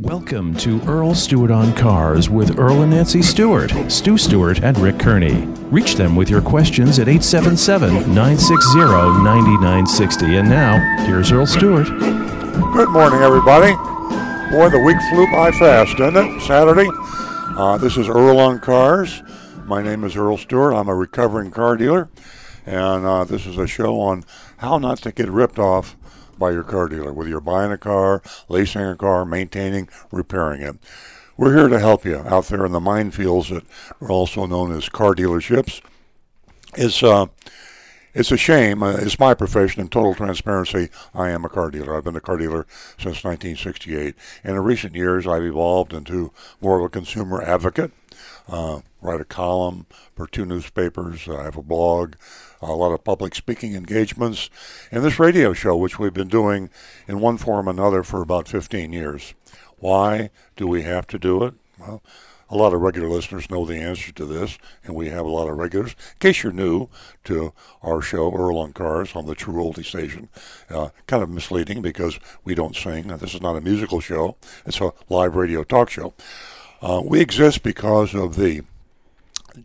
Welcome to Earl Stewart on Cars with Earl and Nancy Stewart, Stu Stewart, and Rick Kearney. Reach them with your questions at 877 960 9960. And now, here's Earl Stewart. Good morning, everybody. Boy, the week flew by fast, didn't it? Saturday. Uh, this is Earl on Cars. My name is Earl Stewart. I'm a recovering car dealer. And uh, this is a show on how not to get ripped off by your car dealer, whether you're buying a car, leasing a car, maintaining, repairing it. We're here to help you out there in the minefields that are also known as car dealerships. It's uh, it's a shame. Uh, it's my profession. In total transparency, I am a car dealer. I've been a car dealer since 1968. And in recent years, I've evolved into more of a consumer advocate. Uh, write a column for two newspapers. I have a blog a lot of public speaking engagements, and this radio show, which we've been doing in one form or another for about 15 years. Why do we have to do it? Well, a lot of regular listeners know the answer to this, and we have a lot of regulars. In case you're new to our show, Earl on Cars, on the True Oldie station, uh, kind of misleading because we don't sing. This is not a musical show, it's a live radio talk show. Uh, we exist because of the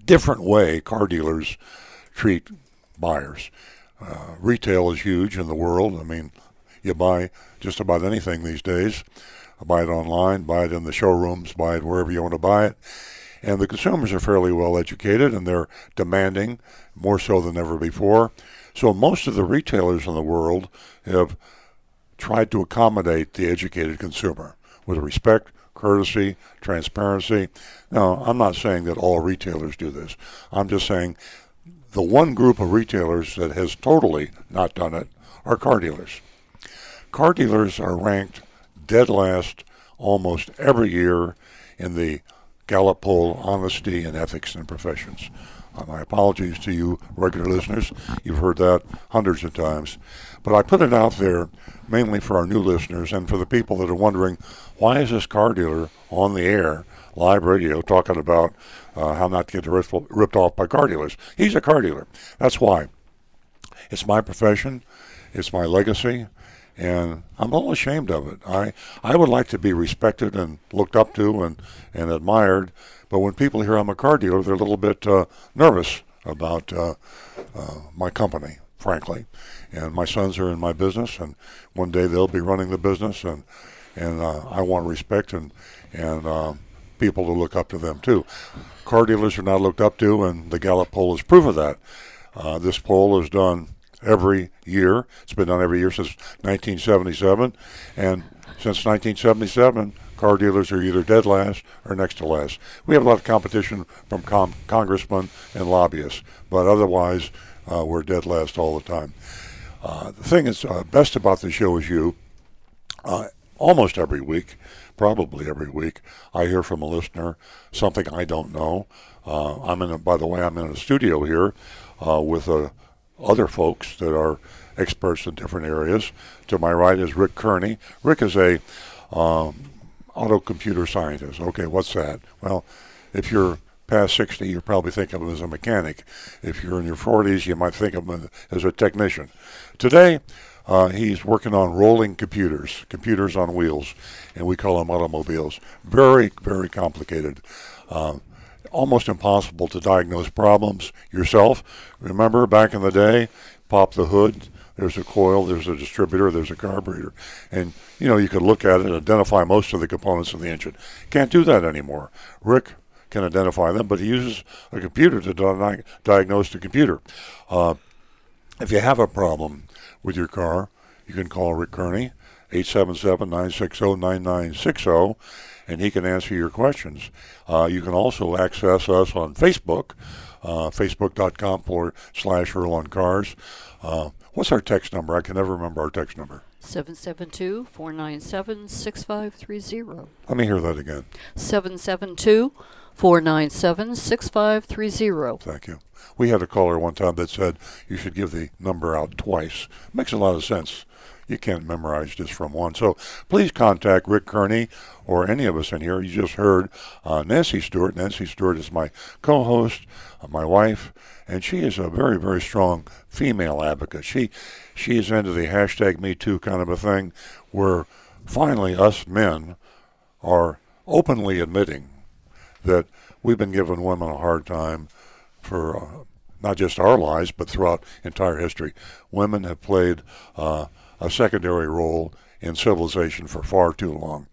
different way car dealers treat buyers. Uh, retail is huge in the world. I mean, you buy just about anything these days. Buy it online, buy it in the showrooms, buy it wherever you want to buy it. And the consumers are fairly well educated and they're demanding more so than ever before. So most of the retailers in the world have tried to accommodate the educated consumer with respect, courtesy, transparency. Now, I'm not saying that all retailers do this. I'm just saying the one group of retailers that has totally not done it are car dealers. Car dealers are ranked dead last almost every year in the Gallup poll, Honesty and Ethics in Professions. Uh, my apologies to you, regular listeners. You've heard that hundreds of times. But I put it out there mainly for our new listeners and for the people that are wondering why is this car dealer on the air, live radio, talking about uh, how not to get ripped, off by car dealers. He's a car dealer. That's why. It's my profession. It's my legacy. And I'm a little ashamed of it. I, I would like to be respected and looked up to and, and admired. But when people hear I'm a car dealer, they're a little bit uh, nervous about uh, uh, my company, frankly. And my sons are in my business, and one day they'll be running the business, and and uh, I want respect and and um, people to look up to them too. Car dealers are not looked up to, and the Gallup poll is proof of that. Uh, this poll is done every year. It's been done every year since 1977, and since 1977, car dealers are either dead last or next to last. We have a lot of competition from com- congressmen and lobbyists, but otherwise, uh, we're dead last all the time. Uh, the thing that's uh, best about the show is you. Uh, almost every week, probably every week, I hear from a listener something I don't know. Uh, I'm in. A, by the way, I'm in a studio here uh, with other folks that are experts in different areas. To my right is Rick Kearney. Rick is a um, auto computer scientist. Okay, what's that? Well, if you're past 60, you probably think of him as a mechanic. If you're in your 40s, you might think of him as a technician. Today, uh, he's working on rolling computers, computers on wheels, and we call them automobiles. Very, very complicated. Um, almost impossible to diagnose problems yourself. Remember back in the day, pop the hood, there's a coil, there's a distributor, there's a carburetor. And, you know, you could look at it and identify most of the components of the engine. Can't do that anymore. Rick can identify them, but he uses a computer to di- diagnose the computer. Uh, if you have a problem with your car, you can call Rick Kearney, 877-960-9960, and he can answer your questions. Uh, you can also access us on Facebook, uh, facebook.com forward slash Earl on Cars. Uh, what's our text number? I can never remember our text number. 772 497 6530. Let me hear that again. 772 497 6530. Thank you. We had a caller one time that said you should give the number out twice. Makes a lot of sense. You can't memorize just from one. So please contact Rick Kearney or any of us in here. You just heard uh, Nancy Stewart. Nancy Stewart is my co-host, uh, my wife, and she is a very, very strong female advocate. She she is into the hashtag Me Too kind of a thing, where finally us men are openly admitting that we've been giving women a hard time for uh, not just our lives, but throughout entire history. Women have played uh, a secondary role in civilization for far too long.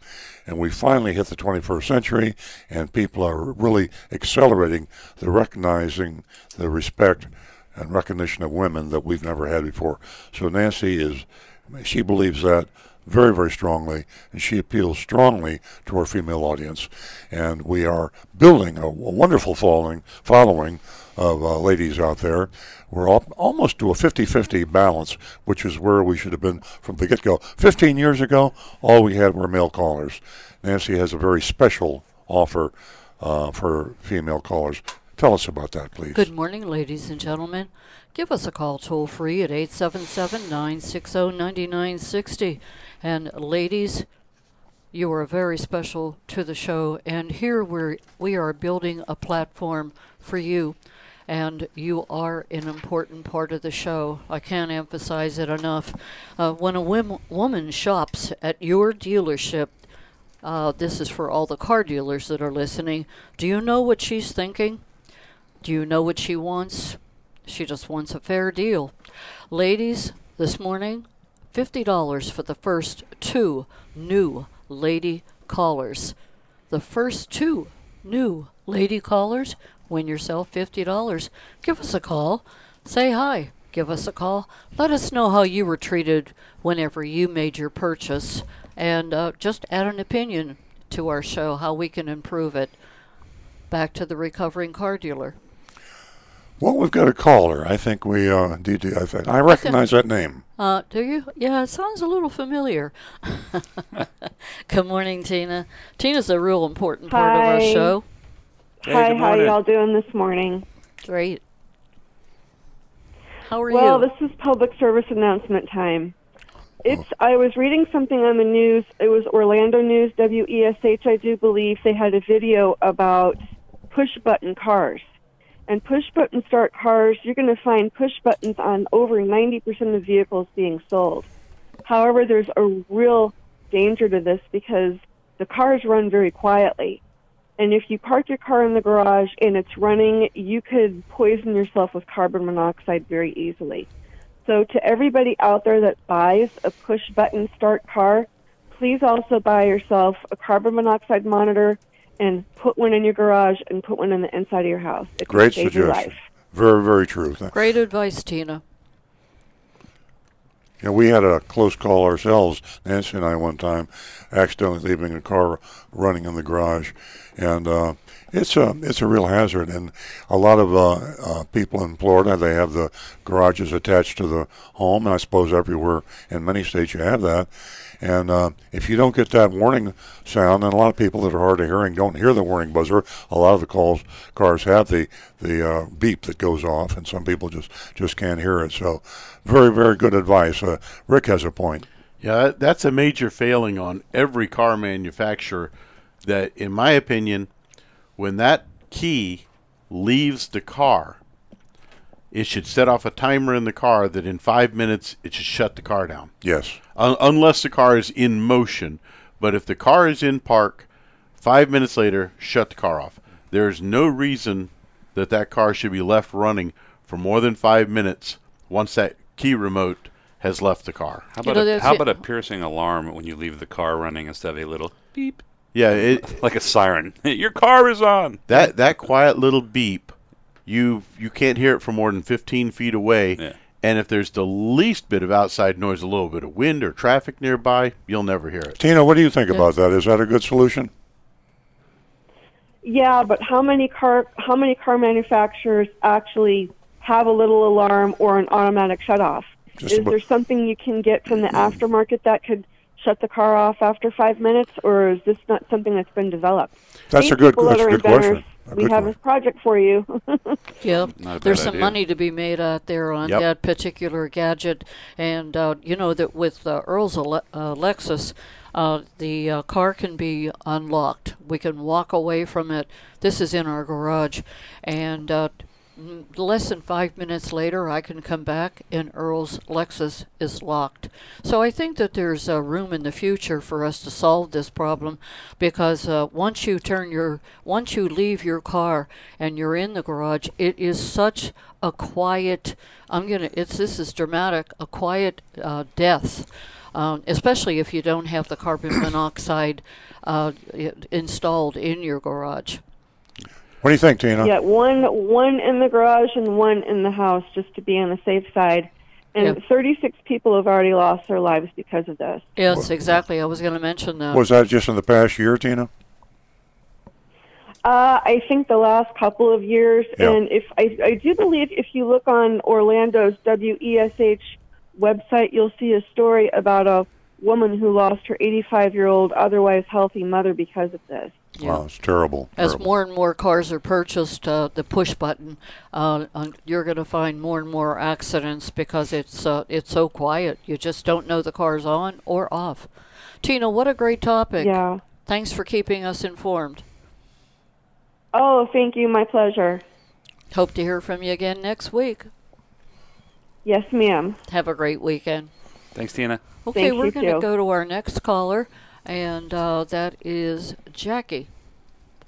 And we finally hit the 21st century, and people are really accelerating the recognizing the respect and recognition of women that we've never had before. So Nancy is, she believes that very, very strongly, and she appeals strongly to our female audience. And we are building a, a wonderful following, following of uh, ladies out there. We're all, almost to a 50-50 balance, which is where we should have been from the get-go. 15 years ago, all we had were male callers. Nancy has a very special offer uh, for female callers. Tell us about that, please. Good morning, ladies and gentlemen. Give us a call toll free at 877 960 9960. And ladies, you are very special to the show. And here we're, we are building a platform for you. And you are an important part of the show. I can't emphasize it enough. Uh, when a woman shops at your dealership, uh, this is for all the car dealers that are listening. Do you know what she's thinking? Do you know what she wants? She just wants a fair deal. Ladies, this morning, $50 for the first two new lady callers. The first two new lady callers win yourself $50. Give us a call. Say hi. Give us a call. Let us know how you were treated whenever you made your purchase. And uh, just add an opinion to our show, how we can improve it. Back to the recovering car dealer. Well, we've got a caller. I think we, uh, DD, I, think, I recognize that name. Uh, do you? Yeah, it sounds a little familiar. Good morning, Tina. Tina's a real important part of our Hi. show. Hey, Hi, good how morning. y'all doing this morning? Great. How are well, you? Well, this is public service announcement time. It's. I was reading something on the news. It was Orlando News, WESH, I do believe. They had a video about push button cars. And push button start cars, you're going to find push buttons on over 90% of vehicles being sold. However, there's a real danger to this because the cars run very quietly. And if you park your car in the garage and it's running, you could poison yourself with carbon monoxide very easily. So, to everybody out there that buys a push button start car, please also buy yourself a carbon monoxide monitor and put one in your garage and put one in the inside of your house. It can Great save your suggestion. life. Very, very true. Th- Great advice, Tina. Yeah, we had a close call ourselves, Nancy and I, one time, accidentally leaving a car running in the garage, and uh, it's a it's a real hazard. And a lot of uh, uh, people in Florida, they have the garages attached to the home, and I suppose everywhere in many states you have that. And uh, if you don't get that warning sound, and a lot of people that are hard of hearing don't hear the warning buzzer, a lot of the calls cars have the the uh, beep that goes off, and some people just just can't hear it. So, very very good advice. Uh, Rick has a point. Yeah, that's a major failing on every car manufacturer. That, in my opinion, when that key leaves the car, it should set off a timer in the car that in five minutes it should shut the car down. Yes. Un- unless the car is in motion. But if the car is in park, five minutes later, shut the car off. There's no reason that that car should be left running for more than five minutes once that key remote has left the car. How You about know, a, how about a piercing alarm when you leave the car running instead of a little beep, Yeah, it, like a siren? Your car is on. that that quiet little beep, you you can't hear it from more than 15 feet away. Yeah. And if there's the least bit of outside noise, a little bit of wind or traffic nearby, you'll never hear it. Tina, what do you think about that? Is that a good solution? Yeah, but how many car how many car manufacturers actually have a little alarm or an automatic shut off? Just Is about- there something you can get from the aftermarket that could shut the car off after five minutes, or is this not something that's been developed? That's Hey, a good that's a good question. Inventors, A We have one. a project for you. Yep. There's some idea. money to be made out there on Yep. that particular gadget. And, uh, you know, that with uh, Earl's Ale- uh, Lexus, uh, the uh, car can be unlocked. We can walk away from it. This is in our garage. And uh, less than five minutes later, I can come back and Earl's Lexus is locked. So I think that there's uh, room in the future for us to solve this problem because uh, once you turn your, once you leave your car and you're in the garage, it is such a quiet. I'm gonna. It's this is dramatic. A quiet uh, death. Um, especially if you don't have the carbon monoxide uh, installed in your garage. What do you think, Tina? Yeah, one one in the garage and one in the house, just to be on the safe side. And Yeah. 36 people have already lost their lives because of this. Yes, exactly. I was going to mention that. Was that just in the past year, Tina? Uh, I think the last couple of years, Yeah. and if I, I do believe if you look on Orlando's WESH website, you'll see a story about a woman who lost her 85 year old, otherwise healthy mother because of this. Yeah. Wow, it's terrible. As terrible. more and more cars are purchased, uh, the push button, uh, uh, you're going to find more and more accidents because it's uh, it's so quiet. You just don't know the car's on or off. Tina, what a great topic. Yeah. Thanks for keeping us informed. Oh, thank you. My pleasure. Hope to hear from you again next week. Yes, ma'am. Have a great weekend. Thanks, Tina. Okay, Thank we're going to go to our next caller, and uh, that is Jackie.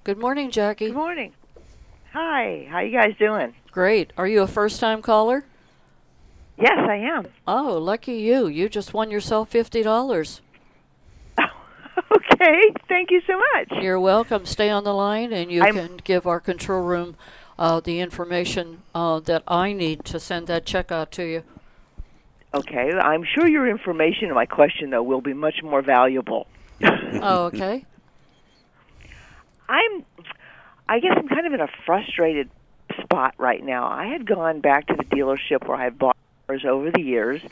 Good morning, Jackie. Good morning. Hi. How you guys doing? Great. Are you a first time caller? Yes, I am. Oh, lucky you. You just won yourself $50. okay. Thank you so much. You're welcome. Stay on the line, and you I'm- can give our control room uh, the information uh, that I need to send that check out to you. Okay. I'm sure your information and my question though will be much more valuable. Oh, okay. I'm I guess I'm kind of in a frustrated spot right now. I had gone back to the dealership where I had bought cars over the years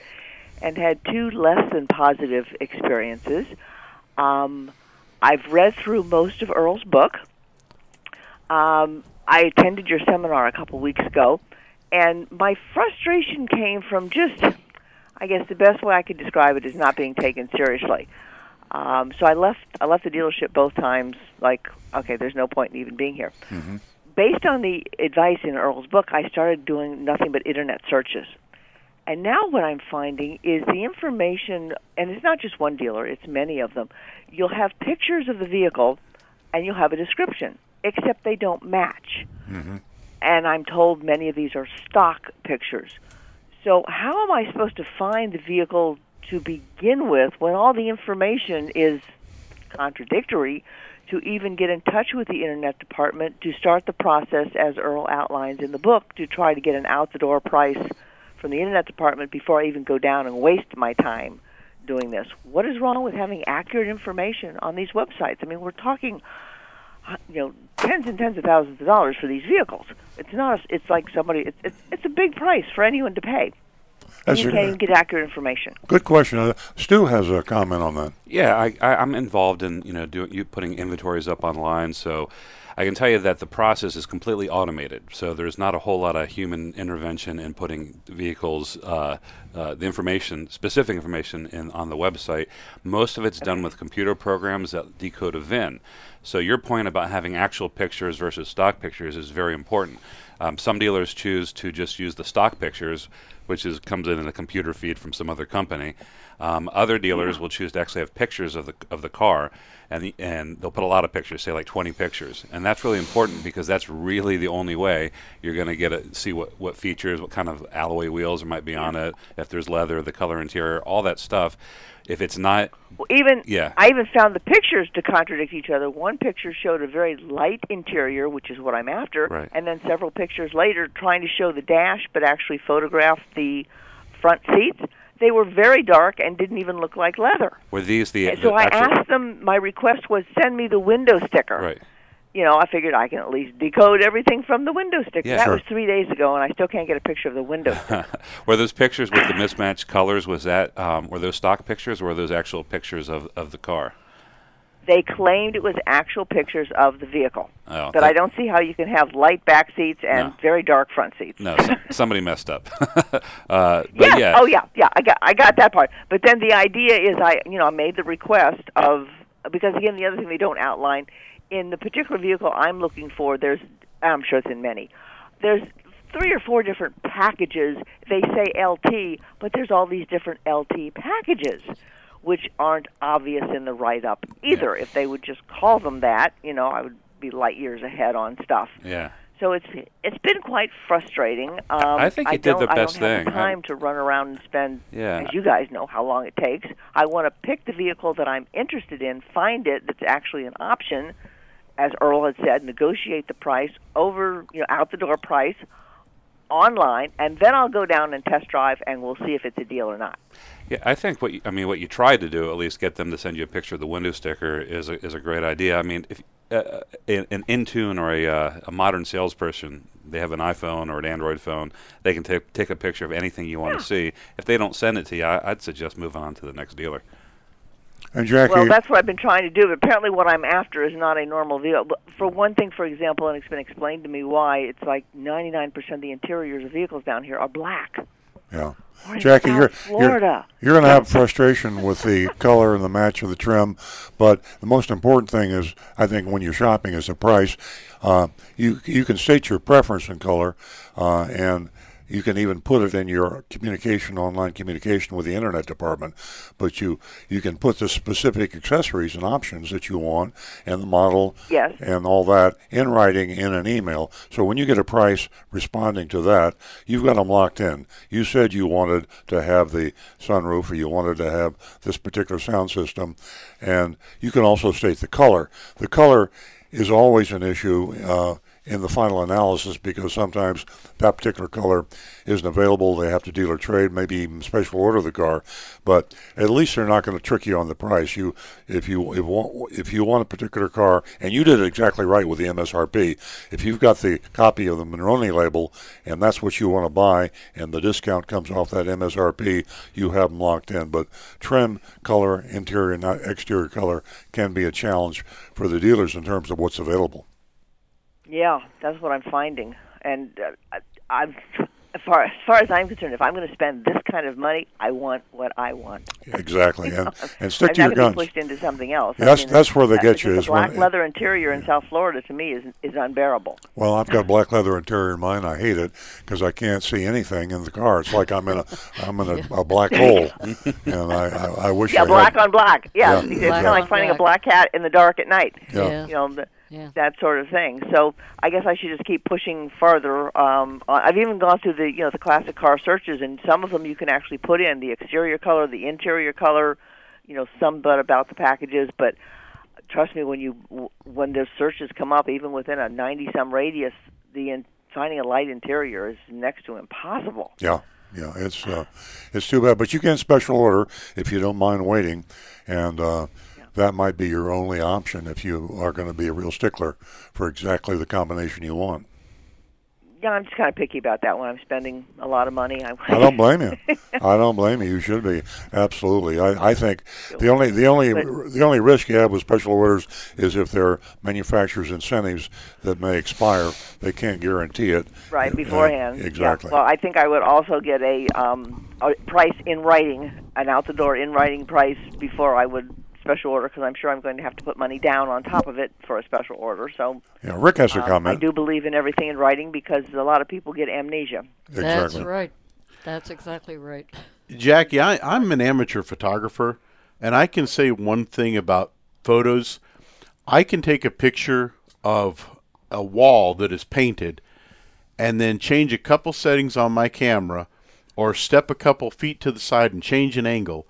and had two less than positive experiences. Um, I've read through most of Earl's book. Um, I attended your seminar a couple weeks ago, and my frustration came from just, I guess the best way I could describe it is not being taken seriously. Um, so I left. I left the dealership both times. Like, okay, there's no point in even being here. Based on the advice in Earl's book, I started doing nothing but internet searches. And now what I'm finding is the information, and it's not just one dealer; it's many of them. You'll have pictures of the vehicle, and you'll have a description, except they don't match. And I'm told many of these are stock pictures. So how am I supposed to find the vehicle to begin with when all the information is contradictory to even get in touch with the internet department to start the process as Earl outlines in the book to try to get an out the door price from the internet department before I even go down and waste my time doing this. What is wrong with having accurate information on these websites? I mean, we're talking you know tens and tens of thousands of dollars for these vehicles. It's not. A, it's like somebody. It's, it's it's a big price for anyone to pay. That's you can't get accurate information. Good question. Uh, Stu has a comment on that. Yeah, I, I, I'm involved in you know doing you putting inventories up online, so I can tell you that the process is completely automated. So there's not a whole lot of human intervention in putting vehicles, uh, uh, the information, specific information, in on the website. Most of it's done with computer programs that decode a VIN. So your point about having actual pictures versus stock pictures is very important. Um, some dealers choose to just use the stock pictures, which is comes in in a computer feed from some other company. Um, other dealers will choose to actually have pictures of the of the car, and the, and they'll put a lot of pictures, say like 20 pictures, and that's really important because that's really the only way you're going to get a, see what what features, what kind of alloy wheels might be on it, if there's leather, the color interior, all that stuff. If it's not, Well, even Yeah. I even found the pictures to contradict each other. One picture showed a very light interior, which is what I'm after, Right. and then several pictures later trying to show the dash but actually photographed the front seats. They were very dark and didn't even look like leather. were these the, And so the I actual, asked them. My request was send me the window sticker. right? You know, I figured I can at least decode everything from the window sticker. Yeah. that Sure. was three days ago, and I still can't get a picture of the window. were those pictures with the mismatched colors? Was that um, were those stock pictures, or were those actual pictures of, of the car? They claimed it was actual pictures of the vehicle. Oh, but that- I don't see how you can have light back seats and No. very dark front seats. No, somebody messed up. uh, but yeah. yeah, Oh yeah. Yeah. I got. I got that part. But then the idea is, I you know I made the request of because again the other thing they don't outline in the particular vehicle I'm looking for. There's I'm sure it's in many. There's three or four different packages. They say LT, but there's all these different LT packages, which aren't obvious in the write up either. If they would just call them that, you know, I would be light years ahead on stuff. Yeah. So it's it's been quite frustrating. Um, I think you I did the I don't have thing. time to run around and spend, Yeah. as you guys know, how long it takes. I want to pick the vehicle that I'm interested in, find it that's actually an option, as Earl had said, negotiate the price over, you know, out the door price online, and then I'll go down and test drive, and we'll see if it's a deal or not. Yeah, I think what you, I mean what you tried to do at least get them to send you a picture of the window sticker is a, is a great idea. I mean, if uh, an an Intune or a uh, a modern salesperson, they have an iPhone or an Android phone, they can take take a picture of anything you want to see. If they don't send it to you, I, I'd suggest moving on to the next dealer. And Jackie, Well, that's what I've been trying to do. But apparently, what I'm after is not a normal vehicle. For one thing, for example, and it's been explained to me why it's like 99% of the interiors of vehicles down here are black. Yeah. We're Jackie, you're, you're you're going to have frustration with the color and the match of the trim, but the most important thing is, I think, when you're shopping, is the price. Uh, you you can state your preference in color, uh, and you can even put it in your communication, online communication with the internet department. But you you can put the specific accessories and options that you want, and the model, Yes. and all that in writing in an email. So when you get a price responding to that, you've got them locked in. You said you wanted to have the sunroof or you wanted to have this particular sound system, and you can also state the color. The color is always an issue. Uh, in the final analysis, because sometimes that particular color isn't available, they have to dealer trade, maybe even special order the car. But at least they're not going to trick you on the price. You, if you if, if you want a particular car, and you did it exactly right with the MSRP, if you've got the copy of the Monroney label and that's what you want to buy, and the discount comes off that MSRP, you have them locked in. But trim, color, interior, not exterior color can be a challenge for the dealers in terms of what's available. Yeah, that's what I'm finding. And uh, I- I'm, as far as far as I'm concerned, if I'm going to spend this kind of money, I want what I want. Exactly, and and stick I'm to your not going to guns. pushed into something else. Yeah, that's- that's where they uh, get you, because is black when- leather interior in South Florida to me is is unbearable. Well, I've got black leather interior in mine. I hate it because I can't see anything in the car. It's like I'm in a I'm in a, a black hole, and I I, I wish Yeah, I black had, on black. Yeah, Yeah. it's Black kind of like finding a black. black cat in the dark at night. Yeah. You know, the, Yeah. that sort of thing. So I guess I should just keep pushing farther. Um, I've even gone through the you know the classic car searches, and some of them you can actually put in the exterior color, the interior color, you know, some but about the packages. But trust me, when you when those searches come up, even within a ninety some radius, the in, finding a light interior is next to impossible. yeah yeah it's uh, it's too bad. But you can special order if you don't mind waiting, and uh, that might be your only option if you are going to be a real stickler for exactly the combination you want. Yeah, I'm just kind of picky about that when I'm spending a lot of money. I, I don't blame you. I don't blame you. You should be absolutely. I, I think the only the only But- the only risk you have with special orders is if there are manufacturers' incentives that may expire. They can't guarantee it. right Uh, beforehand. exactly. Yeah. Well, I think I would also get a um, a price in writing, an out the door in writing price before I would special order because I'm sure I'm going to have to put money down on top of it for a special order. So yeah, Rick has a um, I do believe in everything in writing because a lot of people get amnesia. Exactly. That's right. That's exactly right. Jackie, I, I'm an amateur photographer, and I can say one thing about photos. I can take a picture of a wall that is painted and then change a couple settings on my camera or step a couple feet to the side and change an angle.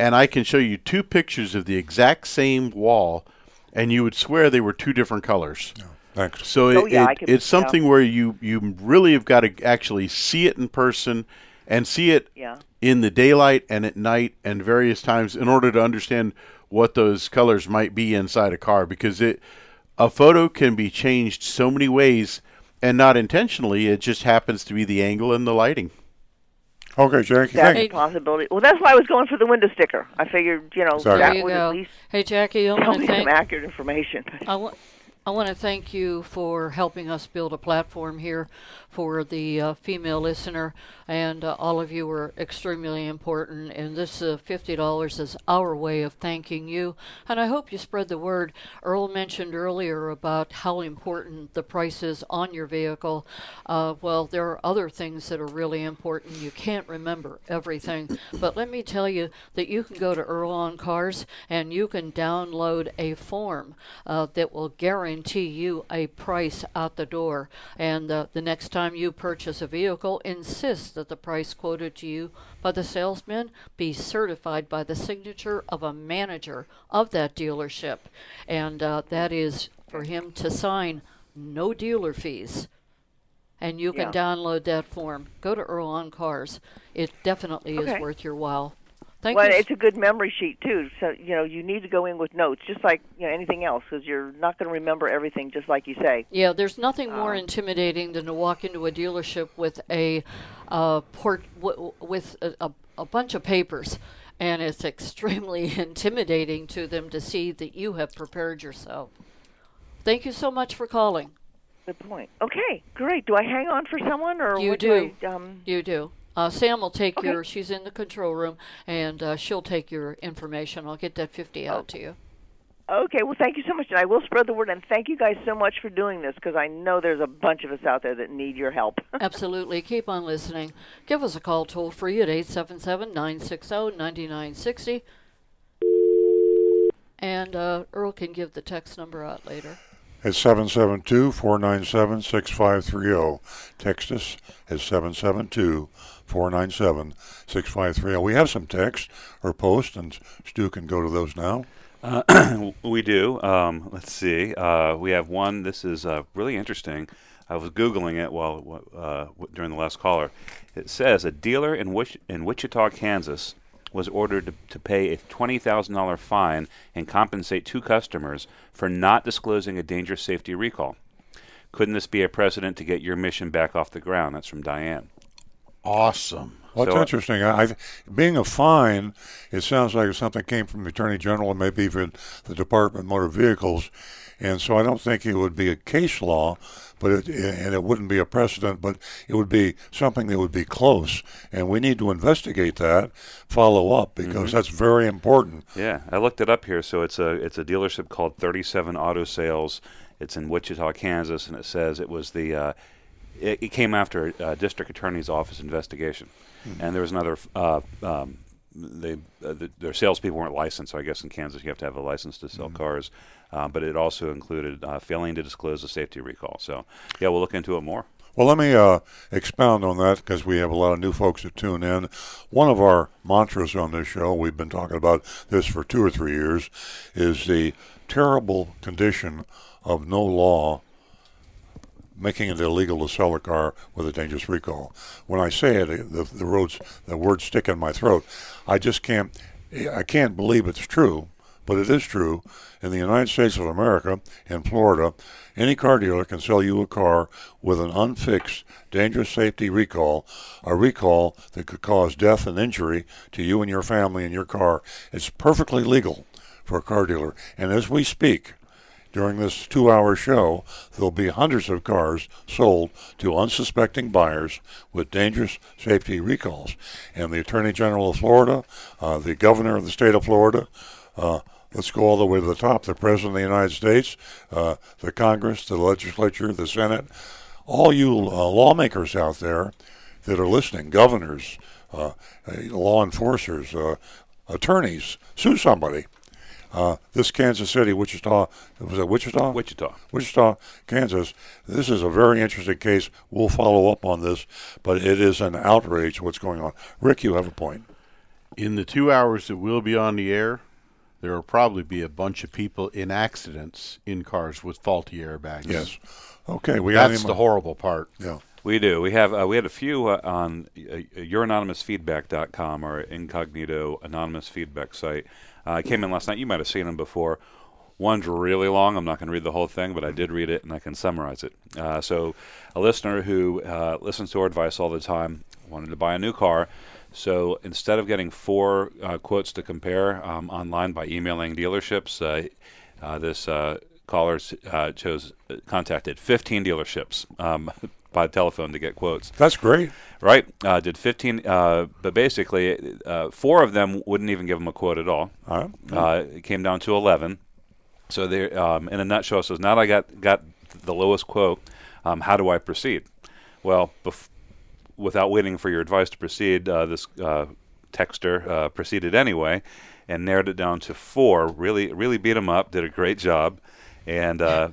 And I can show you two pictures of the exact same wall, and you would swear they were two different colors. Thanks. So Oh, it, yeah, it- can- it's yeah. something where you you really have got to actually see it in person and see it Yeah. in the daylight and at night and various times in order to understand what those colors might be inside a car because it a photo can be changed so many ways and not intentionally it just happens to be the angle and the lighting Okay, Jackie. That's Thank a possibility. Well, that's why I was going for the window sticker. I figured, you know, Exactly. that you would go. at least Hey, Jackie, I tell want me to some accurate information. I want, I want to thank you for helping us build a platform here for the uh, female listener, and uh, all of you are extremely important. And this uh, $50 is our way of thanking you, and I hope you spread the word. Earl mentioned earlier about how important the price is on your vehicle. Uh, well, there are other things that are really important. You can't remember everything, but let me tell you that you can go to Earl on Cars and you can download a form uh, that will guarantee you a price out the door. And uh, the next time you purchase a vehicle, insist that the price quoted to you by the salesman be certified by the signature of a manager of that dealership. And uh, that is for him to sign no dealer fees. And you can Yeah. download that form. Go to Earl on Cars. It definitely Okay. is worth your while. Thank well, you. it's a good memory sheet too. So you know, you need to go in with notes, just like you know anything else, because you're not going to remember everything, just like you say. Yeah, there's nothing more Um, intimidating than to walk into a dealership with a uh, port w- with a, a, a bunch of papers, and it's extremely intimidating to them to see that you have prepared yourself. Thank you so much for calling. Good point. Okay, great. Do I hang on for someone, or You what do. I, um, You do. Uh, Sam will take Okay. your. She's in the control room, and uh, she'll take your information. I'll get that fifty out to you. Okay, well, thank you so much, and I will spread the word. And thank you guys so much for doing this, because I know there's a bunch of us out there that need your help. Absolutely. Keep on listening. Give us a call toll free at 877 960 9960. And uh, Earl can give the text number out later. It's 772 497 6530. oh. Text us at 772 497 6530. We have some text or post, and Stu can go to those now. Uh, we do. Um, let's see. Uh, we have one. This is uh, really interesting. I was googling it while uh, during the last caller. It says a dealer in Wich- in Wichita, Kansas, was ordered to, to pay a twenty thousand dollar fine and compensate two customers for not disclosing a dangerous safety recall. Couldn't this be a precedent to get your mission back off the ground? That's from Diane. Awesome. Well, it's So- interesting. I, I, being a fine, it sounds like something came from the Attorney General and maybe even the Department of Motor Vehicles. And so I don't think it would be a case law, but it, and it wouldn't be a precedent, but it would be something that would be close. And we need to investigate that, follow up, because that's very important. Yeah, I looked it up here. So it's a it's a dealership called 37 Auto Sales. It's in Wichita, Kansas, and it says it was the uh, it, it came after a district attorney's office investigation, and there was another. Uh, um, they uh, the, their salespeople weren't licensed, so I guess in Kansas you have to have a license to sell cars. Uh, but it also included uh, failing to disclose a safety recall. So yeah, we'll look into it more. Well, let me uh, expound on that because we have a lot of new folks that tune in. One of our mantras on this show, we've been talking about this for two or three years, is the terrible condition of no law making it illegal to sell a car with a dangerous recall. When I say it, the, the roads, the words stick in my throat. I just can't, I can't believe it's true, but it is true. In the United States of America, in Florida, any car dealer can sell you a car with an unfixed dangerous safety recall, a recall that could cause death and injury to you and your family and your car. It's perfectly legal for a car dealer. And as we speak, during this two hour show, there'll be hundreds of cars sold to unsuspecting buyers with dangerous safety recalls. And the Attorney General of Florida, uh, the Governor of the state of Florida, uh, let's go all the way to the top, the President of the United States, uh, the Congress, the legislature, the Senate, all you uh, lawmakers out there that are listening, governors, uh, law enforcers, uh, attorneys, sue somebody. Uh, this Kansas City, Wichita, was it Wichita? Wichita. Wichita, Kansas. This is a very interesting case. We'll follow up on this, but it is an outrage what's going on. Rick, you have a point. In the two hours that we'll be on the air, there will probably be a bunch of people in accidents in cars with faulty airbags. Yes. Okay, we got That's him. the horrible part. Yeah. We do. We have uh, we had a few uh, on uh, youranonymousfeedback.com our incognito anonymous feedback site. Uh, I came in last night. You might have seen them before. One's really long. I'm not going to read the whole thing, but I did read it and I can summarize it. Uh, so, a listener who uh, listens to our advice all the time wanted to buy a new car. So instead of getting four uh, quotes to compare um, online by emailing dealerships, uh, uh, this uh, callers uh, chose contacted 15 dealerships um, by telephone to get quotes. That's great. Right? Uh, did 15, uh, but basically, uh, four of them wouldn't even give him a quote at all. All right. Uh, it came down to 11. So they, um, in a nutshell, says now that I got got the lowest quote. Um, how do I proceed? Well, bef- without waiting for your advice to proceed, uh, this uh, texter uh, proceeded anyway, and narrowed it down to four. Really, really beat him up. Did a great job, and uh,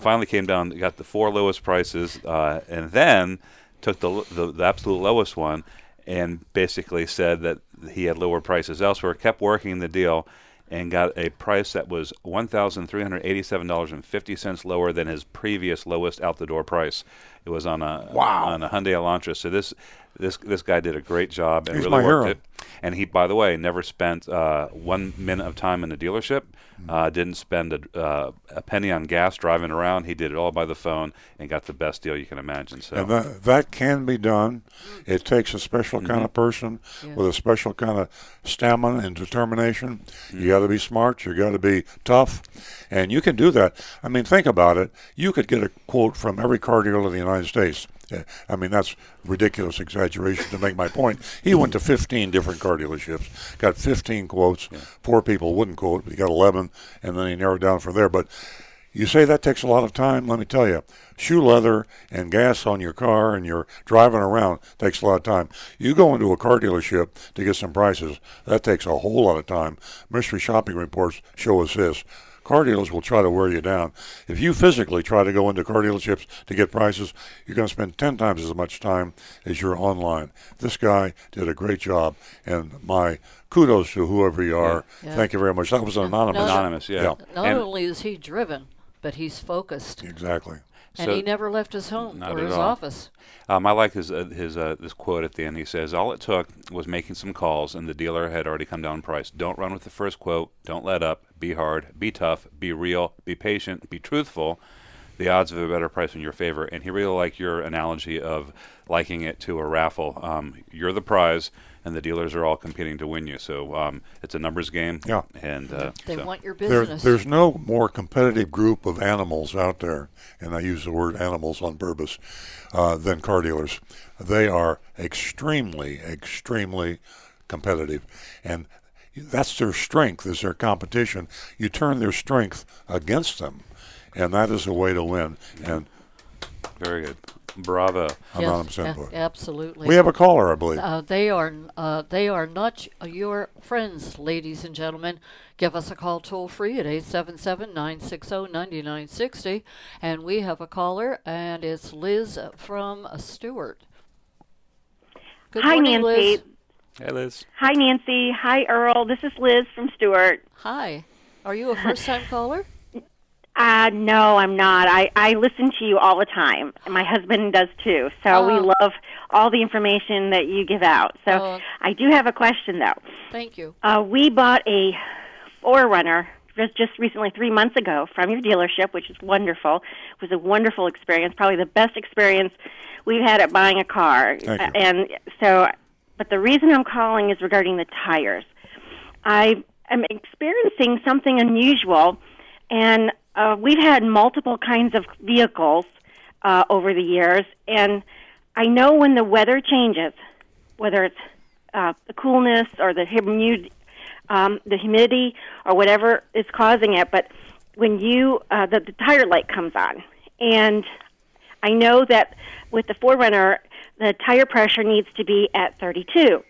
finally came down. Got the four lowest prices, uh, and then took the, the the absolute lowest one, and basically said that he had lower prices elsewhere. Kept working the deal and got a price that was $1,387.50 lower than his previous lowest out the door price. It was on a Wow. on a Hyundai Elantra. So this this this guy did a great job and He's really my worked hero. it. And he, by the way, never spent uh, one minute of time in the dealership. Mm-hmm. Uh, didn't spend a, uh, a penny on gas driving around. He did it all by the phone and got the best deal you can imagine. So And that, that can be done. It takes a special kind of person Yeah. with a special kind of stamina and determination. You got to be smart. You got to be tough, and you can do that. I mean, think about it. You could get a quote from every car dealer in the United States. Yeah, I mean, that's ridiculous exaggeration to make my point. He went to 15 different car dealerships, got 15 quotes. Four people wouldn't quote, but he got 11, and then he narrowed down from there. But you say that takes a lot of time. Let me tell you, shoe leather and gas on your car and you're driving around takes a lot of time. You go into a car dealership to get some prices, that takes a whole lot of time. Mystery shopping reports show us this. Car dealers will try to wear you down. If you physically try to go into car dealerships to get prices, you're going to spend 10 times as much time as you're online. This guy did a great job, and my kudos to whoever you are. Yeah. Thank you very much. That was an anonymous. No. anonymous, yeah. Not And- only is he driven, but he's focused, Exactly. And So- he never left his home Not or his all. office. Um, I like his uh, his uh, this quote at the end. He says, "All it took was making some calls, and the dealer had already come down in price. Don't run with the first quote. Don't let up. Be hard. Be tough. Be real. Be patient. Be truthful. The odds of a better price in your favor." And he really liked your analogy of liking it to a raffle. Um, you're the prize, and the dealers are all competing to win you. So um, it's a numbers game. Yeah. And uh, They so- want your There, business. there's no more competitive group of animals out there, and I use the word animals on purpose, uh, than car dealers. They are extremely, extremely competitive, and that's their strength is their competition. You turn their strength against them, and that is a way to win. And very good. Bravo. anonymous yes, a- absolutely. We have a caller, I believe. Uh, they are uh, they are not your friends, ladies and gentlemen. Give us a call toll free at 877-960-9960. And we have a caller, and it's Liz from Stuart. Good Hi, morning, Nancy. Liz. Hey, Liz. Hi, Nancy. Hi, Earl. This is Liz from Stuart. Hi. Are you a first-time caller? Uh, no, I'm not. I, I listen to you all the time. and My husband does too. So we Oh. love all the information that you give out. So Oh. I do have a question, though. Thank you. Uh, we bought a 4Runner just, just recently, three months ago, from your dealership, which is wonderful. It was a wonderful experience, probably the best experience we've had at buying a car. Thank you. And so, but the reason I'm calling is regarding the tires. I am experiencing something unusual, and uh, we've had multiple kinds of vehicles uh, over the years, and I know when the weather changes, whether it's uh, the coolness or the humid, um, the humidity or whatever is causing it, but when you uh, the, the tire light comes on, and I know that with the 4Runner, the tire pressure needs to be at 32.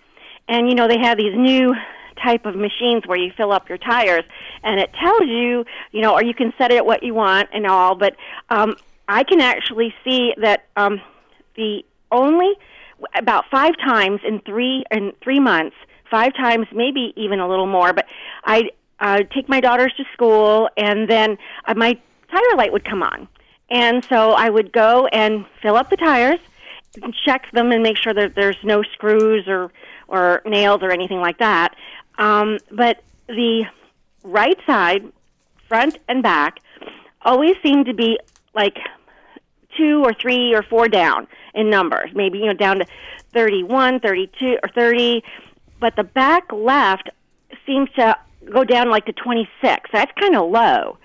And you know they have these new type of machines where you fill up your tires, and it tells you, you know, or you can set it what you want and all. But um, I can actually see that um, the only about five times in three in three months, five times, maybe even a little more. But I uh, take my daughters to school, and then uh, my tire light would come on, and so I would go and fill up the tires, check them, and make sure that there's no screws or or nails or anything like that. Um, but the right side, front and back, always seem to be like two or three or four down in numbers, maybe you know down to 31, 32 or 30, but the back left seems to go down like to 26. That's kind of low.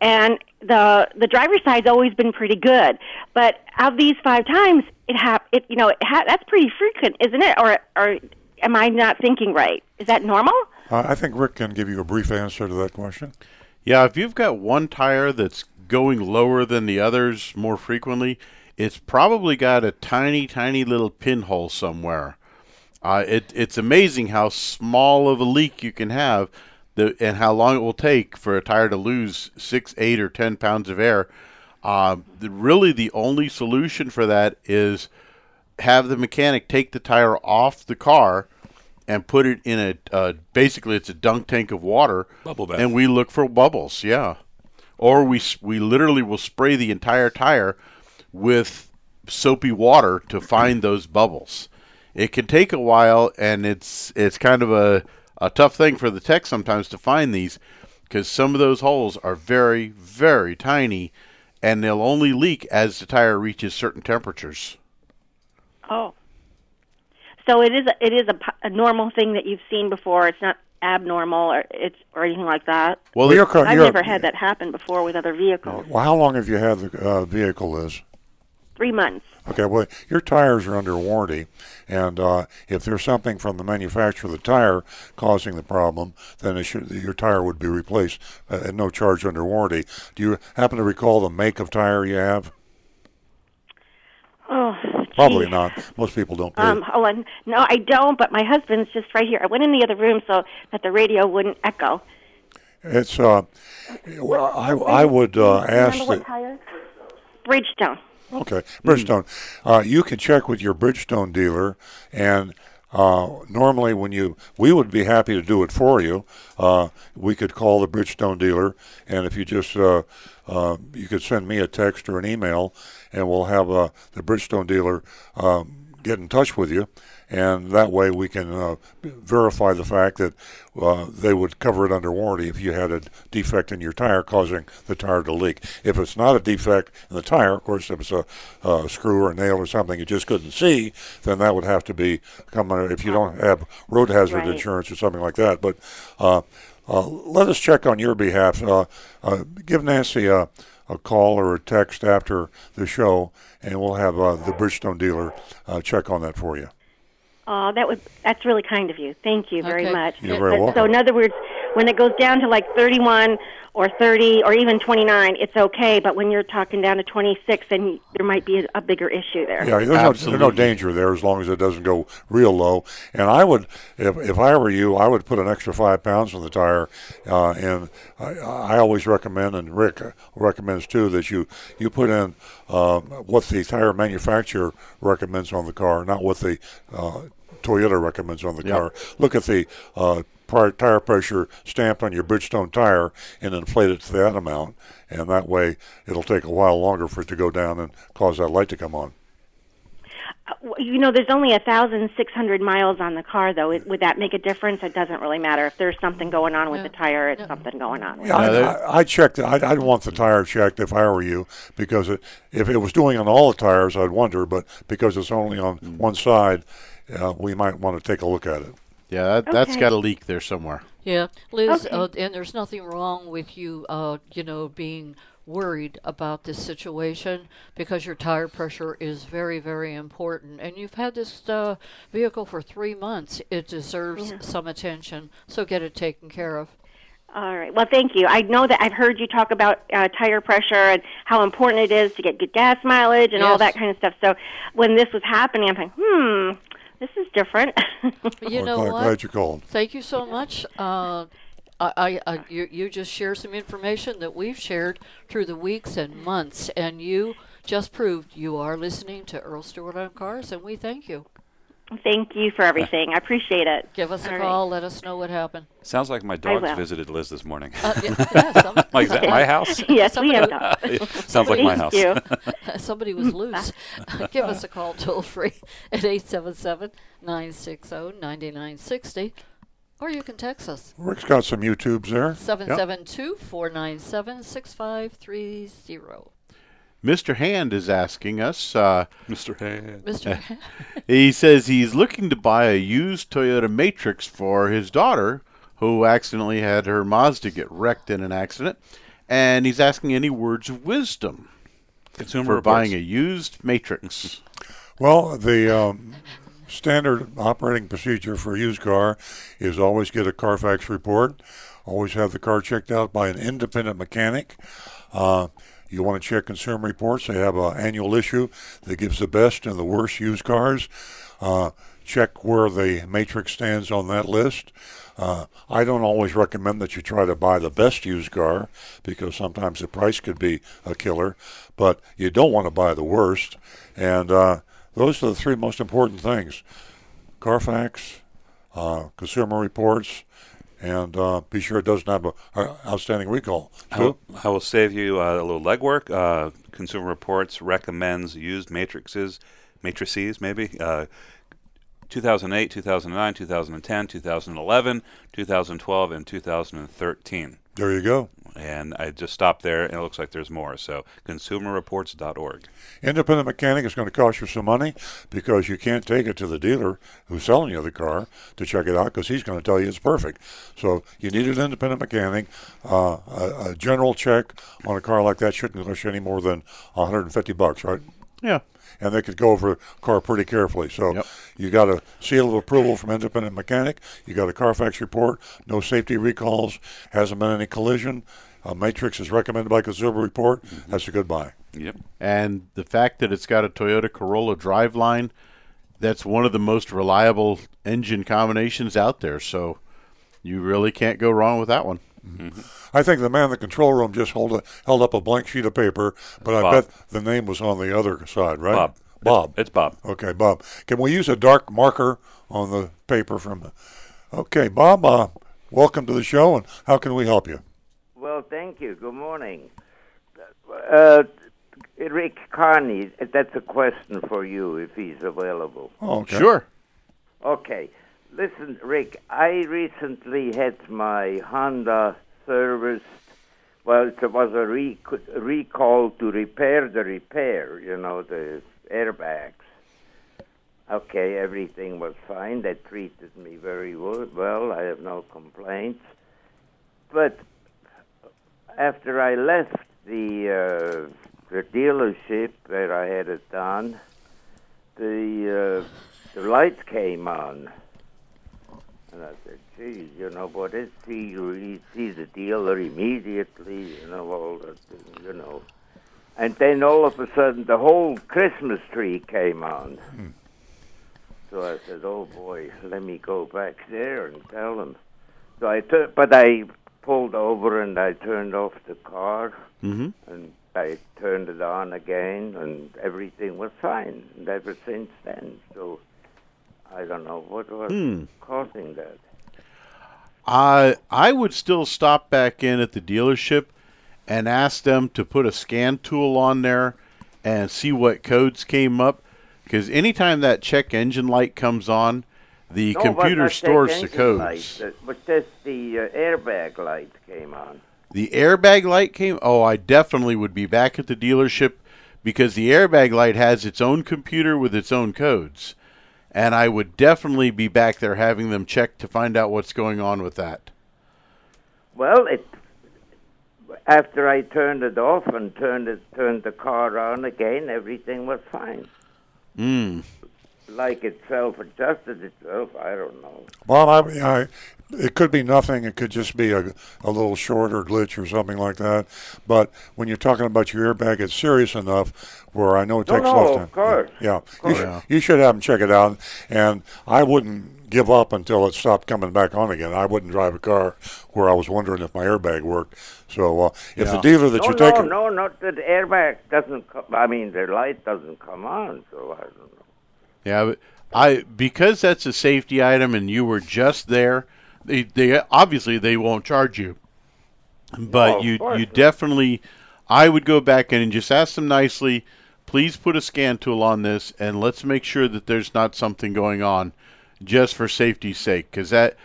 and the the driver's side's always been pretty good. But of these five times, it hap- it you know it ha- that's pretty frequent, isn't it? Or or am I not thinking right? Is that normal? Uh, I think Rick can give you a brief answer to that question. Yeah, if you've got one tire that's going lower than the others more frequently, it's probably got a tiny, tiny little pinhole somewhere. Uh, it, it's amazing how small of a leak you can have the, and how long it will take for a tire to lose six, eight, or ten pounds of air. Uh, the, really, the only solution for that is have the mechanic take the tire off the car and put it in a uh, basically it's a dunk tank of water. Bubble bath. and we look for bubbles yeah. Or we we literally will spray the entire tire with soapy water to find those bubbles. It can take a while and it's it's kind of a a tough thing for the tech sometimes to find these because some of those holes are very very tiny and they'll only leak as the tire reaches certain temperatures Oh, so it is a, it is a, a normal thing that you've seen before. It's not abnormal or it's or anything like that. well Well, it- your car, I've your- never had that happen before with other vehicles. Well, how long have you had the uh, vehicle? Is Three months. Okay, well, your tires are under warranty, and uh, if there's something from the manufacturer of the tire causing the problem, then it should, your tire would be replaced uh, at no charge under warranty. Do you happen to recall the make of tire you have? Oh, Probably not. Most people don't pay. Um, oh, and no, I don't. But my husband's just right here. I went in the other room so that the radio wouldn't echo. it's uh, well, I I would uh, ask what tire? Bridgestone. Okay, Bridgestone. Uh, you can check with your Bridgestone dealer, and uh, normally when you, we would be happy to do it for you. Uh, we could call the Bridgestone dealer, and if you just, uh, uh, you could send me a text or an email, and we'll have uh, the Bridgestone dealer um, get in touch with you. And that way we can uh, verify the fact that uh, they would cover it under warranty if you had a defect in your tire causing the tire to leak. If it's not a defect in the tire, of course, if it's a, a screw or a nail or something you just couldn't see, then that would have to be come under, if you don't have road hazard Right. insurance or something like that. But uh, uh, let us check on your behalf. Uh, uh, give Nancy a, a call or a text after the show, and we'll have uh, the Bridgestone dealer uh, check on that for you. Oh, that would that's really kind of you. Thank you very Okay. much. You're very But- welcome. So in other words, when it goes down to like 31 or 30 or even 29, it's okay, but when you're talking down to 26 then there might be a, a bigger issue there. Yeah, there's no, there's no danger there as long as it doesn't go real low. And I would, if, if I were you, I would put an extra five pounds on the tire. Uh, and I, I always recommend, and Rick recommends too, that you you put in uh, what the tire manufacturer recommends on the car, not what the uh, Toyota recommends on the Yep. car. Look at the uh, pri- tire pressure stamped on your Bridgestone tire and inflate it to that amount, and that way it'll take a while longer for it to go down and cause that light to come on. Uh, You know, there's only 1,600 miles on the car, though. It, would that make a difference? It doesn't really matter. If there's something going on with Yeah. the tire, it's something going on. With Yeah, it. I, I, I'd check. I'd, I'd want the tire checked if I were you, because it, if it was doing on all the tires, I'd wonder. But because it's only on one side, uh, we might want to take a look at it. Yeah that, that's Okay. got a leak there somewhere Yeah, Liz, Okay. uh, and there's nothing wrong with you, uh, you know, being worried about this situation because your tire pressure is very, very important. And you've had this uh, vehicle for three months. It deserves some attention, so get it taken care of. All right. Well, thank you. I know that I've heard you talk about uh, tire pressure and how important it is to get good gas mileage and all that kind of stuff. So when this was happening, I'm like, hmm, this is different. You know glad, what? glad you called. Thank you so much. Uh, I, I, I, you, you just share some information that we've shared through the weeks and months, and you just proved you are listening to Earl Stewart on Cars, and we thank you. Thank you for everything. I appreciate it. Give us a All right. call. Let us know what happened. Sounds like my dogs visited Liz this morning. Uh, yeah, yeah, some- like, is that my house? Yes, we have dogs. Sounds like my house. Thank you. somebody was loose. Give us a call toll free at 877 960 9960, or you can text us Rick's got some YouTubes there. 772 497 6530. Mr hand is asking us uh, Mr. Hand. Mr. He says he's looking to buy a used Toyota Matrix for his daughter, who accidentally had her Mazda get wrecked in an accident, and he's asking any words of wisdom Consumer for Reports. buying a used Matrix. Well, the um, standard operating procedure for a used car is always get a Carfax report, always have the car checked out by an independent mechanic. Uh, you want to check Consumer Reports; they have an annual issue that gives the best and the worst used cars. Uh, check where the Matrix stands on that list. Uh, I don't always recommend that you try to buy the best used car because sometimes the price could be a killer, but you don't want to buy the worst. And uh, those are the three most important things Carfax, uh, Consumer Reports, and uh, be sure it doesn't have a, a outstanding recall. I will, I will save you uh, a little legwork. Uh, Consumer Reports recommends used matrices, matrices maybe. Uh, 2008, 2009, 2010, 2011, 2012, and 2013. There you go. And I just stopped there, and it looks like there's more. So, consumerreports.org. Independent mechanic is going to cost you some money because you can't take it to the dealer who's selling you the car to check it out because he's going to tell you it's perfect. So you need an independent mechanic. Uh, a, a general check on a car like that shouldn't cost you any more than 150 bucks, right? Yeah. And they could go over a car pretty carefully. So Yep. You got a seal of approval from independent mechanic. You got a Carfax report. No safety recalls. Hasn't been any collision. A matrix is recommended by Consumer Report. Mm-hmm. That's a good buy. Yep. And the fact that it's got a Toyota Corolla driveline, that's one of the most reliable engine combinations out there. So you really can't go wrong with that one. Mm-hmm. I think the man in the control room just hold a, held up a blank sheet of paper, but I bet the name was on the other side, right? Bob. Bob. It's Bob. Okay, Bob. Can we use a dark marker on the paper from? the. Okay, Bob. Uh, welcome to the show, and how can we help you? Well, thank you. Good morning. Uh, Rick Carney, that's a question for you if he's available. Oh, okay. Sure. Okay. Listen, Rick, I recently had my Honda serviced. Well, it was a rec- recall to repair the repair, you know, the airbags. Okay, everything was fine. They treated me very well. I have no complaints. But after I left the uh, the dealership where I had it done, the uh, the lights came on, and I said, "Geez, you know what? It's see you see the dealer immediately, you know all that, you know." And then all of a sudden, the whole Christmas tree came on. So I said, "Oh boy, let me go back there and tell them." So I tur- but I pulled over and I turned off the car Mm-hmm. and I turned it on again and everything was fine. And ever since then, so I don't know what was Hmm. causing that. I I would still stop back in at the dealership and ask them to put a scan tool on there and see what codes came up. Because anytime that check engine light comes on, the No, computer stores the codes. Light, but just the uh, airbag light came on. The airbag light came. Oh, I definitely would be back at the dealership because the airbag light has its own computer with its own codes, and I would definitely be back there having them check to find out what's going on with that. Well, it after I turned it off and turned it turned the car on again, everything was fine. Mm. Like it self-adjusted itself. I don't know. Bob, I, I, it could be nothing. It could just be a, a little short or glitch or something like that. But when you're talking about your airbag, it's serious enough where I know it No, takes no, less of time. course. Yeah, Of you course. should, Yeah. you should have them check it out. And I wouldn't give up until it stopped coming back on again. I wouldn't drive a car where I was wondering if my airbag worked. So uh, if the dealer that no, you're no, taking, no, not the airbag doesn't. Co- I mean, the light doesn't come on, so I don't know. Yeah, but I because that's a safety item and you were just there. They they obviously they won't charge you, but No, of you course you definitely. I would go back in and just ask them nicely. Please put a scan tool on this and let's make sure that there's not something going on, just for safety's sake, because that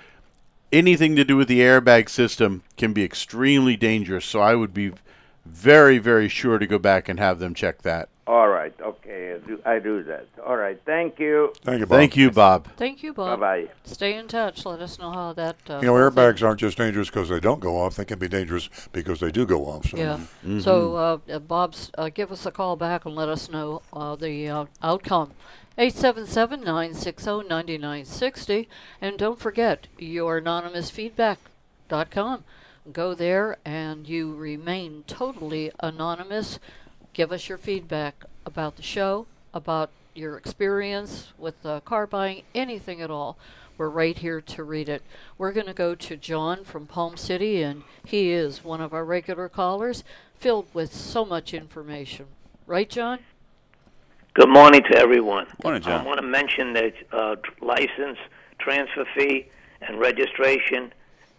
anything to do with the airbag system can be extremely dangerous. So I would be very, very sure to go back and have them check that. All right. Okay. I do, I do that. All right. Thank you. Thank you, Bob. Thank you, Bob. Thank you, Bob. Bye bye. Stay in touch. Let us know how that. Uh, You know, airbags aren't just dangerous because they don't go off. They can be dangerous because they do go off. So. Yeah. So, uh, uh, Bob's, uh, give us a call back and let us know uh, the uh, outcome. 877 960 9960. And don't forget, youranonymousfeedback.com. Go there and you remain totally anonymous. Give us your feedback about the show, about your experience with car buying, anything at all. We're right here to read it. We're going to go to John from Palm City, and he is one of our regular callers, filled with so much information. Right, John? Good morning to everyone. Morning, John. I want to mention that uh, license, transfer fee, and registration.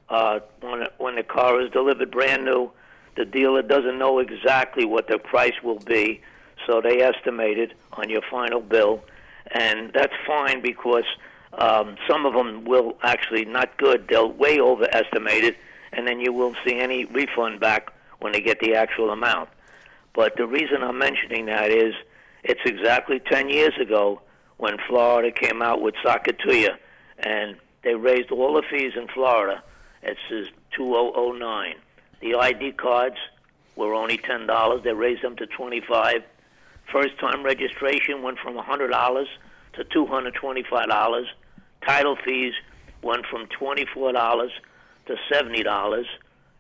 Uh, when when the car is delivered brand new, the dealer doesn't know exactly what the price will be, so they estimate it on your final bill, and that's fine because um, some of them will actually not good. They'll way overestimate it, and then you won't see any refund back when they get the actual amount. But the reason I'm mentioning that is it's exactly 10 years ago when Florida came out with Sakatuya, and they raised all the fees in Florida. It says 2009. The ID cards were only $10. They raised them to 25 First time registration went from $100 to $225. Title fees went from $24 to $70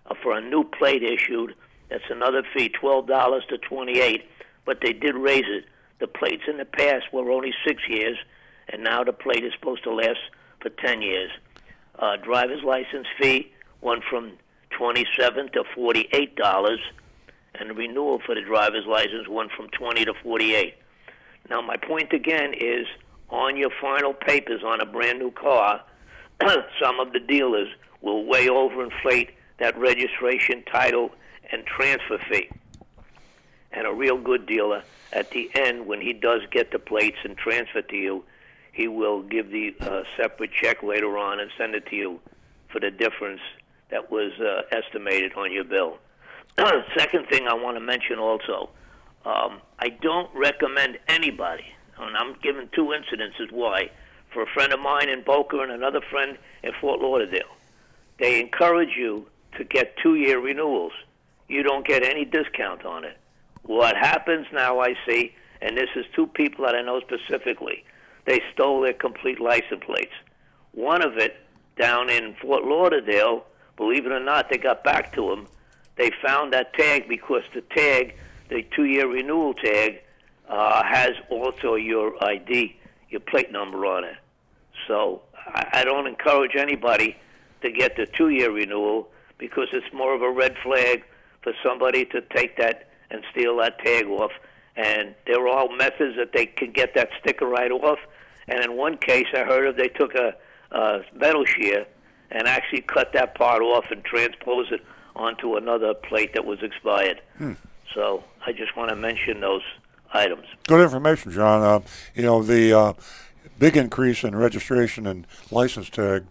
uh, for a new plate issued. That's another fee, $12 to 28 but they did raise it. The plates in the past were only six years, and now the plate is supposed to last for 10 years. Uh, driver's license fee went from 27 to $48, and the renewal for the driver's license went from 20 to 48. Now, my point again is on your final papers on a brand new car, some of the dealers will way overinflate that registration, title, and transfer fee. And a real good dealer, at the end, when he does get the plates and transfer to you, he will give the uh, separate check later on and send it to you for the difference that was uh, estimated on your bill. Second thing I want to mention also, um, I don't recommend anybody, and I'm giving two incidences why, for a friend of mine in Boca and another friend in Fort Lauderdale. They encourage you to get two-year renewals. You don't get any discount on it. What happens now, I see, and this is two people that I know specifically, they stole their complete license plates. One of it down in Fort Lauderdale, believe it or not, they got back to him. They found that tag because the tag, the two-year renewal tag, uh, has also your ID, your plate number on it. So I, I don't encourage anybody to get the two-year renewal because it's more of a red flag for somebody to take that and steal that tag off. And there are all methods that they can get that sticker right off. And in one case, I heard of they took a, a metal shear and actually cut that part off and transposed it onto another plate that was expired. So I just want to mention those items. Good information, John. Uh, you know, the uh, big increase in registration and license tag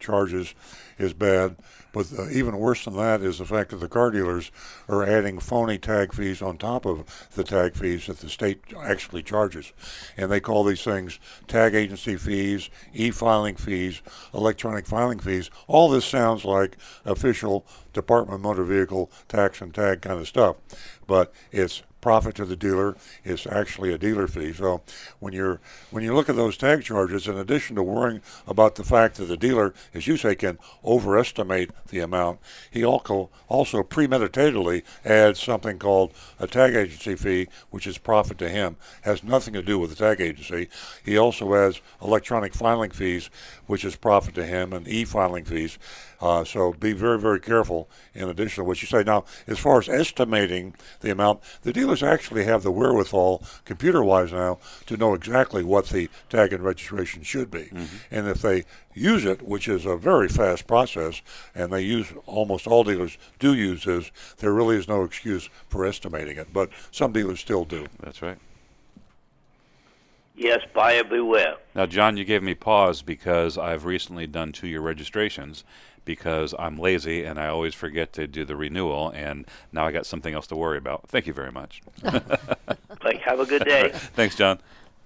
charges is bad, but uh, even worse than that is the fact that the car dealers are adding phony tag fees on top of the tag fees that the state actually charges. And they call these things tag agency fees, e filing fees, electronic filing fees. All this sounds like official Department of Motor Vehicle tax and tag kind of stuff, but it's profit to the dealer is actually a dealer fee. So when you're when you look at those tag charges, in addition to worrying about the fact that the dealer, as you say, can overestimate the amount, he also also premeditatedly adds something called a tag agency fee, which is profit to him, has nothing to do with the tag agency. He also adds electronic filing fees, which is profit to him, and e-filing fees. Uh, so be very, very careful in addition to what you say. Now, as far as estimating the amount, the dealers actually have the wherewithal, computer wise now, to know exactly what the tag and registration should be. And if they use it, which is a very fast process, and they use almost all dealers do use this, there really is no excuse for estimating it. But some dealers still do. That's right. Yes, buyer beware. Now, John, you gave me pause because I've recently done two-year registrations because I'm lazy and I always forget to do the renewal, and now I got something else to worry about. Thank you very much. Like, have a good day. Thanks, John.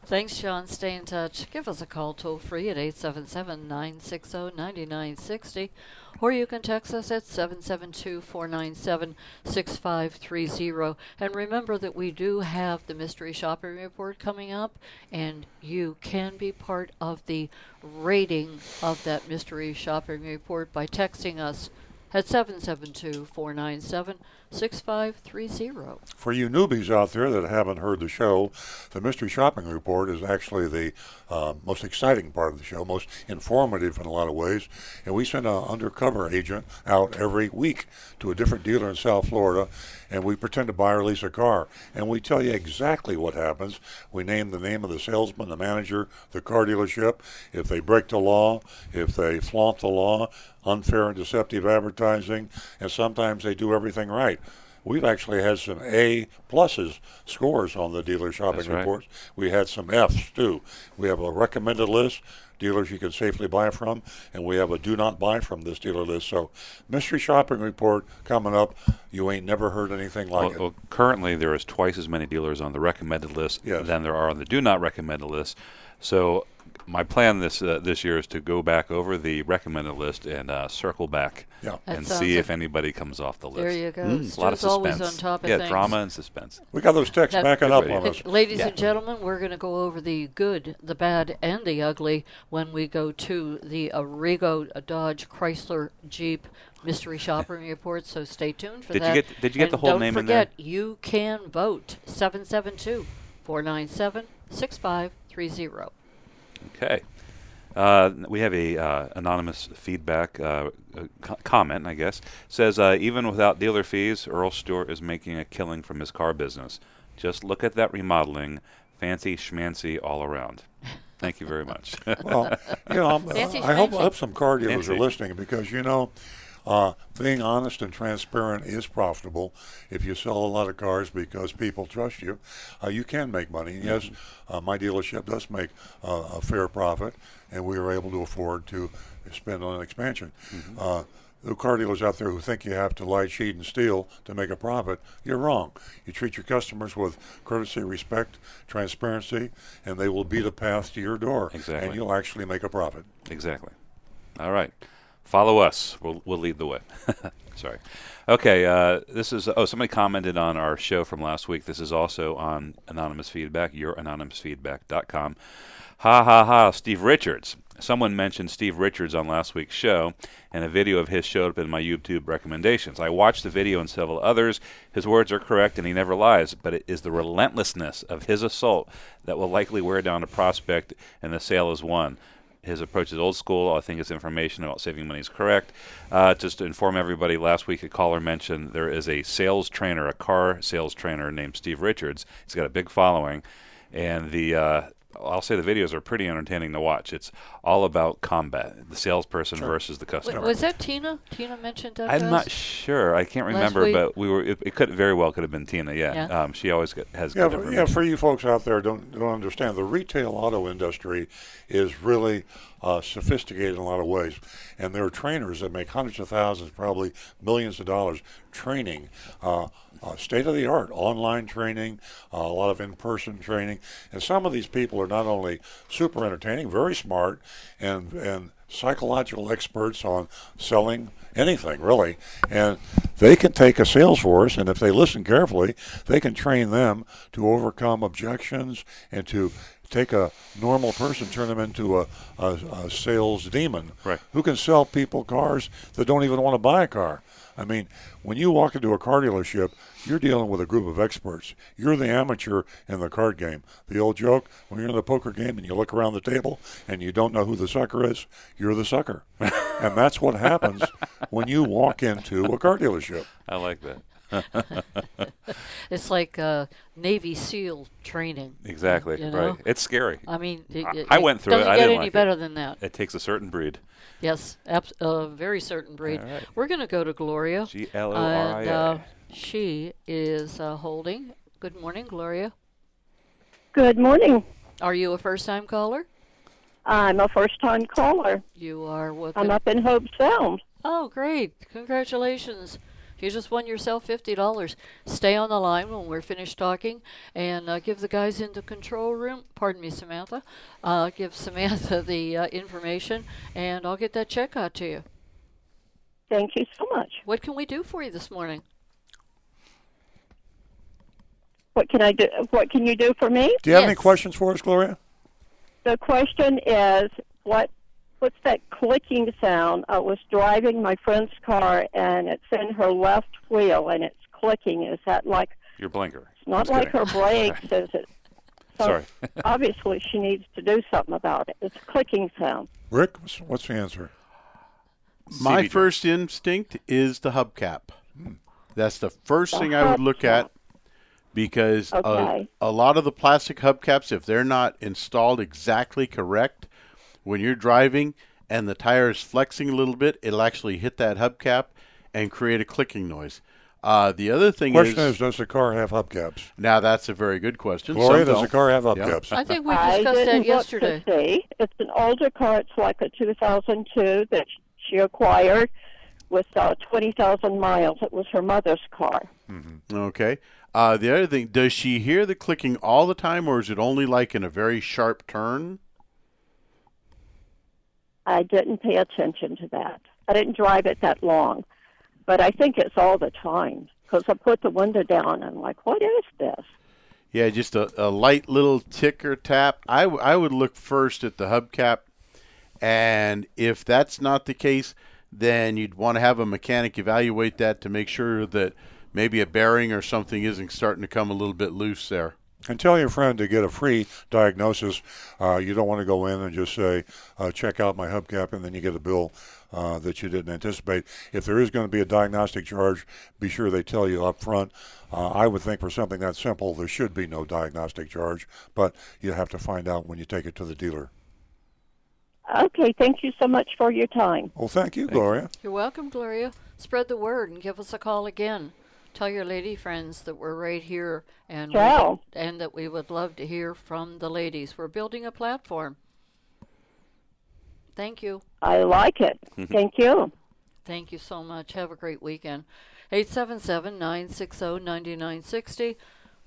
Thanks, Sean. Stay in touch. Give us a call toll free at 877 960 9960, or you can text us at 772 497 6530. And remember that we do have the Mystery Shopping Report coming up, and you can be part of the rating of that Mystery Shopping Report by texting us at 772 497 6530. For you newbies out there that haven't heard the show, the Mystery Shopping Report is actually the uh, most exciting part of the show, most informative in a lot of ways. And we send an undercover agent out every week to a different dealer in South Florida, and we pretend to buy or lease a car. And we tell you exactly what happens. We name the name of the salesman, the manager, the car dealership, if they break the law, if they flaunt the law, unfair and deceptive advertising, and sometimes they do everything right. We've actually had some A pluses scores on the dealer shopping That's right. reports. We had some Fs too. We have a recommended list, dealers you can safely buy from, and we have a do not buy from this dealer list. So, mystery shopping report coming up. You ain't never heard anything like Well, it. well, currently, there is twice as many dealers on the recommended list Yes. than there are on the do not recommended list. So, my plan this uh, this year is to go back over the recommended list and uh, circle back Yeah. And see like- if anybody comes off the list. There you go. Mm, a lot of suspense. on top of yeah, things. drama and suspense. We got those texts backing up on us. Ladies Yeah. and gentlemen, we're going to go over the good, the bad, and the ugly when we go to the Arrigo Dodge Chrysler Jeep Mystery Shopping Report. So stay tuned for Did you that. get- did you get And the whole don't name in there? forget, you can vote 772 497 6530. Okay. Uh, we have a uh, anonymous feedback uh, uh, co- comment, I guess. Says uh, even without dealer fees, Earl Stewart is making a killing from his car business. Just look at that remodeling, fancy schmancy all around. Thank you very much. well, you know, I'm- Fancy I hope, I hope some car dealers Fancy. are listening because you know, uh, being honest and transparent is profitable. If you sell a lot of cars because people trust you, uh, you can make money. And Yes, uh, my dealership does make uh, a fair profit, and we are able to afford to spend on expansion. Uh, the car dealers out there who think you have to lie, cheat, and steal to make a profit, you're wrong. You treat your customers with courtesy, respect, transparency, and they will beat a path to your door, Exactly. and you'll actually make a profit. Exactly. All right. Follow us. We'll, we'll lead the way. Sorry. Okay. Uh, this is, oh, somebody commented on our show from last week. This is also on Anonymous Feedback, youranonymousfeedback.com. Ha ha ha, Steve Richards. Someone mentioned Steve Richards on last week's show, and a video of his showed up in my YouTube recommendations. I watched the video and several others. His words are correct, and he never lies, but it is the relentlessness of his assault that will likely wear down a prospect, and the sale is won. His approach is old school. I think his information about saving money is correct. Uh, just to inform everybody, last week a caller mentioned there is a sales trainer, a car sales trainer named Steve Richards. He's got a big following, and the uh, I'll say the videos are pretty entertaining to watch. It's all about combat, the salesperson versus the Wait, customer. was that Tina? Tina mentioned that. I'm not sure. I can't remember, week? but we were. It, it could very well could have been Tina. Yeah, Yeah. Um, she always get, has Yeah, good for, yeah. For you folks out there, don't don't understand the retail auto industry is really uh, sophisticated in a lot of ways, and there are trainers that make hundreds of thousands, probably millions of dollars, training. Uh, uh, state of the art online training, uh, a lot of in person training, and some of these people are not only super entertaining, very smart, and and psychological experts on selling anything really. And they can take a sales force and if they listen carefully they can train them to overcome objections and to take a normal person turn them into a, a, a sales demon Right. who can sell people cars that don't even want to buy a car i mean when you walk into a car dealership you're dealing with a group of experts you're the amateur in the card game the old joke when you're in the poker game and you look around the table and you don't know who the sucker is you're the sucker and that's what happens when you walk into a car dealership. I like that. It's like uh, Navy SEAL training. Exactly. You know? Right. It's scary. I mean, it, I- it- I went through it. doesn't I get didn't any like it. better than that. It takes a certain breed. Yes, abs- a very certain breed. All right. We're going to go to Gloria. G L O R I And A. uh, she is uh, holding. Good morning, Gloria. Good morning. Are you a first-time caller? I'm a first time caller. You are with. I'm up in Hobe Sound. Oh, great! Congratulations. You just won yourself fifty dollars. Stay on the line when we're finished talking, and uh, give the guys in the control room. Pardon me, Samantha. Uh, give Samantha the uh, information, and I'll get that check out to you. Thank you so much. What can we do for you this morning? What can I do? What can you do for me? Do you have any questions for us, Gloria? The question is, what what's that clicking sound? I was driving my friend's car, and it's in her left wheel, and it's clicking. Is that like Your blinker. it's not Just like kidding. her brakes, is it? So Sorry. obviously, she needs to do something about it. It's a clicking sound. Rick, what's- what's the answer? My CB first instinct is the hubcap. Hmm. That's the first The thing I would look at because Okay. a, a lot of the plastic hubcaps, if they're not installed exactly correct, when you're driving and the tire is flexing a little bit, it'll actually hit that hubcap and create a clicking noise. Uh, the other thing Question is, is, does the car have hubcaps? now that's a very good question. Gloria, does the car have Yeah. hubcaps? I think we I discussed didn't that look yesterday. To see. It's an older car. It's like a 2002 that she acquired with uh, 20,000 miles. It was her mother's car. Okay. Uh, the other thing, does she hear the clicking all the time, or is it only like in a very sharp turn? I didn't pay attention to that. I didn't drive it that long, but I think it's all the time because I put the window down and I'm like, what is this? Yeah, just a, a light little tick or tap. I, w- I would look first at the hubcap, and if that's not the case, then you'd want to have a mechanic evaluate that to make sure that maybe a bearing or something isn't starting to come a little bit loose there. And tell your friend to get a free diagnosis. Uh, you don't want to go in and just say, uh, check out my hubcap, and then you get a bill uh, that you didn't anticipate. If there is going to be a diagnostic charge, be sure they tell you up front. Uh, I would think for something that simple, there should be no diagnostic charge, but you have to find out when you take it to the dealer. Okay, thank you so much for your time. Well, thank you, Gloria. You're welcome, Gloria. Spread the word and give us a call again. Tell your lady friends that we're right here and we- and that we would love to hear from the ladies. We're building a platform. Thank you. I like it. Thank you. Thank you so much. Have a great weekend. 877 960 9960,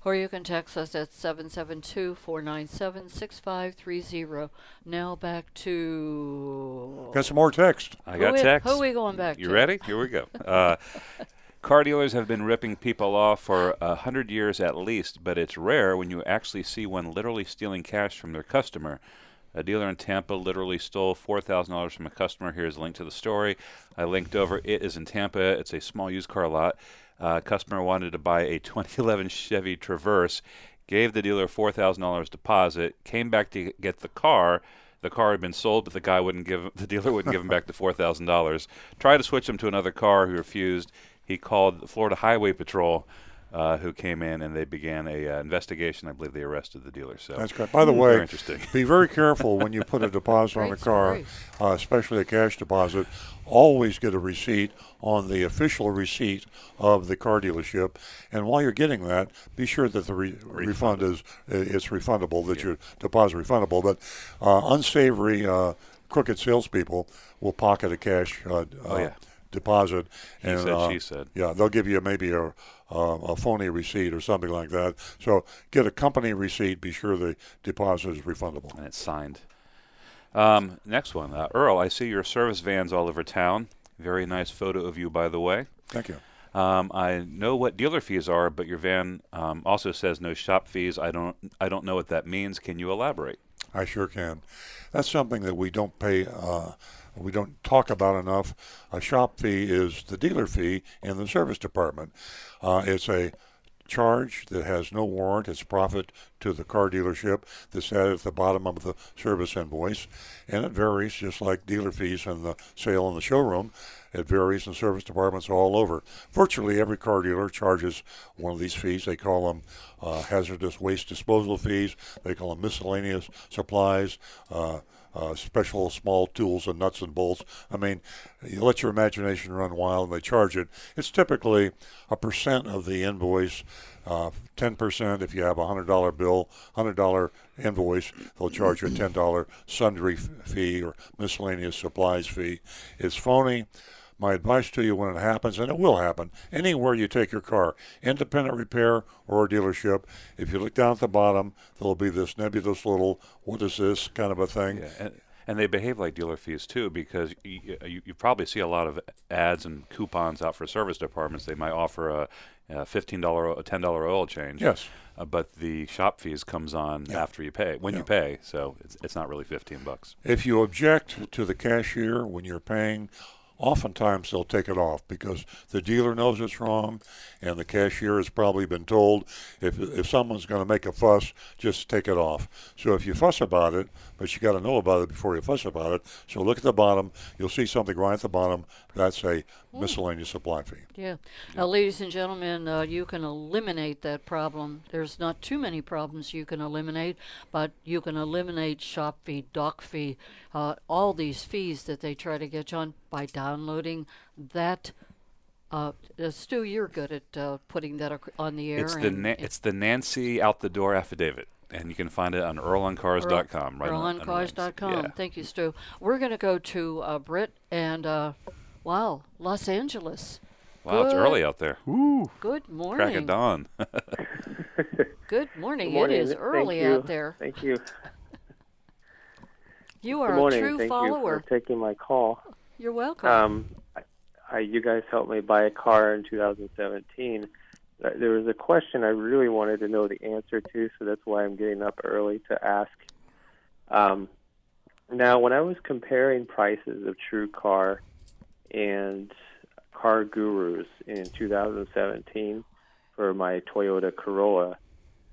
or you can text us at 772 497 6530. Now back to. Got some more text. I got Who i- text. who we going back You to? ready? Here we go. Uh, car dealers have been ripping people off for a hundred years at least, but it's rare when you actually see one literally stealing cash from their customer. A dealer in Tampa literally stole $4,000 from a customer. Here's a link to the story. I linked over. It is in Tampa. It's a small used car lot. Uh, customer wanted to buy a 2011 Chevy Traverse, gave the dealer $4,000 deposit, came back to get the car. The car had been sold, but the guy wouldn't give the dealer wouldn't give him back the four thousand dollars. Tried to switch him to another car, who refused. He called the Florida Highway Patrol, uh, who came in and they began a uh, investigation. I believe they arrested the dealer. So That's great. By the way, interesting. be very careful when you put a deposit on a car, uh, especially a cash deposit. Always get a receipt on the official receipt of the car dealership, and while you're getting that, be sure that the re- refund is it's refundable, that your deposit is refundable. But uh, unsavory, uh, crooked salespeople will pocket a cash uh, Oh, uh, yeah. Deposit. He and, said, uh, she said. Yeah, they'll give you maybe a, uh, a phony receipt or something like that. So get a company receipt. Be sure the deposit is refundable. and it's signed. Um, next one, uh, Earl. I see your service vans all over town. Very nice photo of you, by the way. Thank you. Um, I know what dealer fees are, but your van um, also says no shop fees. I don't. I don't know what that means. Can you elaborate? I sure can. That's something that we don't pay. Uh, we don't talk about enough. A shop fee is the dealer fee in the service department. Uh, it's a charge that has no warrant. It's profit to the car dealership that's added at the bottom of the service invoice, and it varies just like dealer fees in the sale in the showroom. It varies in service departments all over. Virtually every car dealer charges one of these fees. They call them uh, hazardous waste disposal fees. They call them miscellaneous supplies. Uh, uh, special small tools and nuts and bolts. I mean, you let your imagination run wild and they charge it. It's typically a percent of the invoice uh, 10% if you have a $100 bill, $100 invoice, they'll charge you a $10 sundry fee or miscellaneous supplies fee. It's phony. My advice to you when it happens, and it will happen, anywhere you take your car, independent repair or a dealership, if you look down at the bottom, there'll be this nebulous little, what is this kind of a thing. Yeah, and, and they behave like dealer fees too, because you, you, you probably see a lot of ads and coupons out for service departments. They might offer a, a fifteen dollar, a ten dollar oil change. Yes. Uh, but the shop fees comes on Yeah. after you pay, when Yeah. you pay. So it's it's not really fifteen bucks. If you object to the cashier when you're paying, oftentimes they'll take it off because the dealer knows it's wrong, and the cashier has probably been told if if someone's going to make a fuss, just take it off. So if you fuss about it, but you got to know about it before you fuss about it. So look at the bottom. You'll see something right at the bottom. That's a miscellaneous supply fee. Yeah. Now, ladies and gentlemen, uh, you can eliminate that problem. There's not too many problems you can eliminate, but you can eliminate shop fee, dock fee, uh, all these fees that they try to get you on by downloading that. Uh, uh, Stu, you're good at uh, putting that ac- on the air. It's the Na- it's the Nancy out the door affidavit, and you can find it on earloncars.com. Right on- on the. EarlOnCars.com. Yeah. Thank you, Stu. We're going to go to uh, Britt and, uh, wow, Los Angeles. Wow, it's early out there. Woo! Good Crack of morning. dawn. Good morning. Good morning. It is Thank early you. out there. Thank you. You Good are morning. a true Thank follower. you for taking my call. You're welcome. Um, I, I, you guys helped me buy a car in 2017. Uh, There was a question I really wanted to know the answer to, so that's why I'm getting up early to ask. Um, now, when I was comparing prices of TrueCar and CarGurus in 2017 for my Toyota Corolla,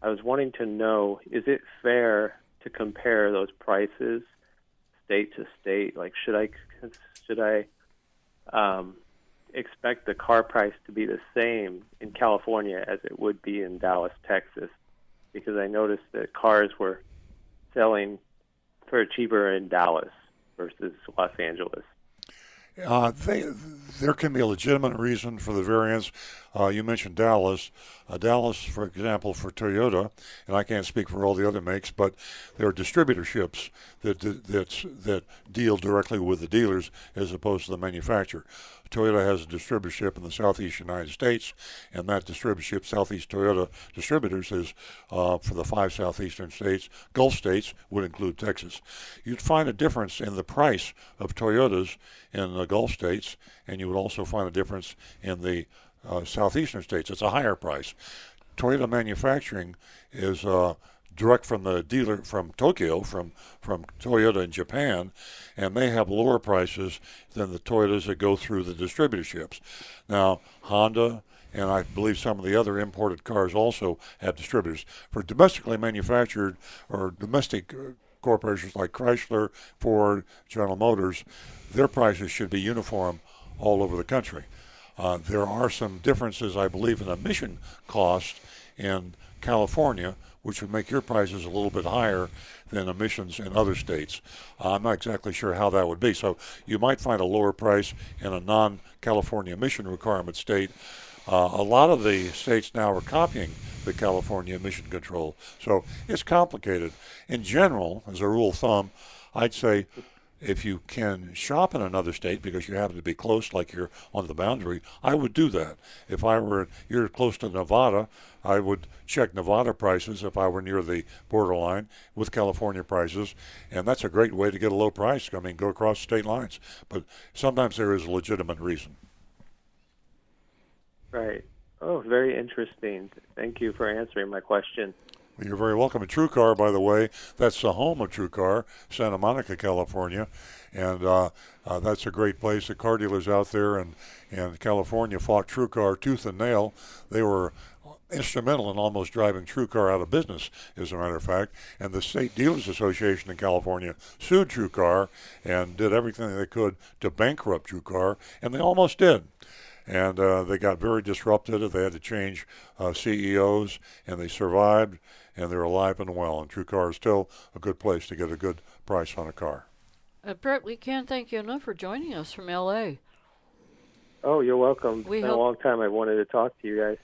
I was wanting to know is it fair to compare those prices state to state? Like, should I should I um, expect the car price to be the same in California as it would be in Dallas, Texas? Because I noticed that cars were selling for cheaper in Dallas versus Los Angeles. Uh, they, there can be a legitimate reason for the variance. Uh, you mentioned Dallas. Uh, Dallas, for example, for Toyota, and I can't speak for all the other makes, but there are distributorships that that that deal directly with the dealers as opposed to the manufacturer. Toyota has a distributorship in the southeast United States, and that distributorship, Southeast Toyota Distributors, is uh, for the five southeastern states. Gulf states would include Texas. You'd find a difference in the price of Toyotas in the Gulf states, and you would also find a difference in the uh, southeastern states. It's a higher price. Toyota manufacturing is uh, direct from the dealer from Tokyo, from from Toyota in Japan, and they have lower prices than the Toyotas that go through the distributorships. Now, Honda and I believe some of the other imported cars also have distributors. For domestically manufactured or domestic uh, corporations like Chrysler, Ford, General Motors, their prices should be uniform all over the country. Uh, there are some differences, I believe, in emission cost in California, which would make your prices a little bit higher than emissions in other states. Uh, I'm not exactly sure how that would be. So you might find a lower price in a non-California emission requirement state. Uh, a lot of the states now are copying the California emission control. So it's complicated. In general, as a rule of thumb, I'd say if you can shop in another state because you happen to be close, like you're on the boundary, I would do that. If I were you're close to Nevada, I would check Nevada prices if I were near the borderline with California prices, and that's a great way to get a low price. I mean, go across state lines. But sometimes there is a legitimate reason. Right. Oh, very interesting. Thank you for answering my question. You're very welcome. At TrueCar, by the way, that's the home of TrueCar, Santa Monica, California, and uh, uh, that's a great place. The car dealers out there in, in California fought TrueCar tooth and nail. They were instrumental in almost driving TrueCar out of business, as a matter of fact. And the State Dealers Association in California sued TrueCar and did everything they could to bankrupt TrueCar, and they almost did and uh, they got very disrupted. They had to change uh, CEOs, and they survived, and they're alive and well. And TrueCar is still a good place to get a good price on a car. Uh, Brett, we can't thank you enough for joining us from L.A. Oh, you're welcome. We it's been hope- a long time I wanted to talk to you guys.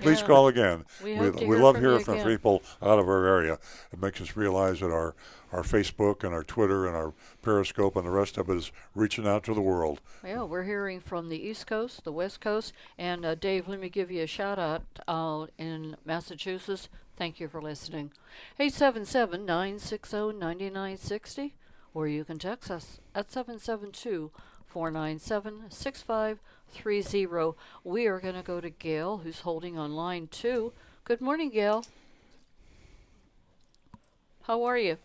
please Yeah. call again. We we, we hear love from hearing you from people out of our area. It makes us realize that our our Facebook and our Twitter and our Periscope and the rest of it is reaching out to the world. Yeah, we're hearing from the East Coast, the West Coast, and uh, Dave, let me give you a shout out uh, in Massachusetts. Thank you for listening. 877 960 9960, or you can text us at 772 497 6530. We are going to go to Gail, who's holding on line two. Good morning, Gail. How are you?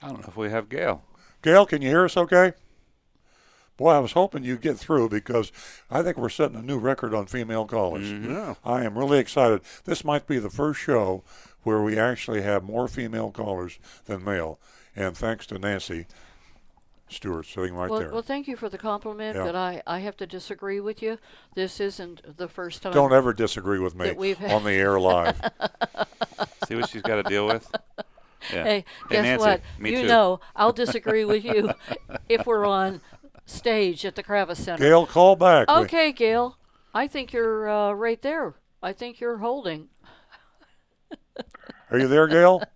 I don't know if we have Gail. Gail, can you hear us okay? Boy, I was hoping you'd get through because I think we're setting a new record on female callers. Mm-hmm. Yeah. I am really excited. This might be the first show where we actually have more female callers than male. And thanks to Nancy Stewart sitting right well, there. well, thank you for the compliment, Yeah. but I, I have to disagree with you. This isn't the first time. Don't ever disagree with me we've had- on the air live. See what she's got to deal with? Yeah. Hey, guess Nancy, what? Me you too. know, I'll disagree with you if we're on stage at the Kravis Center. Gail, call back. We- Okay, Gail. I think you're uh, right there. I think you're holding. Are you there, Gail?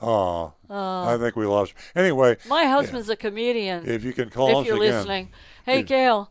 Oh, I think we lost. Anyway, My husband's a comedian. if you can call if us you're again. listening. Hey, If- Gail,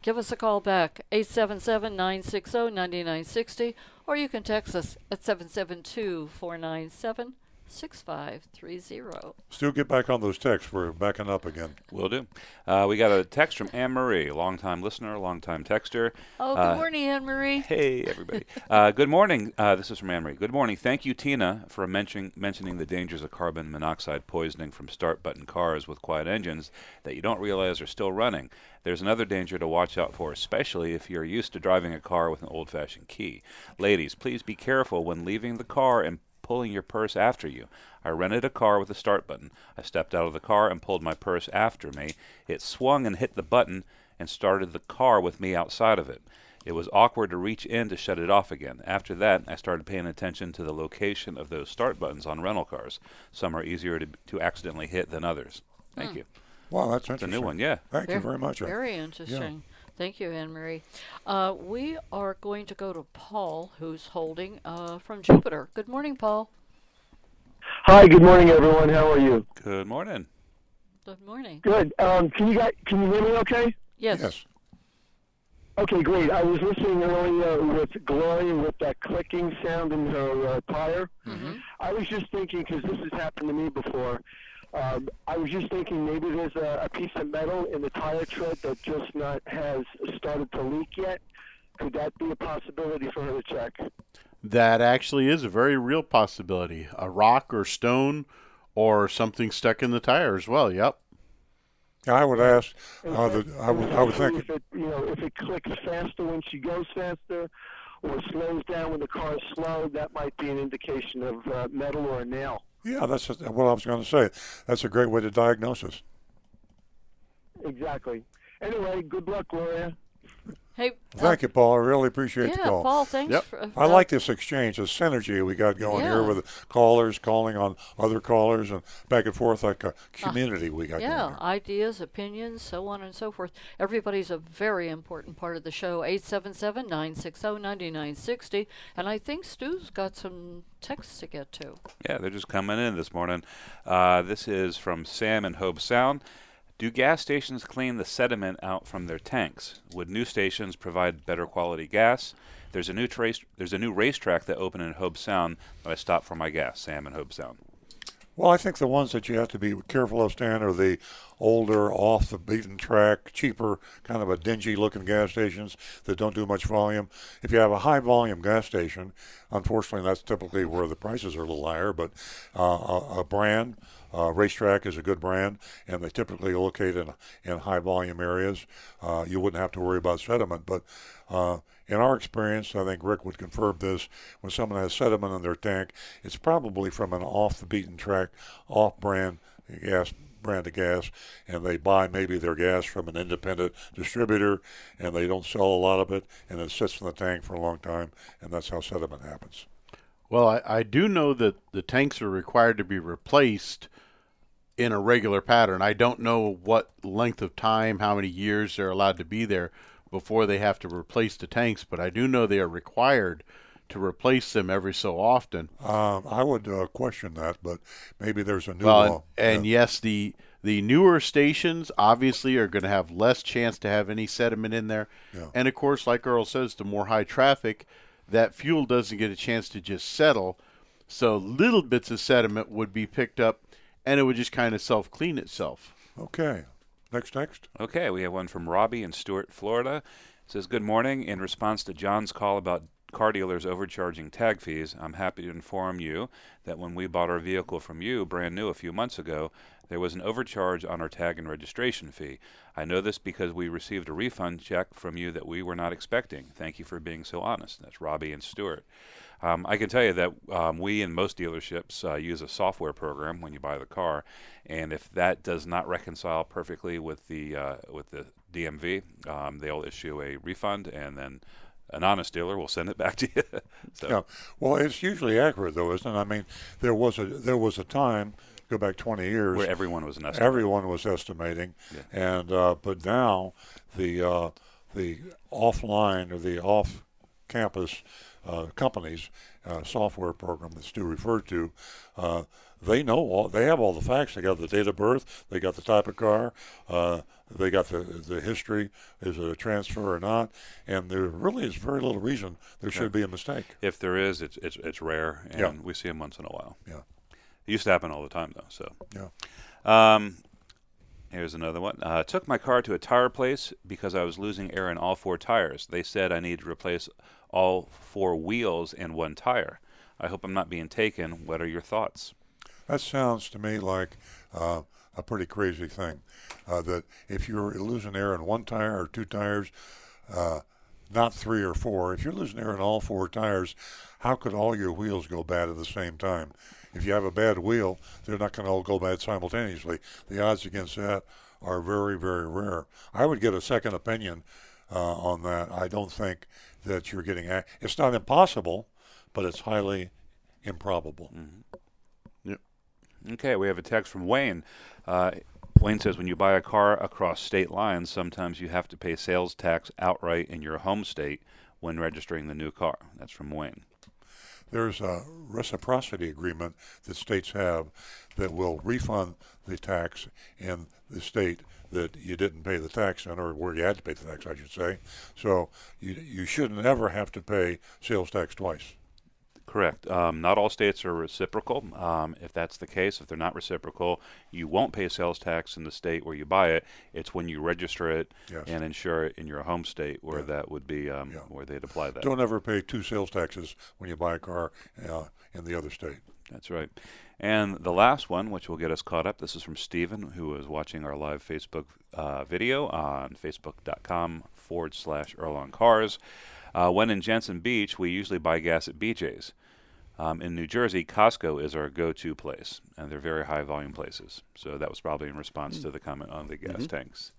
give us a call back, 877 960 9960, or you can text us at 772 497 6530. Stu, get back on those texts. We're backing up again. Will do. Uh, we got a text from Anne Marie, longtime listener, longtime texter. Oh, good Uh, morning, Anne Marie. Hey, everybody. uh, good morning. Uh, this is from Anne Marie. Good morning. Thank you, Tina, for mentioning mentioning the dangers of carbon monoxide poisoning from start button cars with quiet engines that you don't realize are still running. There's another danger to watch out for, especially if you're used to driving a car with an old fashioned key. Ladies, please be careful when leaving the car and pulling your purse after you. I rented a car with a start button. I stepped out of the car and pulled my purse after me. It swung and hit the button and started the car with me outside of it. It was awkward to reach in to shut it off again. After that, I started paying attention to the location of those start buttons on rental cars. Some are easier to, to accidentally hit than others. Thank Hmm. you. Wow, that's It's a new one, yeah. Thank you very much. Very interesting. Thank you, Anne Marie. Uh, we are going to go to Paul, who's holding uh, from Jupiter. Good morning, Paul. Hi, good morning, everyone. How are you? Good morning. Good morning. Good. Um, can you guys can you hear me? Okay. Yes. Yes. Okay, great. I was listening earlier with Gloria with that clicking sound in her uh, tire. I was just thinking because this has happened to me before. Um, I was just thinking maybe there's a, a piece of metal in the tire tread that just not has started to leak yet. Could that be a possibility for her to check? That actually is a very real possibility. A rock or stone or something stuck in the tire as well. Yep. I would ask. Uh, the, I would. I would think. If it, you know, if it clicks faster when she goes faster, or slows down when the car is slow, that might be an indication of uh, metal or a nail. Yeah, that's what I was going to say. That's a great way to diagnose us. Exactly. Anyway, good luck, Gloria. Hey. Thank you, Paul. I really appreciate yeah, the call. Paul, thanks Yep. for. I like this exchange, this synergy we got going here with callers calling on other callers and back and forth like a community we got Uh, Yeah, going. Here. ideas, opinions, so on and so forth. Everybody's a very important part of the show. 877 960 9960. And I think Stu's got some texts to get to. Yeah, they're just coming in this morning. Uh, this is from Sam in Hobe Sound. Do gas stations clean the sediment out from their tanks? Would new stations provide better quality gas? There's a new trace. There's a new RaceTrac that opened in Hobe Sound that I stopped for my gas. Sam in Hobe Sound. Well, I think the ones that you have to be careful of, Stan, are the older, off the beaten track, cheaper, kind of a dingy looking gas stations that don't do much volume. If you have a high volume gas station, unfortunately, that's typically where the prices are a little higher, but uh, a, a brand, uh, RaceTrac is a good brand, and they typically locate in, in high volume areas. Uh, you wouldn't have to worry about sediment, but uh, in our experience, I think Rick would confirm this, when someone has sediment in their tank, it's probably from an off the beaten track, off brand gas brand of gas and they buy maybe their gas from an independent distributor and they don't sell a lot of it and it sits in the tank for a long time and that's how sediment happens. Well, I, I do know that the tanks are required to be replaced in a regular pattern. I don't know what length of time, how many years they're allowed to be there, before they have to replace the tanks. But I do know they are required to replace them every so often. Um, I would uh, question that, but maybe there's a new Well, law. and, and yes, the the newer stations obviously are going to have less chance to have any sediment in there. Yeah. And of course, like Earl says, the more high traffic, that fuel doesn't get a chance to just settle. So little bits of sediment would be picked up, and it would just kind of self clean itself. Okay. Next, next. Okay, we have one from Robbie in Stuart, Florida. It says, Good morning. In response to John's call about car dealers overcharging tag fees, I'm happy to inform you that when we bought our vehicle from you, brand new a few months ago, there was an overcharge on our tag and registration fee. I know this because we received a refund check from you that we were not expecting. Thank you for being so honest. That's Robbie and Stuart. Um, I can tell you that um, we in most dealerships uh, use a software program when you buy the car, and if that does not reconcile perfectly with the uh, with the DMV, um, they'll issue a refund, and then an honest dealer will send it back to you. so Yeah. Well, it's usually accurate though, isn't it? I mean, there was a there was a time go back 20 years Where everyone was an estimator. Everyone was estimating, and uh, but now the uh, the offline or the off campus uh, companies uh, software program that Stu referred to. Uh, they know all. They have all the facts. They got the date of birth. They got the type of car. Uh, they got the the history. Is it a transfer or not? And there really is very little reason there should be a mistake. If there is, it's it's, it's rare, and Yeah. we see them once in a while. Yeah. It used to happen all the time, though. So Yeah. Um, here's another one. Uh, took my car to a tire place because I was losing air in all four tires. They said I need to replace all four wheels and one tire. I hope I'm not being taken. What are your thoughts? That sounds to me like uh, a pretty crazy thing. Uh, that if you're losing air in one tire or two tires, uh, not three or four, if you're losing air in all four tires, how could all your wheels go bad at the same time? If you have a bad wheel, they're not going to all go bad simultaneously. The odds against that are very, very rare. I would get a second opinion uh, on that. I don't think that you're getting. A- it's not impossible, but it's highly improbable. Yep. Okay, we have a text from Wayne. Uh, Wayne says, when you buy a car across state lines, sometimes you have to pay sales tax outright in your home state when registering the new car. That's from Wayne. There's a reciprocity agreement that states have that will refund the tax in the state that you didn't pay the tax on, or where you had to pay the tax, I should say. So you you shouldn't ever have to pay sales tax twice. Correct. Um, not all states are reciprocal. Um, if that's the case, if they're not reciprocal, you won't pay sales tax in the state where you buy it. It's when you register it Yes. and insure it in your home state where that would be um, where they'd apply that. Don't ever pay two sales taxes when you buy a car uh, in the other state. That's right. And the last one, which will get us caught up, this is from Stephen, who is watching our live Facebook uh, video on facebook.com forward slash Earl on Cars. Uh, when in Jensen Beach, we usually buy gas at BJ's. Um, in New Jersey, Costco is our go to place, and they're very high volume places. So that was probably in response Mm. to the comment on the gas Mhm. tanks.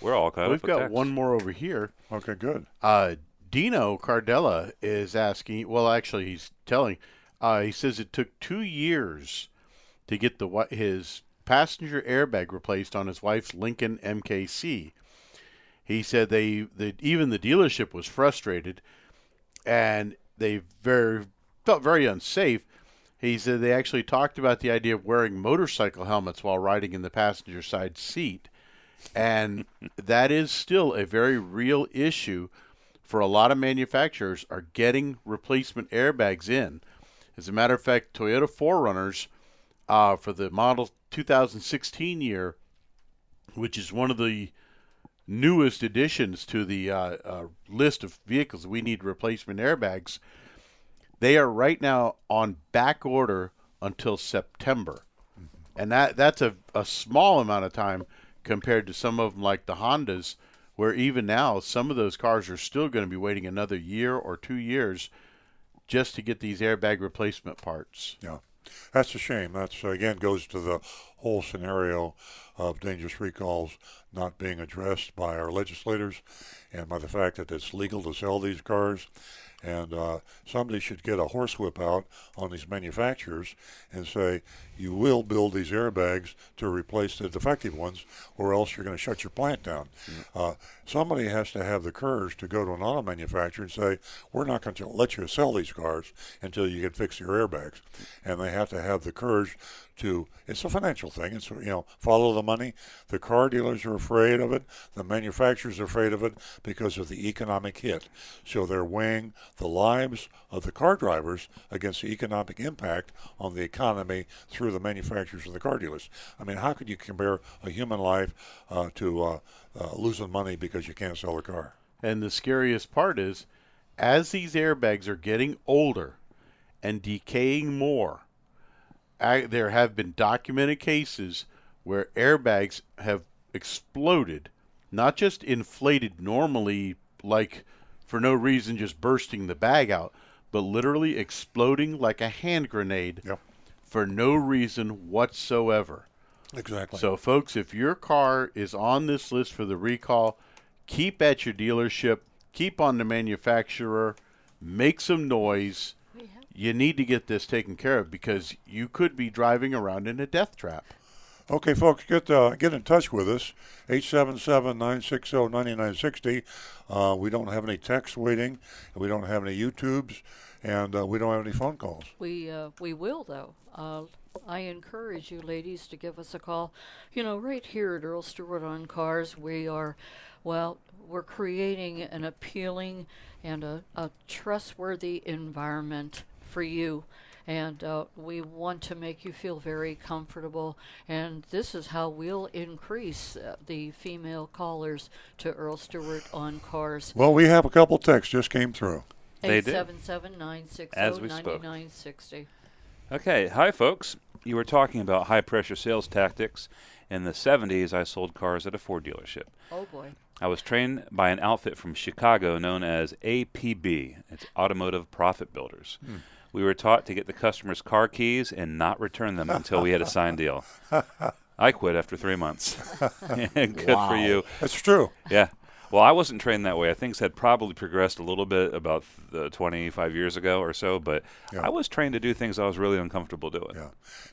We're all caught up. We've up with got text. one more over here. Okay, good. Uh, Dino Cardella is asking. Well, actually, he's telling. Uh, he says it took two years to get the his passenger airbag replaced on his wife's Lincoln MKC. He said they, they even the dealership was frustrated, and they very felt very unsafe. He said they actually talked about the idea of wearing motorcycle helmets while riding in the passenger side seat. And that is still a very real issue for a lot of manufacturers are getting replacement airbags in. As a matter of fact, Toyota 4Runners uh, for the model 2016 year, which is one of the newest additions to the uh, uh, list of vehicles we need replacement airbags, they are right now on back order until September, and that that's a, a small amount of time compared to some of them like the Hondas, where even now some of those cars are still going to be waiting another year or two years just to get these airbag replacement parts. Yeah, that's a shame. That's again goes to the whole scenario of dangerous recalls not being addressed by our legislators, and by the fact that it's legal to sell these cars, And uh, somebody should get a horsewhip out on these manufacturers and say, you will build these airbags to replace the defective ones, or else you're going to shut your plant down. Uh, somebody has to have the courage to go to an auto manufacturer and say, we're not going to let you sell these cars until you can fix your airbags. And they have to have the courage to it's a financial thing it's you know follow the money the car dealers are afraid of it the manufacturers are afraid of it because of the economic hit so they're weighing the lives of the car drivers against the economic impact on the economy through the manufacturers and the car dealers. I mean how could you compare a human life uh, to uh, uh, losing money because you can't sell a car? And the scariest part is, as these airbags are getting older and decaying more, I, there have been documented cases where airbags have exploded, not just inflated normally, like for no reason, just bursting the bag out, but literally exploding like a hand grenade for no reason whatsoever. Exactly. So, folks, if your car is on this list for the recall, keep at your dealership, keep on the manufacturer, make some noise. You need to get this taken care of because you could be driving around in a death trap. Okay, folks, get uh, get in touch with us. 877-960-9960. Uh, we don't have any text waiting. We don't have any YouTubes. And uh, we don't have any phone calls. We uh, we will though. Uh, I encourage you ladies to give us a call. You know, right here at Earl Stewart on Cars, we are, well, we're creating an appealing and a, a trustworthy environment for you. And uh, we want to make you feel very comfortable. And this is how we'll increase uh, the female callers to Earl Stewart on Cars. Well, we have a couple texts just came through. They did. 877 As we spoke. 9960. Okay, hi folks. You were talking about high pressure sales tactics. In the 70s, I sold cars at a Ford dealership. Oh boy. I was trained by an outfit from Chicago known as APB. It's Automotive Profit Builders. Hmm. We were taught to get the customer's car keys and not return them until we had a signed deal. I quit after three months. Good for you. That's true. Yeah. Well, I wasn't trained that way. I think had probably progressed a little bit about uh, 25 years ago or so, but I was trained to do things I was really uncomfortable doing. Yeah.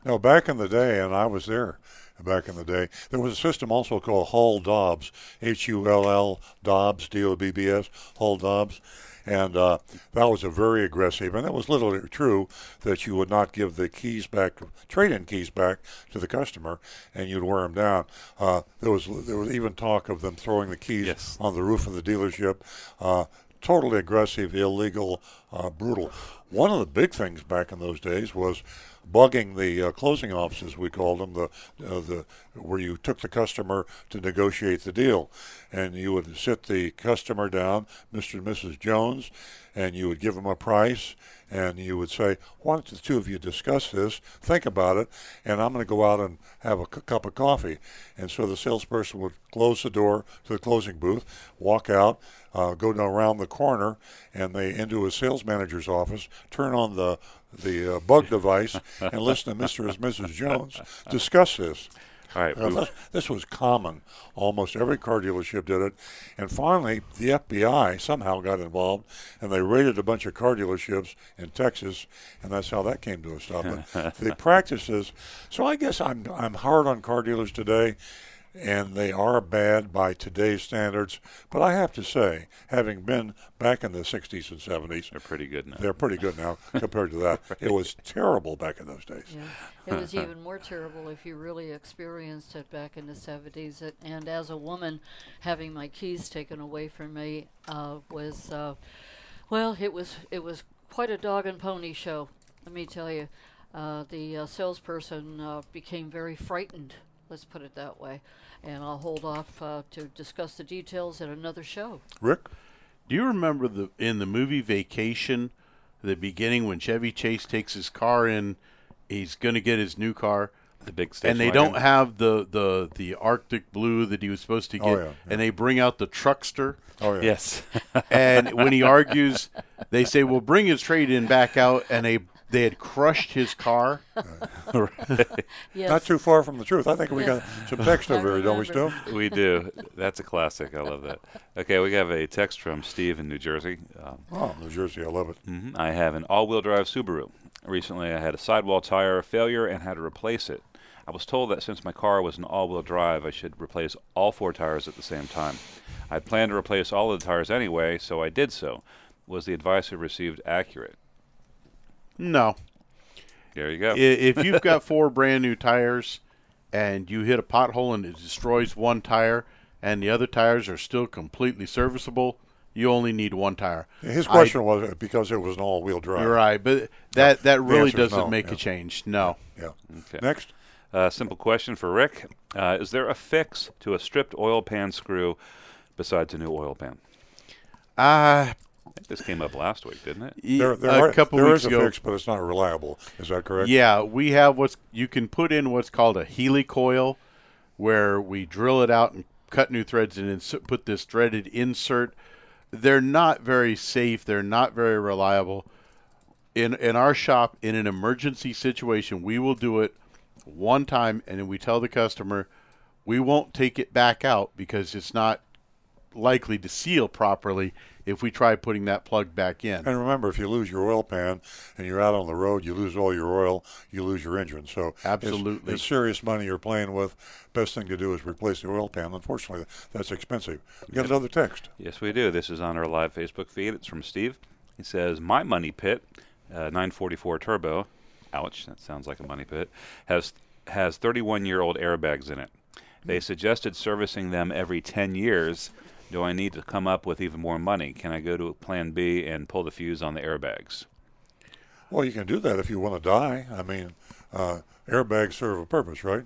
No, back in the day, and I was there back in the day, there was a system also called Hull Dobbs, H U L L Dobbs, D O B B S, Hull Dobbs. And uh, that was a very aggressive, and it was literally true that you would not give the keys back, trade-in keys back to the customer, and you'd wear them down. Uh, there was there was even talk of them throwing the keys on the roof of the dealership. Uh, totally aggressive, illegal, uh, brutal. One of the big things back in those days was bugging the uh, closing offices. We called them the uh, the where you took the customer to negotiate the deal, and you would sit the customer down, Mr. and Mrs. Jones, and you would give them a price, and you would say, "Why don't the two of you discuss this? Think about it, and I'm going to go out and have a cup of coffee." And so the salesperson would close the door to the closing booth, walk out, uh, go down around the corner, and they into a sales manager's office, turn on the the uh, bug device, and listen to Mr. and Mrs. Jones discuss this. All right, Uh, this, this was common. Almost every car dealership did it. And finally, the FBI somehow got involved, and they raided a bunch of car dealerships in Texas, and that's how that came to a stop. But the practices. So I guess I'm I'm hard on car dealers today, and they are bad by today's standards. But I have to say, having been back in the 60s and 70s, they're pretty good now. They're pretty good now compared to that. It was terrible back in those days. Yeah. It was even more terrible if you really experienced it back in the 70s. It, and as a woman, having my keys taken away from me uh, was, uh, well, it was it was quite a dog and pony show. Let me tell you, uh, the uh, salesperson uh, became very frightened. Let's put it that way. And I'll hold off uh, to discuss the details at another show. Rick? Do you remember the in the movie Vacation, the beginning when Chevy Chase takes his car in, he's going to get his new car. The big station and they wagon? don't have the, the, the Arctic blue that he was supposed to Oh, get, yeah, and they bring out the truckster. Oh yeah. Yes. and when he argues, they say, "Well, bring his trade in back out," and they they had crushed his car. Yes. Not too far from the truth. I think we got some text over here, don't we, still? we do. That's a classic. I love that. Okay, we have a text from Steve in New Jersey. Um, Oh, New Jersey, I love it. hmm I have an all-wheel drive Subaru. Recently, I had a sidewall tire failure and had to replace it. I was told that since my car was an all-wheel drive, I should replace all four tires at the same time. I planned to replace all of the tires anyway, so I did so. Was the advice I received accurate? No. There you go. If you've got four brand new tires and you hit a pothole and it destroys one tire and the other tires are still completely serviceable, you only need one tire. His I- question was because it was an all-wheel drive. You're right, but that that really doesn't no, make yeah. a change. No. Yeah. Okay. Next. Uh, simple question for Rick: uh, Is there a fix to a stripped oil pan screw besides a new oil pan? Uh, I think this came up last week, didn't it? There, there, a are, couple there weeks is a ago. fix, but it's not reliable. Is that correct? Yeah, we have what's you can put in what's called a Heli-Coil, where we drill it out and cut new threads and ins- put this threaded insert. They're not very safe. They're not very reliable. In in our shop, in an emergency situation, we will do it one time, and then we tell the customer we won't take it back out because it's not likely to seal properly if we try putting that plug back in. And remember, if you lose your oil pan and you're out on the road, you lose all your oil, you lose your engine. So Absolutely. it's, serious money you're playing with. Best thing to do is replace the oil pan. Unfortunately, that's expensive. We got another text. Yes, we do. This is on our live Facebook feed. It's from Steve. He says, "My money pit, uh, 944 turbo, ouch, that sounds like a money pit, has has 31 year old airbags in it. They suggested servicing them every 10 years. Do I need to come up with even more money? Can I go to Plan B and pull the fuse on the airbags? Well, you can do that if you want to die. I mean, uh, airbags serve a purpose, right?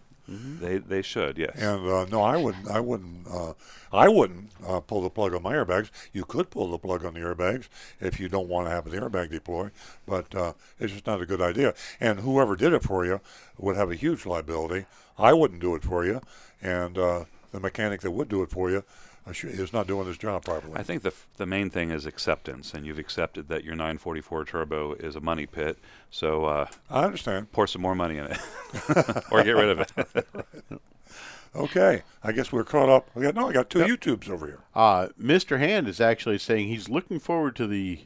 They they should, yes. And uh, no, I wouldn't. I wouldn't. Uh, I wouldn't uh, pull the plug on my airbags. You could pull the plug on the airbags if you don't want to have the airbag deploy, but uh, it's just not a good idea. And whoever did it for you would have a huge liability. I wouldn't do it for you, and uh, the mechanic that would do it for you is not doing his job properly. I think the f- the main thing is acceptance, and you've accepted that your 944 turbo is a money pit. So uh, I understand. Pour some more money in it, or get rid of it. Okay, I guess we're caught up. We got no. I got two YouTubes over here. Uh, Mr. Hand is actually saying he's looking forward to the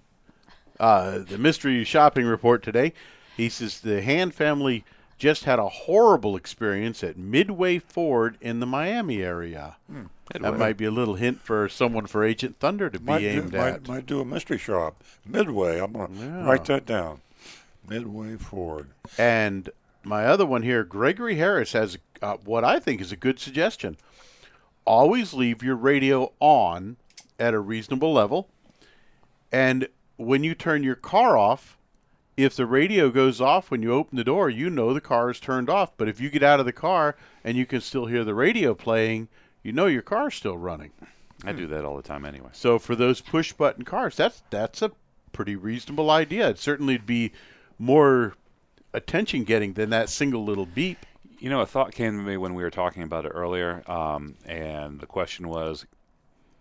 uh, the mystery shopping report today. He says the Hand family just had a horrible experience at Midway Ford in the Miami area. Hmm. That might be a little hint for someone for Agent Thunder to be Might do, aimed might, at. might do a mystery shop. Midway. I'm going to Yeah. write that down. Midway Ford. And my other one here, Gregory Harris has uh, what I think is a good suggestion. Always leave your radio on at a reasonable level. And when you turn your car off, if the radio goes off when you open the door, you know the car is turned off. But if you get out of the car and you can still hear the radio playing, you know your car's still running. I do that all the time anyway. So for those push button cars, that's that's a pretty reasonable idea. It certainly would be more attention getting than that single little beep. You know, a thought came to me when we were talking about it earlier, um, and the question was,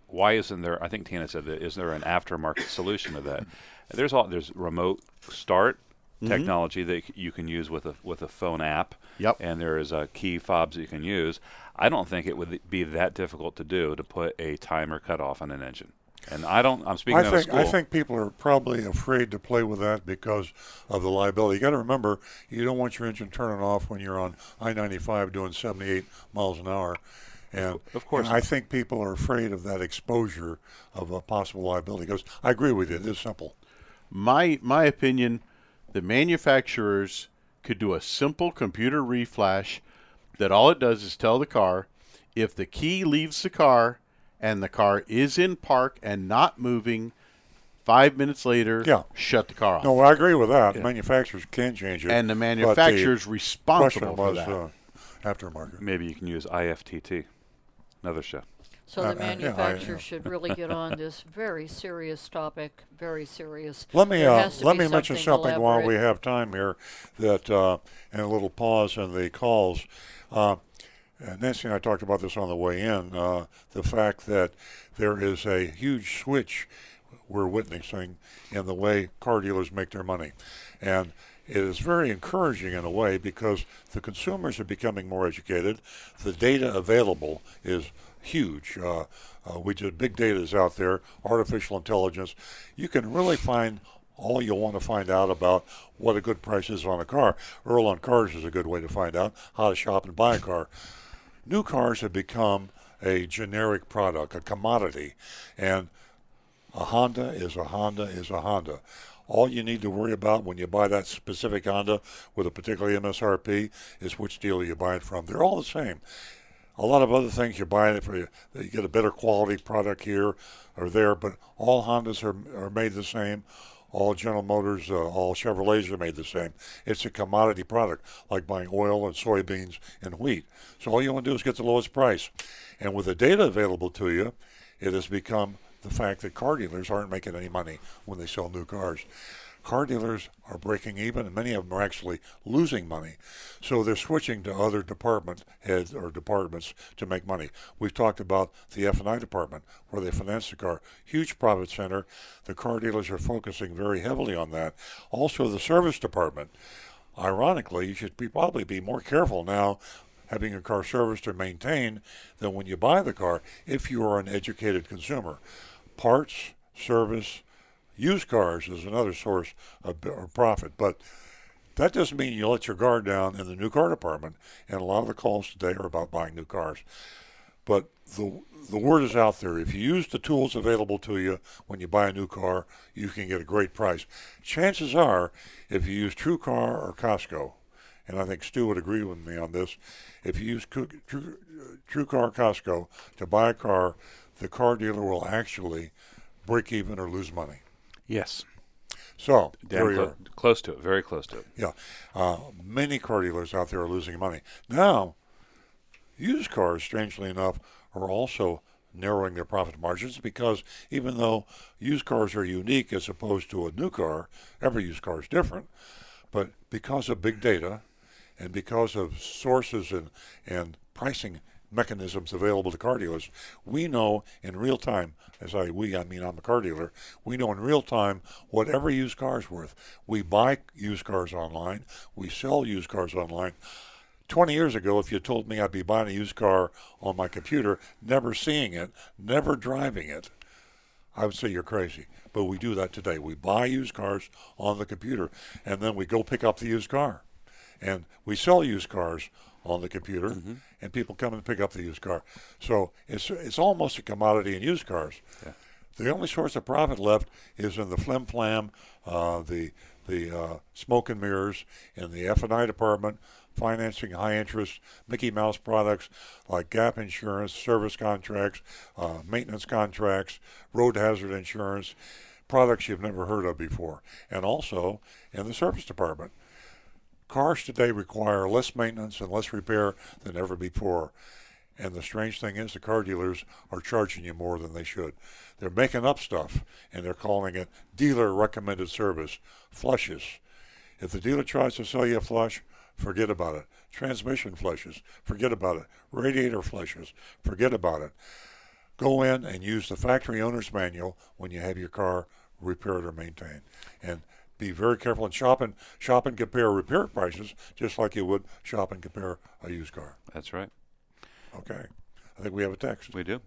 why isn't there? I think Tina said that is there an aftermarket solution to that? There's all there's remote start Mhm. technology that you can use with a with a phone app. Yep. And there is uh, key fobs that you can use. I don't think it would be that difficult to do to put a timer cutoff on an engine. And I don't. I'm speaking I think. I think people are probably afraid to play with that because of the liability. You got to remember, you don't want your engine turning off when you're on I-95 doing 78 miles an hour. And Of course and I think people are afraid of that exposure of a possible liability. Because I agree with you, it is simple. My my opinion, the manufacturers could do a simple computer reflash that all it does is tell the car if the key leaves the car and the car is in park and not moving, five minutes later, Yeah. shut the car off. No, I agree with that. Yeah. Manufacturers can change it, And the but manufacturer's responsible question for was, that. Uh, aftermarket. Maybe you can use IFTT. Another show. So Uh, uh, the yeah, I- manufacturer should really get on this very serious topic. Very serious. Let me There uh, has to let be me mention something while we elaborate. have time here. That uh, and a little pause in the calls. Uh, and Nancy and I talked about this on the way in. Uh, the fact that there is a huge switch we're witnessing in the way car dealers make their money, and it is very encouraging in a way because the consumers are becoming more educated. The data available is huge. Uh, uh, we did big data is out there, artificial intelligence. You can really find all you'll want to find out about what a good price is on a car. Earl on Cars is a good way to find out how to shop and buy a car. New cars have become a generic product, a commodity, and a Honda is a Honda is a Honda. All you need to worry about when you buy that specific Honda with a particular MSRP is which dealer you buy it from. They're all the same. A lot of other things you're buying it for you, you get a better quality product here or there, but all Hondas are, are made the same. All General Motors, uh, all Chevrolets are made the same. It's a commodity product, like buying oil and soybeans and wheat. So all you want to do is get the lowest price. And with the data available to you, it has become the fact that car dealers aren't making any money when they sell new cars. Car dealers are breaking even, and many of them are actually losing money. So they're switching to other department heads or departments to make money. We've talked about the F&I department where they finance the car. Huge profit center. The car dealers are focusing very heavily on that. Also, the service department. Ironically, you should be, probably be more careful now having your car serviced or maintained than when you buy the car if you are an educated consumer. Parts, service, used cars is another source of profit, but that doesn't mean you let your guard down in the new car department. And a lot of the calls today are about buying new cars. But the the word is out there. If you use the tools available to you when you buy a new car, you can get a great price. Chances are, if you use TrueCar or Costco, and I think Stu would agree with me on this, if you use True, True, TrueCar Costco to buy a car, the car dealer will actually break even or lose money. Yes. So Damn clo- close to it, very close to it. Yeah, uh, many car dealers out there are losing money now. Used cars, strangely enough, are also narrowing their profit margins because even though used cars are unique as opposed to a new car, every used car is different. But because of big data, and because of sources and and pricing mechanisms available to car dealers, we know in real time, as I we I mean I'm a car dealer, we know in real time what every used car is worth. We buy used cars online, we sell used cars online. 20 years ago, if you told me I'd be buying a used car on my computer, never seeing it, never driving it, I would say you're crazy. But we do that today. We buy used cars on the computer, and then we go pick up the used car. And we sell used cars on the computer, mm-hmm. and people come and pick up the used car. So it's it's almost a commodity in used cars. Yeah. The only source of profit left is in the flim flam, uh, the the uh, smoke and mirrors in the F and I department, financing high interest Mickey Mouse products like gap insurance, service contracts, uh, maintenance contracts, road hazard insurance, products you've never heard of before, and also in the service department. Cars today require less maintenance and less repair than ever before. And the strange thing is, the car dealers are charging you more than they should. They're making up stuff, and they're calling it dealer recommended service, flushes. If the dealer tries to sell you a flush, forget about it. Transmission flushes, forget about it. Radiator flushes, forget about it. Go in and use the factory owner's manual when you have your car repaired or maintained. And be very careful and shop and shop and compare repair prices just like you would shop and compare a used car. That's right. Okay. I think we have a text. We do.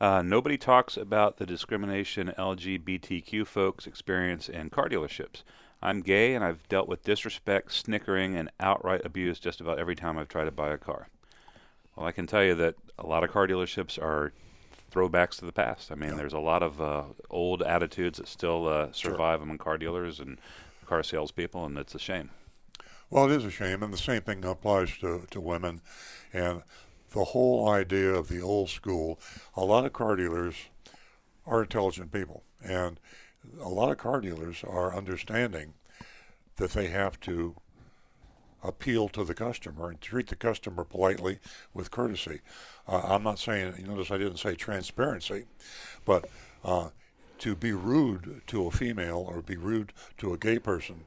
Uh, nobody talks about the discrimination LGBTQ folks experience in car dealerships. I'm gay and I've dealt with disrespect, snickering, and outright abuse just about every time I've tried to buy a car. Well, I can tell you that a lot of car dealerships are throwbacks to the past. I mean, yeah. there's a lot of uh, old attitudes that still uh, survive sure. among car dealers and car salespeople, and it's a shame. Well, it is a shame, and the same thing applies to, to women. And the whole idea of the old school, a lot of car dealers are intelligent people, and a lot of car dealers are understanding that they have to appeal to the customer and treat the customer politely with courtesy. Uh, I'm not saying, you notice I didn't say transparency, but uh, to be rude to a female or be rude to a gay person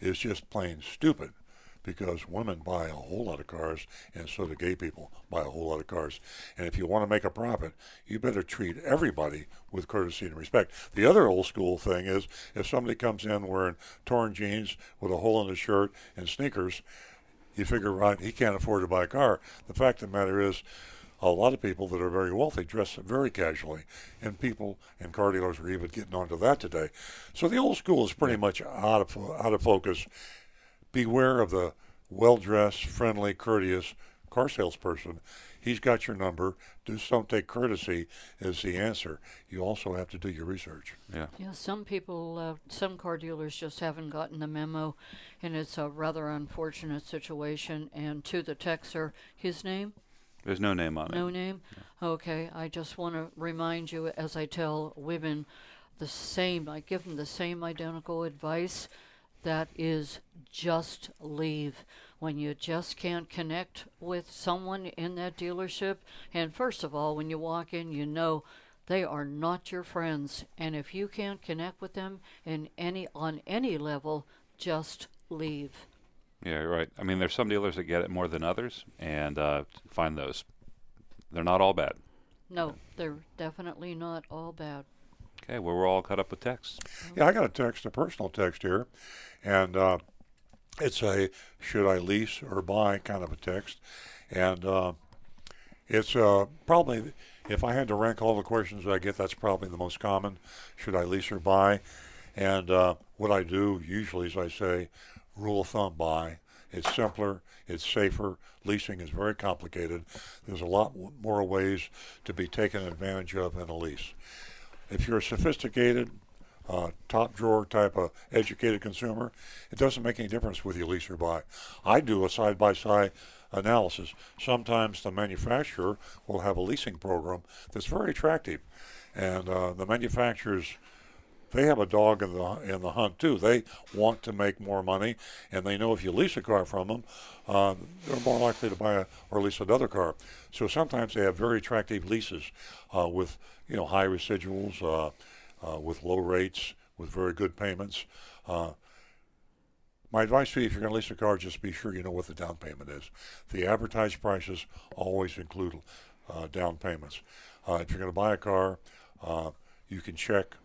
is just plain stupid because women buy a whole lot of cars, and so do gay people buy a whole lot of cars. And if you want to make a profit, you better treat everybody with courtesy and respect. The other old school thing is if somebody comes in wearing torn jeans with a hole in his shirt and sneakers, you figure, right, he can't afford to buy a car. The fact of the matter is, a lot of people that are very wealthy dress very casually, and people and car dealers are even getting onto that today. So the old school is pretty much out of out of focus. Beware of the well-dressed, friendly, courteous car salesperson. He's got your number. Just don't take courtesy as the answer. You also have to do your research. Yeah. Yeah, some people, uh, some car dealers just haven't gotten the memo, and it's a rather unfortunate situation. And to the texter, his name? There's no name on it. No name? Okay, I just want to remind you, as I tell women the same, I give them the same identical advice. That is just leave. When you just can't connect with someone in that dealership, and first of all, when you walk in, you know they are not your friends. And if you can't connect with them in any on any level, just leave. Yeah, you're right. I mean, there's some dealers that get it more than others, and uh, find those. They're not all bad. No, they're definitely not all bad. Okay, well, we're all caught up with texts. Yeah, I got a text, a personal text here, and uh, it's a should I lease or buy kind of a text, and uh, it's uh, probably if I had to rank all the questions that I get, that's probably the most common. Should I lease or buy? And uh, what I do usually is I say, rule of thumb, buy. It's simpler, it's safer. Leasing is very complicated. There's a lot more ways to be taken advantage of in a lease. If you're a sophisticated, uh, top drawer type of educated consumer, it doesn't make any difference whether you lease or buy. I do a side by side analysis. Sometimes the manufacturer will have a leasing program that's very attractive, and uh, the manufacturers they have a dog in the in the hunt too. They want to make more money, and they know if you lease a car from them, uh, they're more likely to buy a, or lease another car. So sometimes they have very attractive leases uh, with you know high residuals, uh, uh, with low rates, with very good payments. Uh, my advice to you, if you're going to lease a car, just be sure you know what the down payment is. The advertised prices always include uh, down payments. If you're going to buy a car, you can check.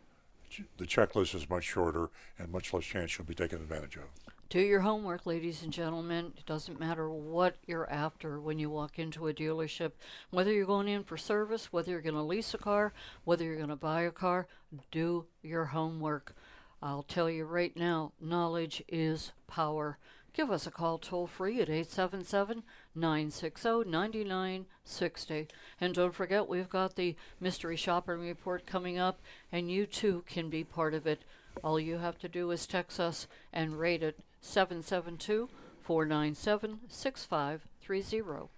The checklist is much shorter and much less chance you'll be taken advantage of. Do your homework, ladies and gentlemen. It doesn't matter what you're after when you walk into a dealership. Whether you're going in for service, whether you're going to lease a car, whether you're going to buy a car, do your homework. I'll tell you right now, knowledge is power. Give us a call toll free at 877 960 9960. And don't forget, we've got the Mystery Shopping Report coming up, and you too can be part of it. All you have to do is text us and rate it 772 497 6530.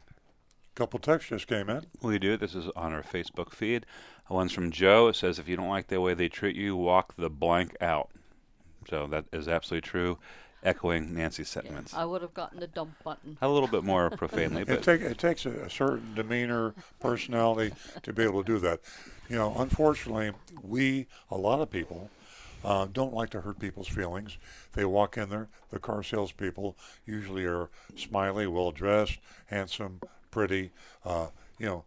couple texts just came in. We do. This is on our Facebook feed. One's from Joe. It says, if you don't like the way they treat you, walk the blank out. So that is absolutely true, echoing Nancy's sentiments. I would have gotten the dump button. A little bit more profanely, It, but take, it takes a, a certain demeanor, personality to be able to do that. You know, unfortunately, we, a lot of people, uh, don't like to hurt people's feelings. They walk in there, the car salespeople usually are smiley, well dressed, handsome, pretty, uh, you know,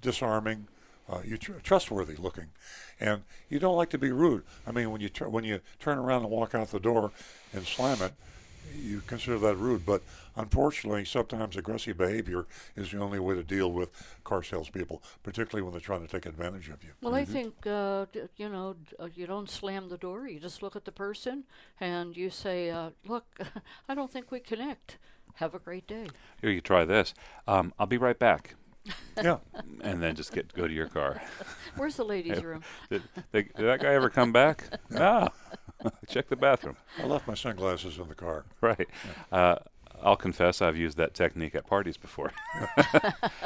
disarming, uh, you tr- trustworthy looking, and you don't like to be rude. I mean, when you when you turn around and walk out the door and slam it, you consider that rude. But unfortunately, sometimes aggressive behavior is the only way to deal with car salespeople, particularly when they're trying to take advantage of you. Well, I think, uh, d- you know, d- uh, you don't slam the door. You just look at the person and you say, uh, look, I don't think we connect. Have a great day. here you try this. Um, I'll be right back. Yeah. And then just get go to your car. Where's the ladies' room? Did, did, did that guy ever come back? No. Check the bathroom. I left my sunglasses in the car. Right. Uh, I'll confess, I've used that technique at parties before.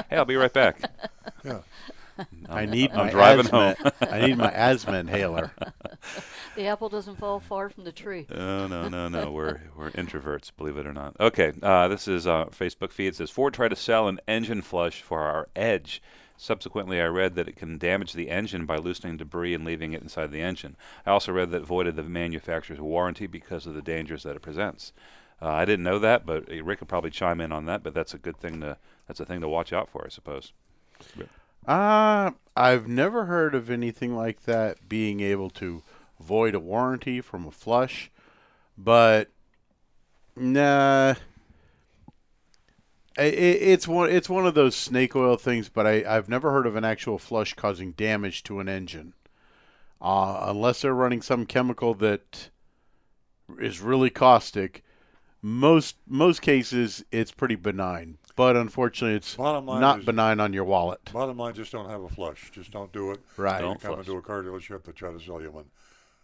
hey, I'll be right back. Yeah. I need I'm my driving asthma- home. I need my asthma inhaler. The apple doesn't fall far from the tree. Oh no no no we're we're introverts believe it or not. Okay, uh, this is uh, Facebook feed it says Ford tried to sell an engine flush for our Edge. Subsequently, I read that it can damage the engine by loosening debris and leaving it inside the engine. I also read that it voided the manufacturer's warranty because of the dangers that it presents. Uh, I didn't know that, but uh, Rick could probably chime in on that. But that's a good thing to that's a thing to watch out for, I suppose. Uh, I've never heard of anything like that being able to void a warranty from a flush, but nah. I- i it's one it's one of those snake oil things, but I, I've never heard of an actual flush causing damage to an engine, uh, unless they're running some chemical that is really caustic. Most most cases, it's pretty benign, but unfortunately, it's Bottom line not is- benign on your wallet. Bottom line, just don't have a flush. Just don't do it. Right. Don't Don't come flush. into a car dealership to try to sell you one.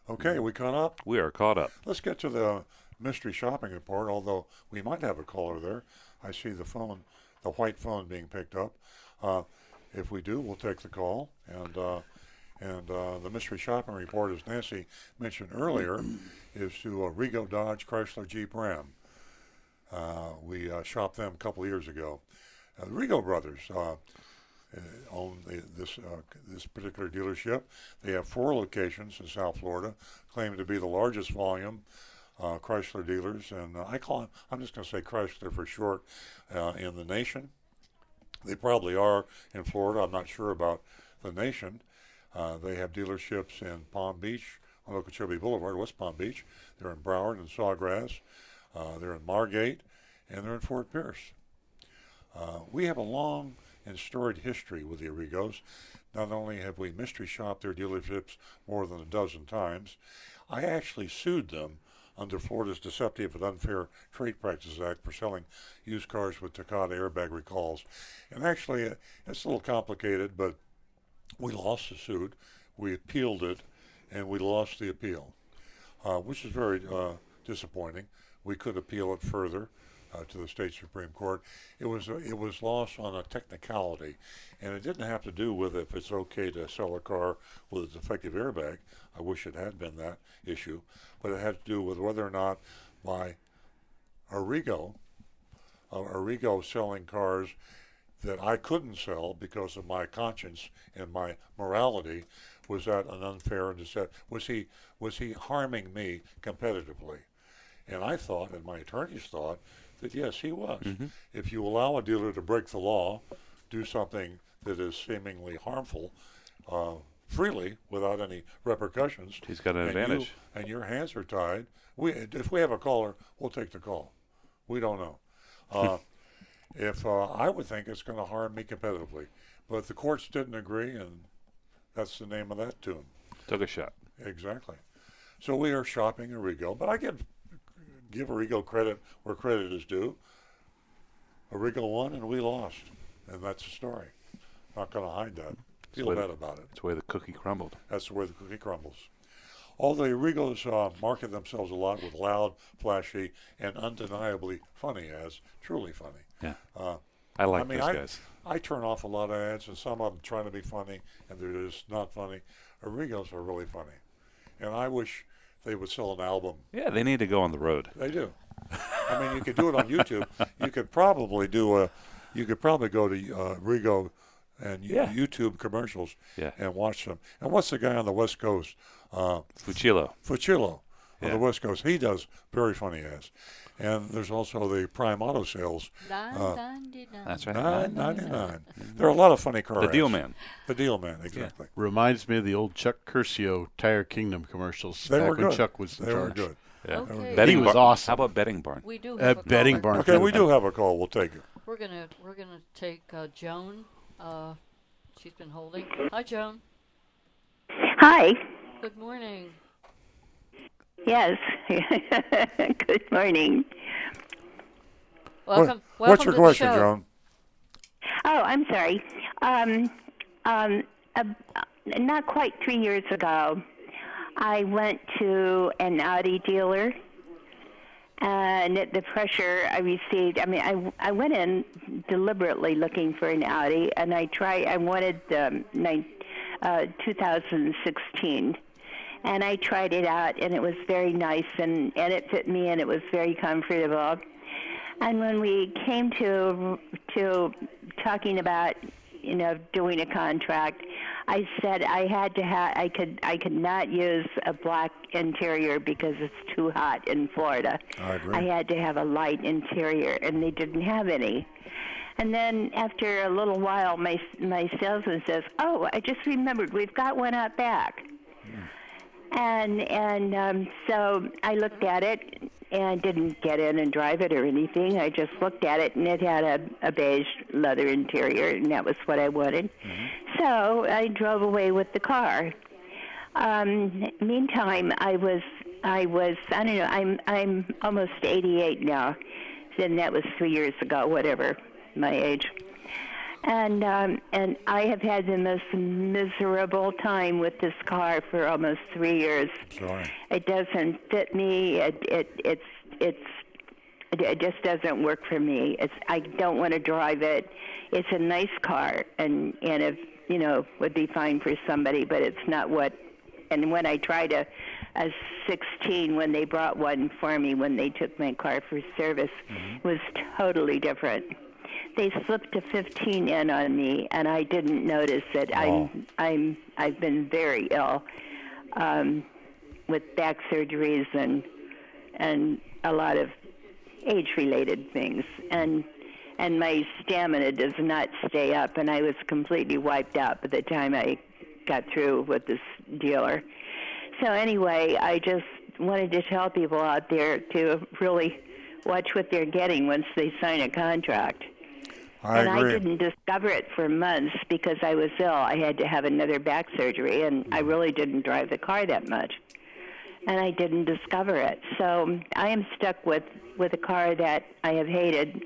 Okay, we caught up. We are caught up. Let's get to the mystery shopping report. Although we might have a caller there. I see the phone, the white phone being picked up. Uh, if we do, we'll take the call. And uh, and uh, the mystery shopping report, as Nancy mentioned earlier, is to uh, Arrigo Dodge Chrysler Jeep Ram. Uh, we uh, shopped them a couple years ago. Uh, the Arrigo brothers own the, this uh, this particular dealership. They have four locations in South Florida, claim to be the largest volume uh, Chrysler dealers, and uh, I call them. I'm just going to say Chrysler for short uh, in the nation. They probably are in Florida. I'm not sure about the nation. Uh, they have dealerships in Palm Beach on Okeechobee Boulevard, West Palm Beach. They're in Broward and Sawgrass. Uh, they're in Margate, and they're in Fort Pierce. Uh, we have a long and storied history with the Arrigos. Not only have we mystery shopped their dealerships more than a dozen times, I actually sued them under Florida's Deceptive and Unfair Trade Practices Act for selling used cars with Takata airbag recalls. And actually, uh, it's a little complicated, but we lost the suit, we appealed it, and we lost the appeal, uh, which is very uh, disappointing. We could appeal it further uh, to the state supreme court. It was uh, it was lost on a technicality, and it didn't have to do with if it's okay to sell a car with a defective airbag. I wish it had been that issue, but it had to do with whether or not by Arrigo, uh, Arrigo selling cars that I couldn't sell because of my conscience and my morality. Was that an unfair and deceptive? Was he was he harming me competitively? And I thought, and my attorneys thought, that yes, he was. Mhm. If you allow a dealer to break the law, do something that is seemingly harmful uh, freely without any repercussions, He's got an and you- advantage. and your hands are tied. We, if we have a caller, we'll take the call. We don't know. Uh, if uh, I would think it's going to harm me competitively, but the courts didn't agree, and that's the name of that tune. Took a shot. Exactly. So we are shopping Arrigo, but I give give Arrigo credit where credit is due. Arrigo won and we lost, and that's the story. Not going to hide that. Feel bad the- about it. That's the way the cookie crumbled. That's the way the cookie crumbles. Although the Arrigos uh, market themselves a lot with loud, flashy, and undeniably funny as truly funny. Yeah. Uh, I like mean, those I, guys. I turn off a lot of ads, and some of them trying to be funny, and they're just not funny. Arrigos are really funny, and I wish they would sell an album. Yeah, they need to go on the road. They do. I mean, you could do it on YouTube. You could probably do a. You could probably go to uh, Rigo and Yeah. YouTube commercials Yeah. and watch them. And what's the guy on the West Coast? Uh, Fucillo. Fucillo on Yeah. the West Coast. He does very funny ads. And there's also the Prime Auto Sales. uh, That's right. Nine ninety nine. There are a lot of funny car The Deal. Man. The Deal Man, exactly. Reminds me of the old Chuck Curcio Tire Kingdom commercials They back were when. Chuck was in They were charge. good. Yeah. Okay. he was barn. awesome. How about Bedding Barn? We do Uh, have a betting caller. barn. Okay, we do have a call. We'll take it. We're gonna we're gonna take uh, Joan. Uh, she's been holding. Hi, Joan. Hi. Good morning. Yes. Good morning. Welcome. What- welcome what's your to the question, show. Joan? Oh, I'm sorry. Um, um, uh, not quite three years ago, I went to an Audi dealer, and the pressure I received. I mean, I I went in deliberately looking for an Audi, and I tried. I wanted um, uh, 2016. And I tried it out, and it was very nice, and, and it fit me, and it was very comfortable. And when we came to to talking about, you know, doing a contract, I said I had to have I could I could not use a black interior because it's too hot in Florida. I agree. I had to have a light interior, and they didn't have any. And then after a little while, my my salesman says, "Oh, I just remembered we've got one out back." Hmm. And and um, so I looked at it and didn't get in and drive it or anything. I just looked at it and it had a, a beige leather interior, and that was what I wanted. So I drove away with the car. Um, meantime, I was I was I don't know I'm I'm almost 88 now. Then that was three years ago, whatever my age. And um, and I have had the most miserable time with this car for almost three years. Sorry. It doesn't fit me. It it it's it's it, just doesn't work for me. It's I don't want to drive it. It's a nice car and and if you know would be fine for somebody, but it's not what. And when I tried a a 16 when they brought one for me when they took my car for service it was totally different. They slipped a 15 in on me and I didn't notice it. I'm I'm I've been very ill um, with back surgeries and and a lot of age-related things, and and my stamina does not stay up, and I was completely wiped out by the time I got through with this dealer. So anyway, I just wanted to tell people out there to really watch what they're getting once they sign a contract. I and agree. I didn't discover it for months because I was ill. I had to have another back surgery, and I really didn't drive the car that much. And I didn't discover it. So I am stuck with, with a car that I have hated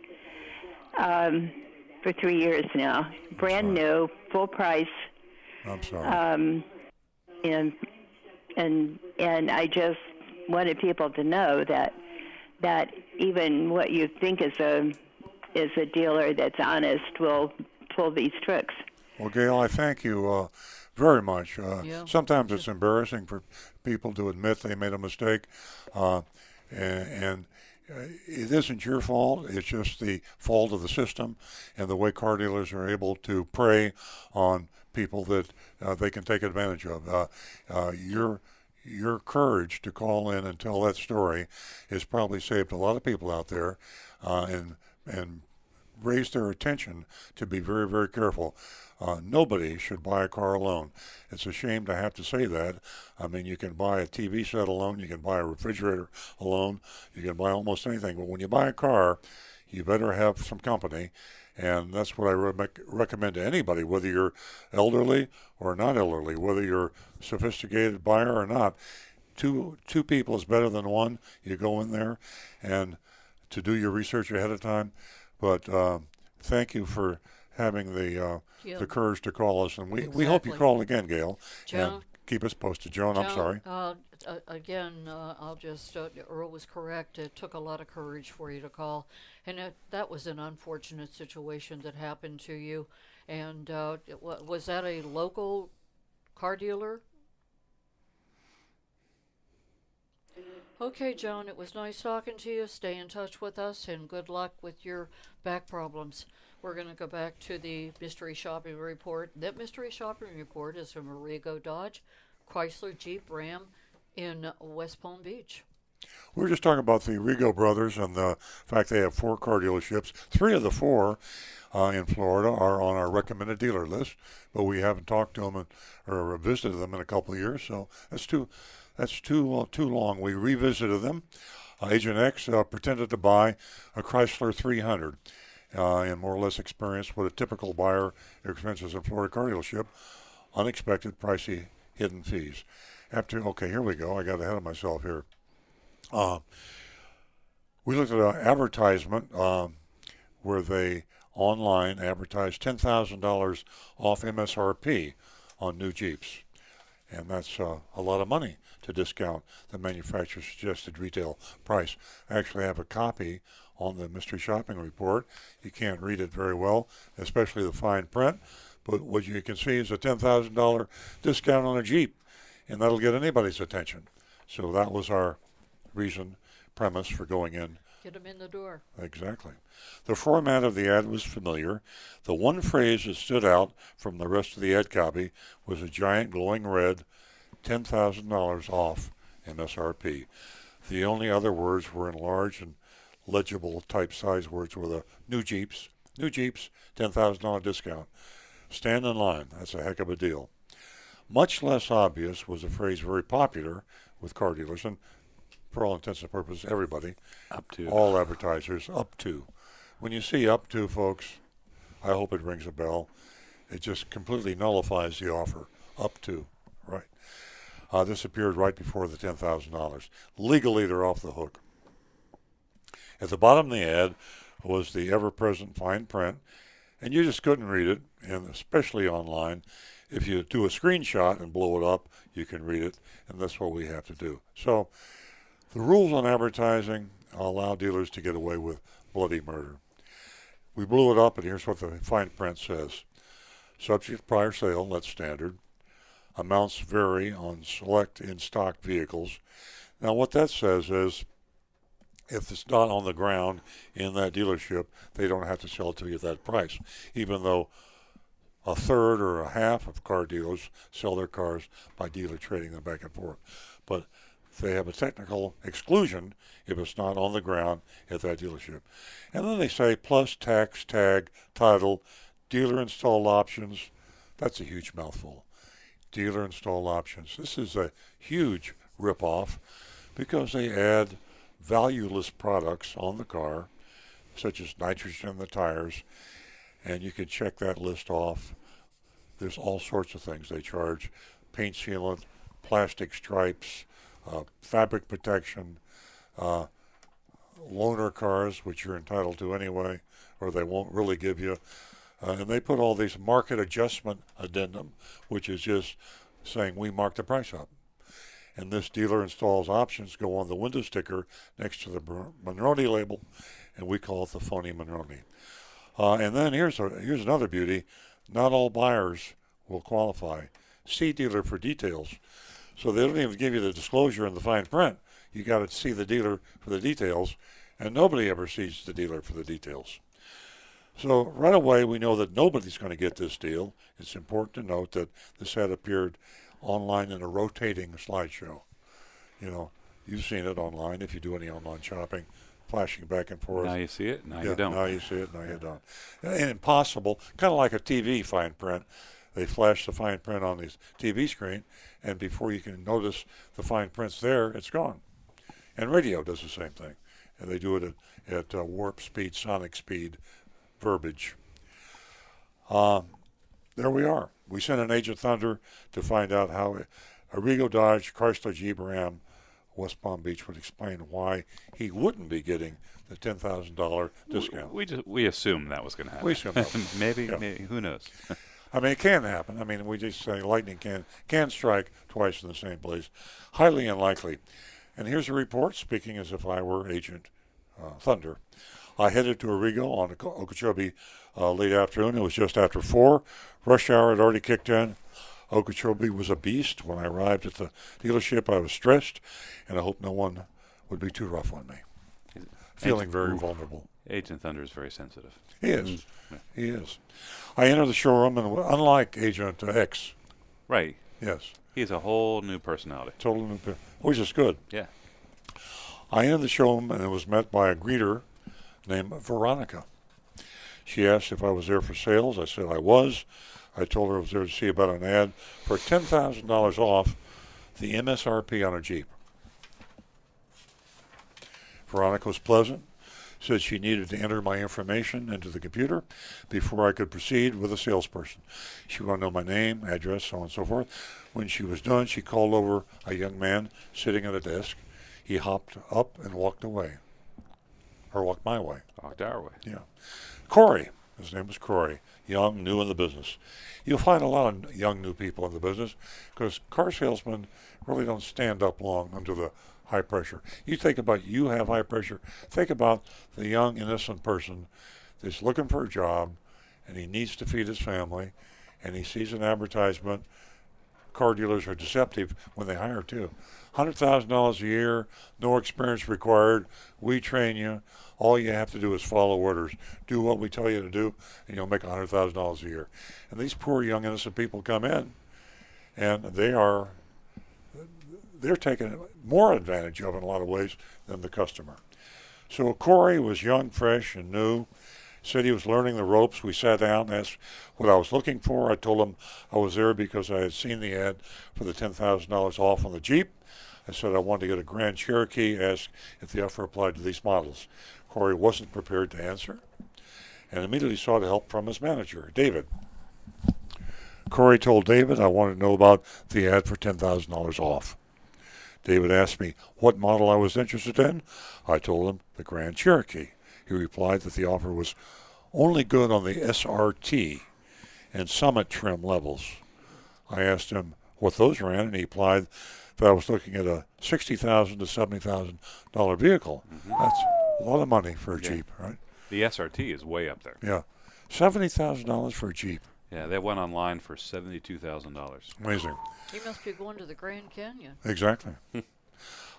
um, for three years now. Brand new, full price. I'm sorry. Um, and and and I just wanted people to know that that even what you think is a is a dealer that's honest will pull these tricks. Well, Gail, I thank you uh, very much. Uh, Yeah. Sometimes it's embarrassing for people to admit they made a mistake, uh, and, and uh, it isn't your fault. It's just the fault of the system and the way car dealers are able to prey on people that uh, they can take advantage of. Uh, uh, your your courage to call in and tell that story has probably saved a lot of people out there, uh, and and raise their attention to be very, very careful. Uh, nobody should buy a car alone. It's a shame to have to say that. I mean, you can buy a TV set alone, you can buy a refrigerator alone, you can buy almost anything. But when you buy a car, you better have some company. And that's what I re- recommend to anybody, whether you're elderly or not elderly, whether you're a sophisticated buyer or not. Two two people is better than one. You go in there and to do your research ahead of time. But um, thank you for having the uh, the courage to call us, and we, we hope you call again, Gail, Joan? and keep us posted. Joan, I'm sorry. Uh, uh, again, uh, I'll just, uh, Earl was correct. It took a lot of courage for you to call. And it, that was an unfortunate situation that happened to you. And uh, was that a local car dealer? Okay, Joan, it was nice talking to you. Stay in touch with us and good luck with your back problems. We're going to go back to the mystery shopping report. That mystery shopping report is from Arrigo Dodge, Chrysler Jeep Ram in West Palm Beach. We were just talking about the Rigo brothers and the fact they have four car dealerships. Three of the four uh, in Florida are on our recommended dealer list, but we haven't talked to them or visited them in a couple of years. So that's too that's too uh, too long. We revisited them. Uh, Agent X uh, pretended to buy a Chrysler 300 uh, and more or less experienced what a typical buyer expenses in Florida car dealership. Unexpected, pricey, hidden fees. After okay, here we go. I got ahead of myself here. Uh, we looked at an advertisement um, where they online advertised ten thousand dollars off MSRP on new Jeeps, and that's uh, a lot of money to discount the manufacturer's suggested retail price. I actually have a copy on the mystery shopping report. You can't read it very well, especially the fine print, but what you can see is a ten thousand dollar discount on a Jeep, and that'll get anybody's attention. So that was our reason premise for going in. Get them in the door. Exactly. The format of the ad was familiar. The one phrase that stood out from the rest of the ad copy was a giant glowing red, $10,000 off MSRP. The only other words were in large and legible type size words were the new Jeeps, new Jeeps, $10,000 discount. Stand in line. That's a heck of a deal. Much less obvious was a phrase very popular with car dealers, and for all intents and purposes, everybody, up to all advertisers, up to. When you see up to, folks, I hope it rings a bell. It just completely nullifies the offer. Up to, right? Uh, this appeared right before the ten thousand dollars. Legally, they're off the hook. At the bottom of the ad was the ever-present fine print, and you just couldn't read it, and especially online. If you do a screenshot and blow it up, you can read it, and that's what we have to do. So, the rules on advertising allow dealers to get away with bloody murder. We blew it up, and here's what the fine print says. Subject to prior sale, that's standard. Amounts vary on select in-stock vehicles. Now, what that says is if it's not on the ground in that dealership, they don't have to sell it to you at that price, even though a third or a half of car dealers sell their cars by dealer trading them back and forth. But they have a technical exclusion if it's not on the ground at that dealership. And then they say plus tax, tag, title, dealer installed options. That's a huge mouthful. Dealer install options. This is a huge ripoff because they add valueless products on the car, such as nitrogen in the tires, and you can check that list off. There's all sorts of things they charge paint sealant, plastic stripes, uh, fabric protection, uh, loaner cars, which you're entitled to anyway, or they won't really give you. Uh, and they put all these market adjustment addendum, which is just saying we mark the price up. And this dealer installs options go on the window sticker next to the Monroney label, and we call it the phony Monroney. Uh, and then here's a, here's another beauty: not all buyers will qualify. See dealer for details. So they don't even give you the disclosure in the fine print. You got to see the dealer for the details, and nobody ever sees the dealer for the details. So right away we know that nobody's going to get this deal. It's important to note that this had appeared online in a rotating slideshow. You know, you've seen it online if you do any online shopping, flashing back and forth. Now you see it, now yeah, you don't. Now you see it, now you don't. And impossible, kind of like a TV fine print. They flash the fine print on the TV screen, and before you can notice the fine print's there, it's gone. And radio does the same thing, and they do it at, at uh, warp speed, sonic speed, verbiage. Um, there we are. We sent an Agent Thunder to find out how Arrigo Dodge, Chrysler Jeep Ram, West Palm Beach would explain why he wouldn't be getting the ten thousand dollar discount. We, we just we assumed that was going to happen. We assumed that. maybe, Yeah. maybe who knows? I mean, it can happen. I mean, we just say lightning can can strike twice in the same place. Highly unlikely. And here's a report, speaking as if I were Agent uh, Thunder. I headed to Arrigo on Okeechobee uh, late afternoon. It was just after four. Rush hour had already kicked in. Okeechobee was a beast. When I arrived at the dealership, I was stressed, and I hoped no one would be too rough on me. Feeling very vulnerable. Agent Thunder is very sensitive. He is. He is. I entered the showroom, and unlike Agent X, Right. yes, He's a whole new personality. total new, which is good. Yeah. I entered the showroom and was met by a greeter named Veronica. She asked if I was there for sales. I said I was. I told her I was there to see about an ad for $10,000 off the MSRP on a Jeep. Veronica was pleasant, said she needed to enter my information into the computer before I could proceed with a salesperson. She wanted to know my name, address, so on and so forth. When she was done, she called over a young man sitting at a desk. He hopped up and walked away, or walked my way. Walked our way. Yeah. Corey, his name was Corey, young, new in the business. You'll find a lot of young, new people in the business because car salesmen really don't stand up long under the high pressure. You think about you have high pressure. Think about the young, innocent person that's looking for a job and he needs to feed his family and he sees an advertisement car dealers are deceptive when they hire too. Hundred thousand dollars a year, no experience required. We train you. All you have to do is follow orders. Do what we tell you to do, and you'll make hundred thousand dollars a year. And these poor young innocent people come in, and they are they're taking more advantage of in a lot of ways than the customer. So Corey was young, fresh, and new. Said he was learning the ropes. We sat down, asked what I was looking for. I told him I was there because I had seen the ad for the $10,000 off on the Jeep. I said I wanted to get a Grand Cherokee, asked if the offer applied to these models. Corey wasn't prepared to answer and immediately sought help from his manager, David. Corey told David I wanted to know about the ad for $10,000 off. David asked me what model I was interested in. I told him the Grand Cherokee. He replied that the offer was only good on the SRT and Summit trim levels. I asked him what those ran, and he replied that I was looking at a sixty thousand to seventy thousand dollar vehicle. Mm-hmm. That's a lot of money for a Yeah. Jeep, right? The SRT is way up there. Yeah, seventy thousand dollars for a Jeep. Yeah, they went online for seventy-two thousand dollars. Amazing. He must be going to the Grand Canyon. Exactly.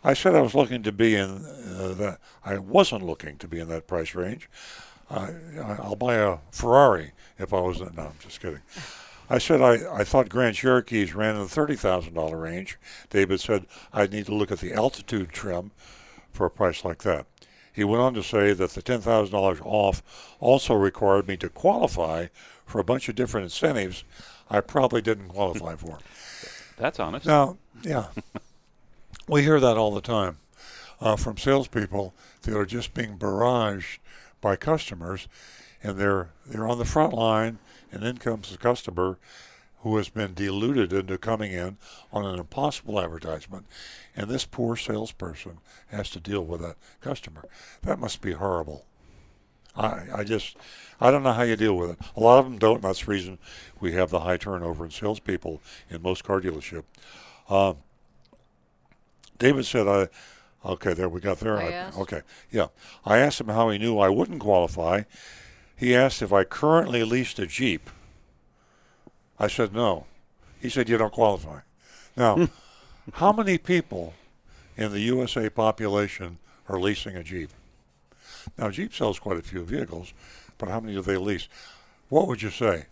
I said I was looking to be in uh, that. I wasn't looking to be in that price range. I, I- I'll buy a Ferrari if I was. No, I'm just kidding. I said I, I thought Grand Cherokees ran in the thirty thousand dollar range. David said I'd need to look at the altitude trim for a price like that. He went on to say that the ten thousand dollars off also required me to qualify for a bunch of different incentives I probably didn't qualify for. That's honest. Now, yeah, we hear that all the time uh, from salespeople that are just being barraged by customers, and they're they're on the front line, and in comes the customer who has been deluded into coming in on an impossible advertisement, and this poor salesperson has to deal with that customer. That must be horrible. I, I just, I don't know how you deal with it. A lot of them don't, and that's the reason we have the high turnover in salespeople in most car dealership. Um, David said, I, okay, there we got there. I I- okay, yeah. I asked him how he knew I wouldn't qualify. He asked if I currently leased a Jeep. I said no. He said, you don't qualify. Now, how many people in the USA population are leasing a Jeep? Now, Jeep sells quite a few vehicles, but how many do they lease? What would you say?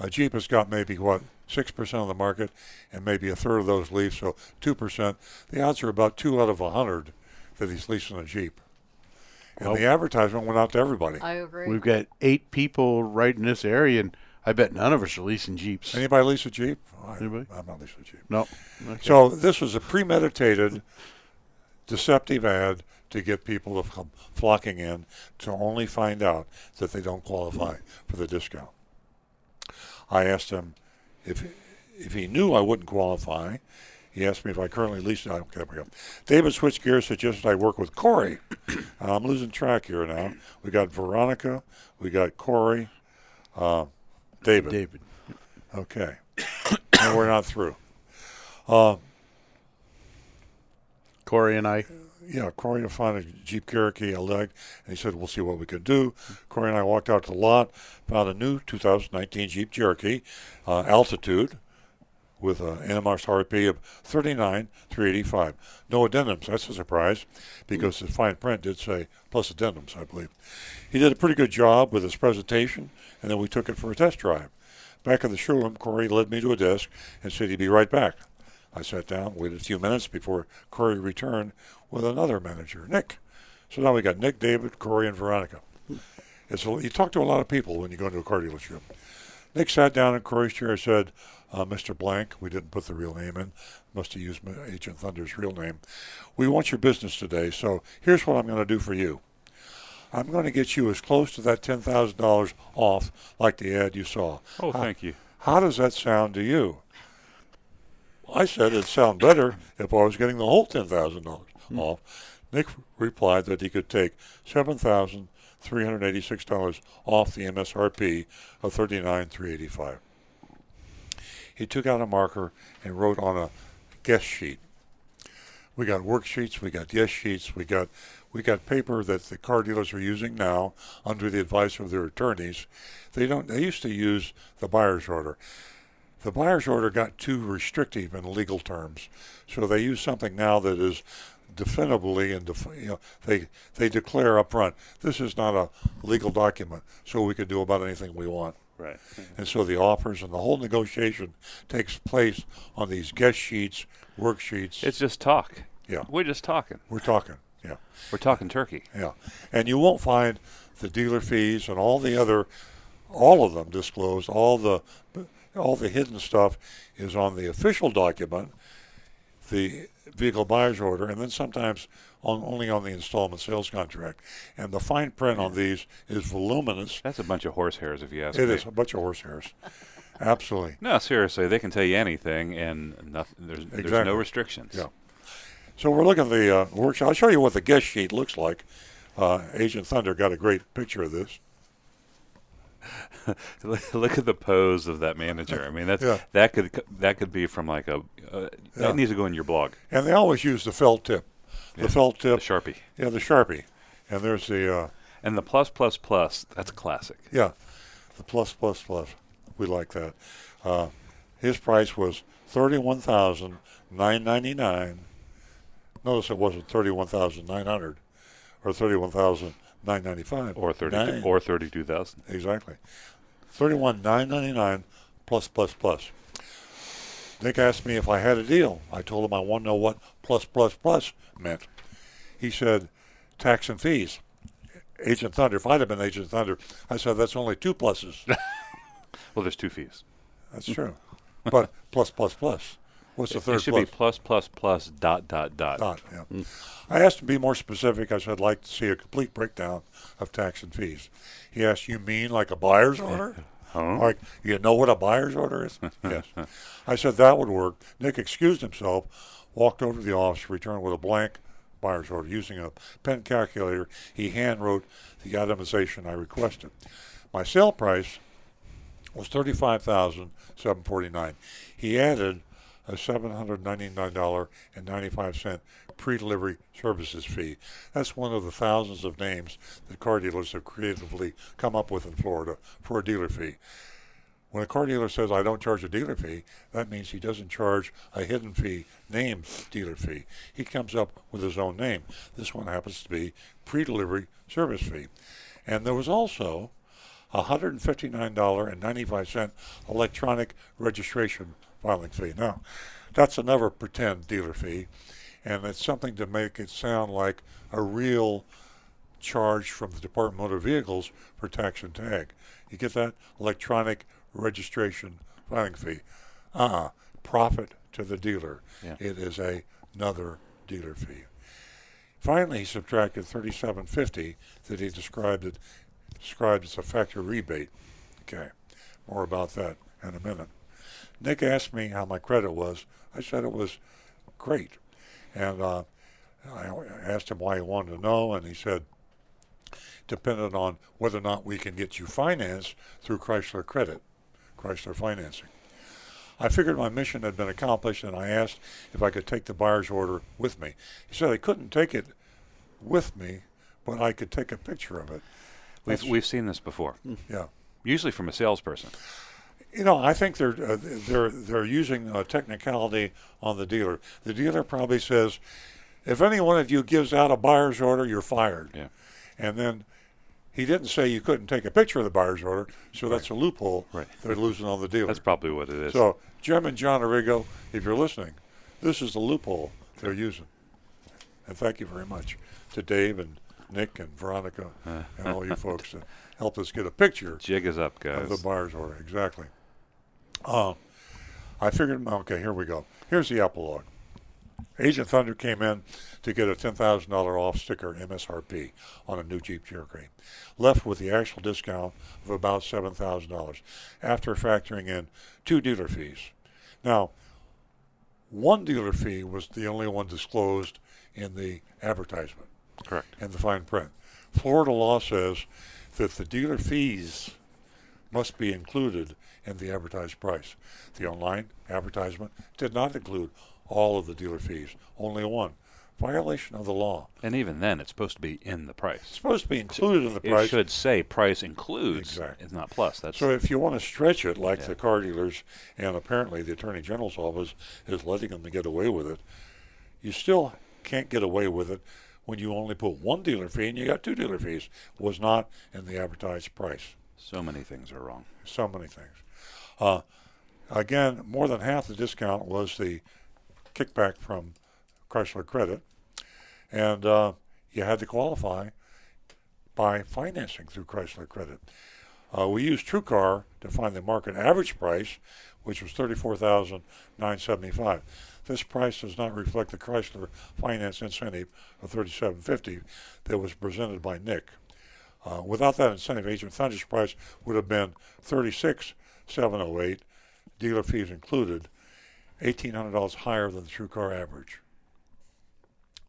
A Jeep has got maybe, what, 6% of the market, and maybe a third of those lease, so 2%. The odds are about 2 out of a 100 that he's leasing a Jeep. And Well- the oh. advertisement went out to everybody. I agree. We've got eight people right in this area, and I bet none of us are leasing Jeeps. Anybody lease a Jeep? I, Anybody? I'm not leasing a Jeep. No. Okay. So this was a premeditated, deceptive ad to get people to come flocking in to only find out that they don't qualify for the discount. I asked him if if he knew I wouldn't qualify. He asked me if I currently lease. Okay, there we go. David switched gears, suggested I work with Corey. Uh, I'm losing track here now. We got Veronica, we got Corey, uh, David. David. Okay, we're not through. Uh, Corey and I. yeah, Corey to find a Jeep Cherokee I liked, and he said, "We'll see what we can do." Corey and I walked out to the lot, found a new 2019 Jeep Cherokee, uh, Altitude, with an MSRP of 39,385. No addendums. That's a surprise, because the fine print did say plus addendums, I believe. He did a pretty good job with his presentation, and then we took it for a test drive. Back in the showroom, Corey led me to a desk and said he'd be right back. I sat down, waited a few minutes before Corey returned with another manager, Nick. So now we got Nick, David, Corey, and Veronica. And so you talk to a lot of people when you go into a car dealership. Nick sat down in Corey's chair and said, uh, Mr. Blank, we didn't put the real name in, must have used Agent Thunder's real name. We want your business today, so here's what I'm going to do for you. I'm going to get you as close to that $10,000 off like the ad you saw. Oh, how, thank you. How does that sound to you? I said it'd sound better if I was getting the whole $10,000 mm. off. Nick replied that he could take seven thousand three hundred eighty-six dollars off the MSRP of thirty-nine three eighty-five. He took out a marker and wrote on a guess sheet. We got worksheets, we got yes sheets, we got we got paper that the car dealers are using now under the advice of their attorneys. They don't they used to use the buyer's order. The buyer's order got too restrictive in legal terms, so they use something now that is definitively and def- you know they they declare up front this is not a legal document, so we can do about anything we want. Right. And so the offers and the whole negotiation takes place on these guest sheets, worksheets. It's just talk. Yeah. We're just talking. We're talking. Yeah. We're talking turkey. Yeah. And you won't find the dealer fees and all the other, all of them disclosed. All the, all the hidden stuff is on the official document, the vehicle buyer's order, and then sometimes on, only on the installment sales contract. And the fine print on these is voluminous. That's a bunch of horsehairs, if you ask It me. is a bunch of horsehairs. Absolutely. No, seriously, they can tell you anything, and nothing, there's, there's no restrictions. Yeah. So we're looking at the uh, workshop. I'll show you what the guest sheet looks like. Uh, Agent Thunder got a great picture of this. Look at the pose of that manager. I mean, that's Yeah. that could that could be from like a uh, Yeah. that needs to go in your blog. And they always use the felt tip. The Yeah, felt tip. the Sharpie. Yeah, the Sharpie. And there's the. Uh, And the plus plus plus, that's classic. yeah, the plus plus plus. We like that. Uh, his price was thirty-one thousand nine ninety-nine. Notice it wasn't thirty-one thousand nine hundred, or thirty-one thousand nine ninety-five, Or thirty Nine. or thirty two thousand. Exactly. Thirty-one nine ninety-nine plus plus plus. Nick asked me if I had a deal. I told him I want to know what plus plus plus meant. He said tax and fees. Agent Thunder. If I'd have been Agent Thunder, I said that's only two pluses. Well, there's two fees. That's true. but plus plus plus. What's the third It should plus? be plus plus plus dot dot dot. Dot, yeah. Mm. I asked to be more specific. I said, I'd like to see a complete breakdown of tax and fees. He asked, You mean like a buyer's order? Huh? Like, you know what a buyer's order is? yes. I said, That would work. Nick excused himself, walked over to the office, returned with a blank buyer's order. Using a pen calculator, he hand wrote the itemization I requested. My sale price was thirty-five thousand seven forty-nine. He added a seven hundred ninety-nine dollar and ninety-five cent pre-delivery services fee. That's one of the thousands of names that car dealers have creatively come up with in Florida for a dealer fee. When a car dealer says I don't charge a dealer fee, that means he doesn't charge a hidden fee named dealer fee. He comes up with his own name. This one happens to be pre-delivery service fee. And there was also a $159.95 electronic registration filing fee. Now, that's another pretend dealer fee, and it's something to make it sound like a real charge from the Department of Motor Vehicles for tax and tag. You get that? Electronic registration filing fee. Uh-uh. Profit to the dealer. Yeah. It is a, another dealer fee. Finally, he subtracted 3750 that he described it described as a factory rebate. Okay, more about that in a minute. Nick asked me how my credit was. I said it was great, and uh, I asked him why he wanted to know, and he said dependent on whether or not we can get you financed through Chrysler Credit, Chrysler Financing. I figured my mission had been accomplished, and I asked if I could take the buyer's order with me. He said I couldn't take it with me, but I could take a picture of it. We've we've seen this before. Yeah. Usually from a salesperson. You know, I think they're uh, they're they're using a technicality on the dealer. The dealer probably says, "If any one of you gives out a buyer's order, you're fired." Yeah. And then he didn't say you couldn't take a picture of the buyer's order, so that's a loophole Right. they're losing on the dealer. That's probably what it is. So, Jim and John Arrigo, if you're listening, this is the loophole they're using. And thank you very much to Dave and Nick and Veronica and all you folks that helped us get a picture Jig is up, of the buyer's order. Exactly. Uh, I figured, okay, here we go. Here's the epilogue. Agent Thunder came in to get a $10,000 off sticker MSRP on a new Jeep Cherokee. Left with the actual discount of about $7,000 after factoring in two dealer fees. Now, one dealer fee was the only one disclosed in the advertisement Correct. in the fine print. Florida law says that the dealer fees must be included in the advertised price. The online advertisement did not include all of the dealer fees, only one, violation of the law. And even then, it's supposed to be in the price. It's supposed to be included in the price. It should say price includes. Exactly. It's not plus. That's So if you want to stretch it, like Yeah. the car dealers and apparently the Attorney General's office is letting them get away with it, you still can't get away with it when you only put one dealer fee and you got two dealer fees. Was not in the advertised price. so many things are wrong. So many things. Uh, again, more than half the discount was the kickback from Chrysler Credit, and uh, you had to qualify by financing through Chrysler Credit. Uh, we used TrueCar to find the market average price, which was thirty-four thousand nine seventy-five. This price does not reflect the Chrysler finance incentive of thirty-seven fifty that was presented by Nick. Uh, without that incentive, Agent Thunder's price would have been thirty-six seven oh eight, dealer fees included, eighteen hundred dollars higher than the TrueCar average.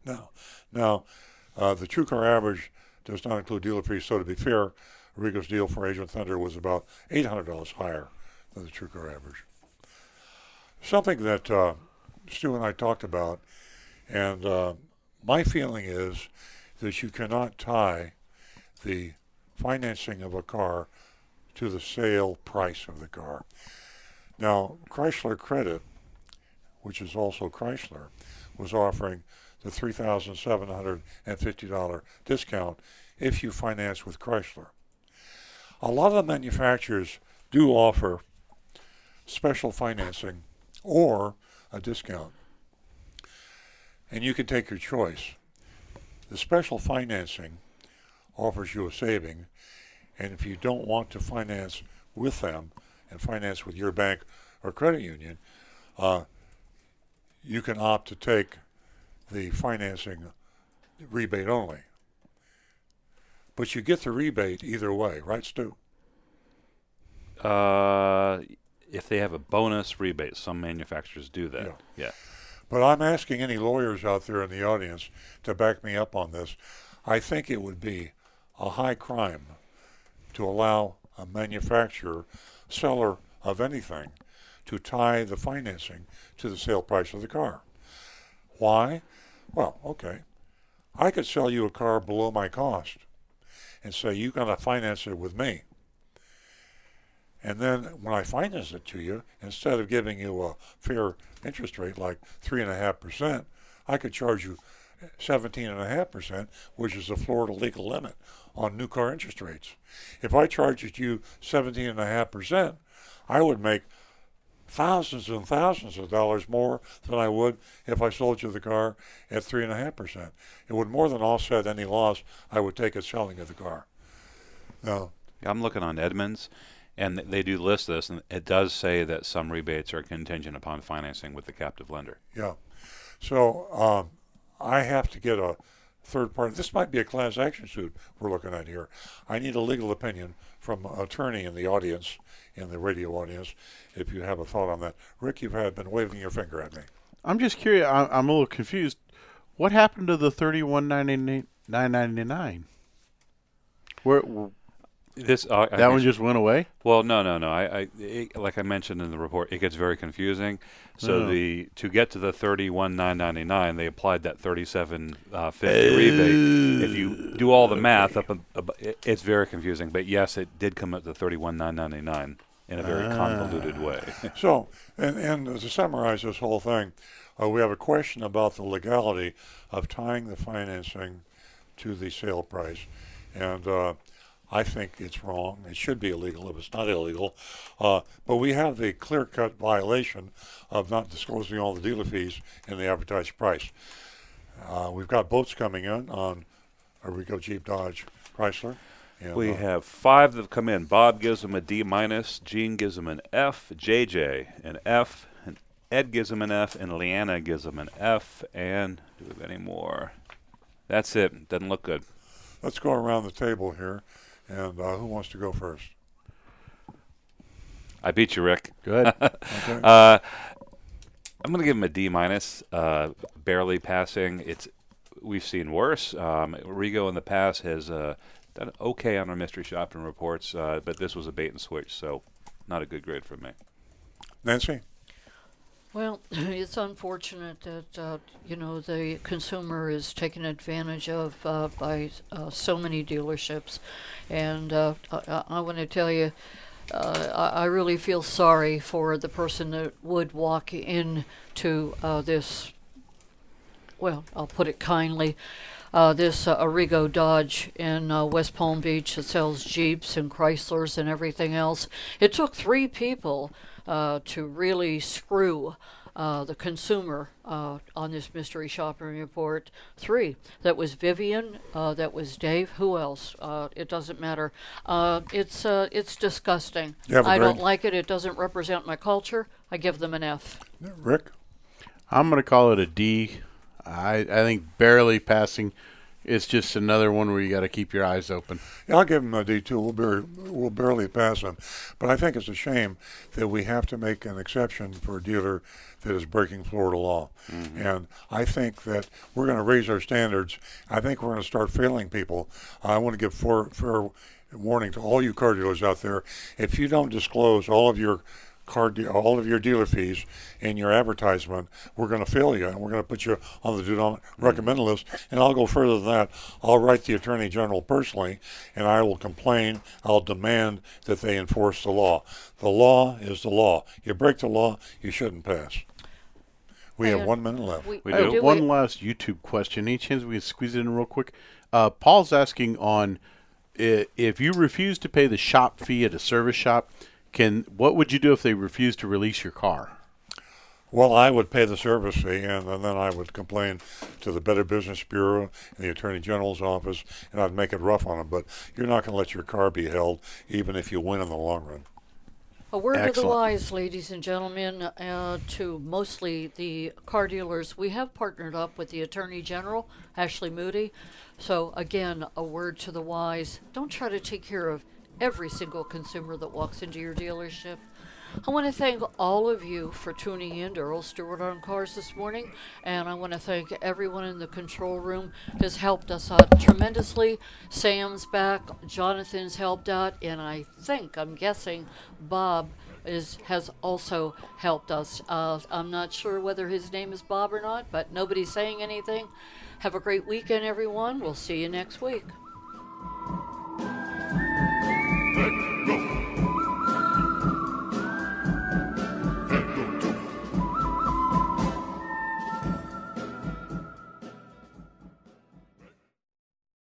Now, now, uh, the TrueCar average does not include dealer fees. So to be fair, Rico's deal for Agent Thunder was about eight hundred dollars higher than the TrueCar average. Something that uh, Stu and I talked about, and uh, my feeling is that you cannot tie the financing of a car to the sale price of the car. Now, Chrysler Credit, which is also Chrysler, was offering the $3,750 discount if you finance with Chrysler. A lot of manufacturers do offer special financing or a discount. And you can take your choice. The special financing offers you a saving, and if you don't want to finance with them and finance with your bank or credit union, uh, you can opt to take the financing rebate only. But you get the rebate either way, right, Stu? Uh, if they have a bonus rebate, some manufacturers do that. Yeah. yeah. But I'm asking any lawyers out there in the audience to back me up on this. I think it would be a high crime to allow a manufacturer, seller of anything, to tie the financing to the sale price of the car. Why? Well, okay. I could sell you a car below my cost and say, you're going to finance it with me. And then when I finance it to you, instead of giving you a fair interest rate like 3.5%, I could charge you 17.5%, which is the Florida legal limit on new car interest rates. If I charged you 17.5%, I would make thousands and thousands of dollars more than I would if I sold you the car at 3.5%. It would more than offset any loss I would take at selling of the car. Now, I'm looking on Edmunds, and they do list this, and it does say that some rebates are contingent upon financing with the captive lender. Yeah. So um, I have to get a third party. This might be a class action suit we're looking at here. I need a legal opinion from an attorney in the audience, in the radio audience, if you have a thought on that. Rick, you've been waving your finger at me. I'm just curious. I'm, a little confused. What happened to the thirty-one ninety nine ninety nine? Where This uh, I that one just went away? Well, no, no, no. I, I it, like I mentioned in the report, it gets very confusing. So Oh. the to get to the thirty-one nine ninety nine, they applied that thirty-seven uh, fifty rebate. If you do all the math up, ab- it, it's very confusing. But yes, it did come up to thirty-one nine ninety nine in a very convoluted way. So, and, and to summarize this whole thing, uh, we have a question about the legality of tying the financing to the sale price. And uh, I think it's wrong. It should be illegal if it's not illegal. Uh, but we have the clear cut violation of not disclosing all the dealer fees in the advertised price. Uh, we've got boats coming in on Arrigo Jeep Dodge Chrysler. And, We uh, have five that have come in. Bob gives them a D minus. Gene gives them an F. JJ an F. And Ed gives them an F. And Leanna gives them an F. And do we have any more? That's it. Doesn't look good. Let's go around the table here. And uh, who wants to go first? I beat you, Rick. Good. Okay. uh, I'm going to give him a D minus. Uh, barely passing. It's we've seen worse. Um, Rigo in the past has uh, done okay on our mystery shopping reports, uh, but this was a bait and switch, so not a good grade for me. Nancy? Well, it's unfortunate that uh, you know the consumer is taken advantage of uh, by uh, so many dealerships, and uh, I, I want to tell you, uh, I, I really feel sorry for the person that would walk into uh, this. Well, I'll put it kindly. Uh, this uh, Arrigo Dodge in uh, West Palm Beach that sells Jeeps and Chryslers and everything else. It took three people uh, to really screw uh, the consumer uh, on this mystery shopping report. Three. That was Vivian. Uh, that was Dave. Who else? Uh, it doesn't matter. Uh, it's uh, it's disgusting. I have don't like it. It doesn't represent my culture. I give them an F. Rick? I'm going to call it a D. I, I think barely passing. It's just another one where you got to keep your eyes open. Yeah, I'll give him a D two. We'll, bar- we'll barely pass him, but I think it's a shame that we have to make an exception for a dealer that is breaking Florida law. Mm-hmm. And I think that we're going to raise our standards. I think we're going to start failing people. I want to give fair, fair warning to all you car dealers out there: if you don't disclose all of your car de- all of your dealer fees in your advertisement, we're going to fail you, and we're going to put you on the do not recommend list. And I'll go further than that. I'll write the attorney general personally, and I will complain. I'll demand that they enforce the law. The law is the law. You break the law, you shouldn't pass. We have one minute left. we- I have do one we- last YouTube question. Any chance we can squeeze it in real quick? Uh, Paul's asking on if you refuse to pay the shop fee at a service shop, can what would you do if they refuse to release your car? Well, I would pay the service fee, and, and then I would complain to the Better Business Bureau and the Attorney General's office, and I'd make it rough on them. But you're not going to let your car be held, even if you win in the long run. A word of the wise, ladies and gentlemen, uh, to mostly the car dealers. We have partnered up with the Attorney General, Ashley Moody. So, again, a word to the wise. Don't try to take care of every single consumer that walks into your dealership. I want to thank all of you for tuning in to Earl Stewart on Cars this morning, and I want to thank everyone in the control room has helped us out tremendously. Sam's back, Jonathan's helped out, and I think I'm guessing Bob is has also helped us. Uh, I'm not sure whether his name is Bob or not, but nobody's saying anything. Have a great weekend, everyone. We'll see you next week. Let go.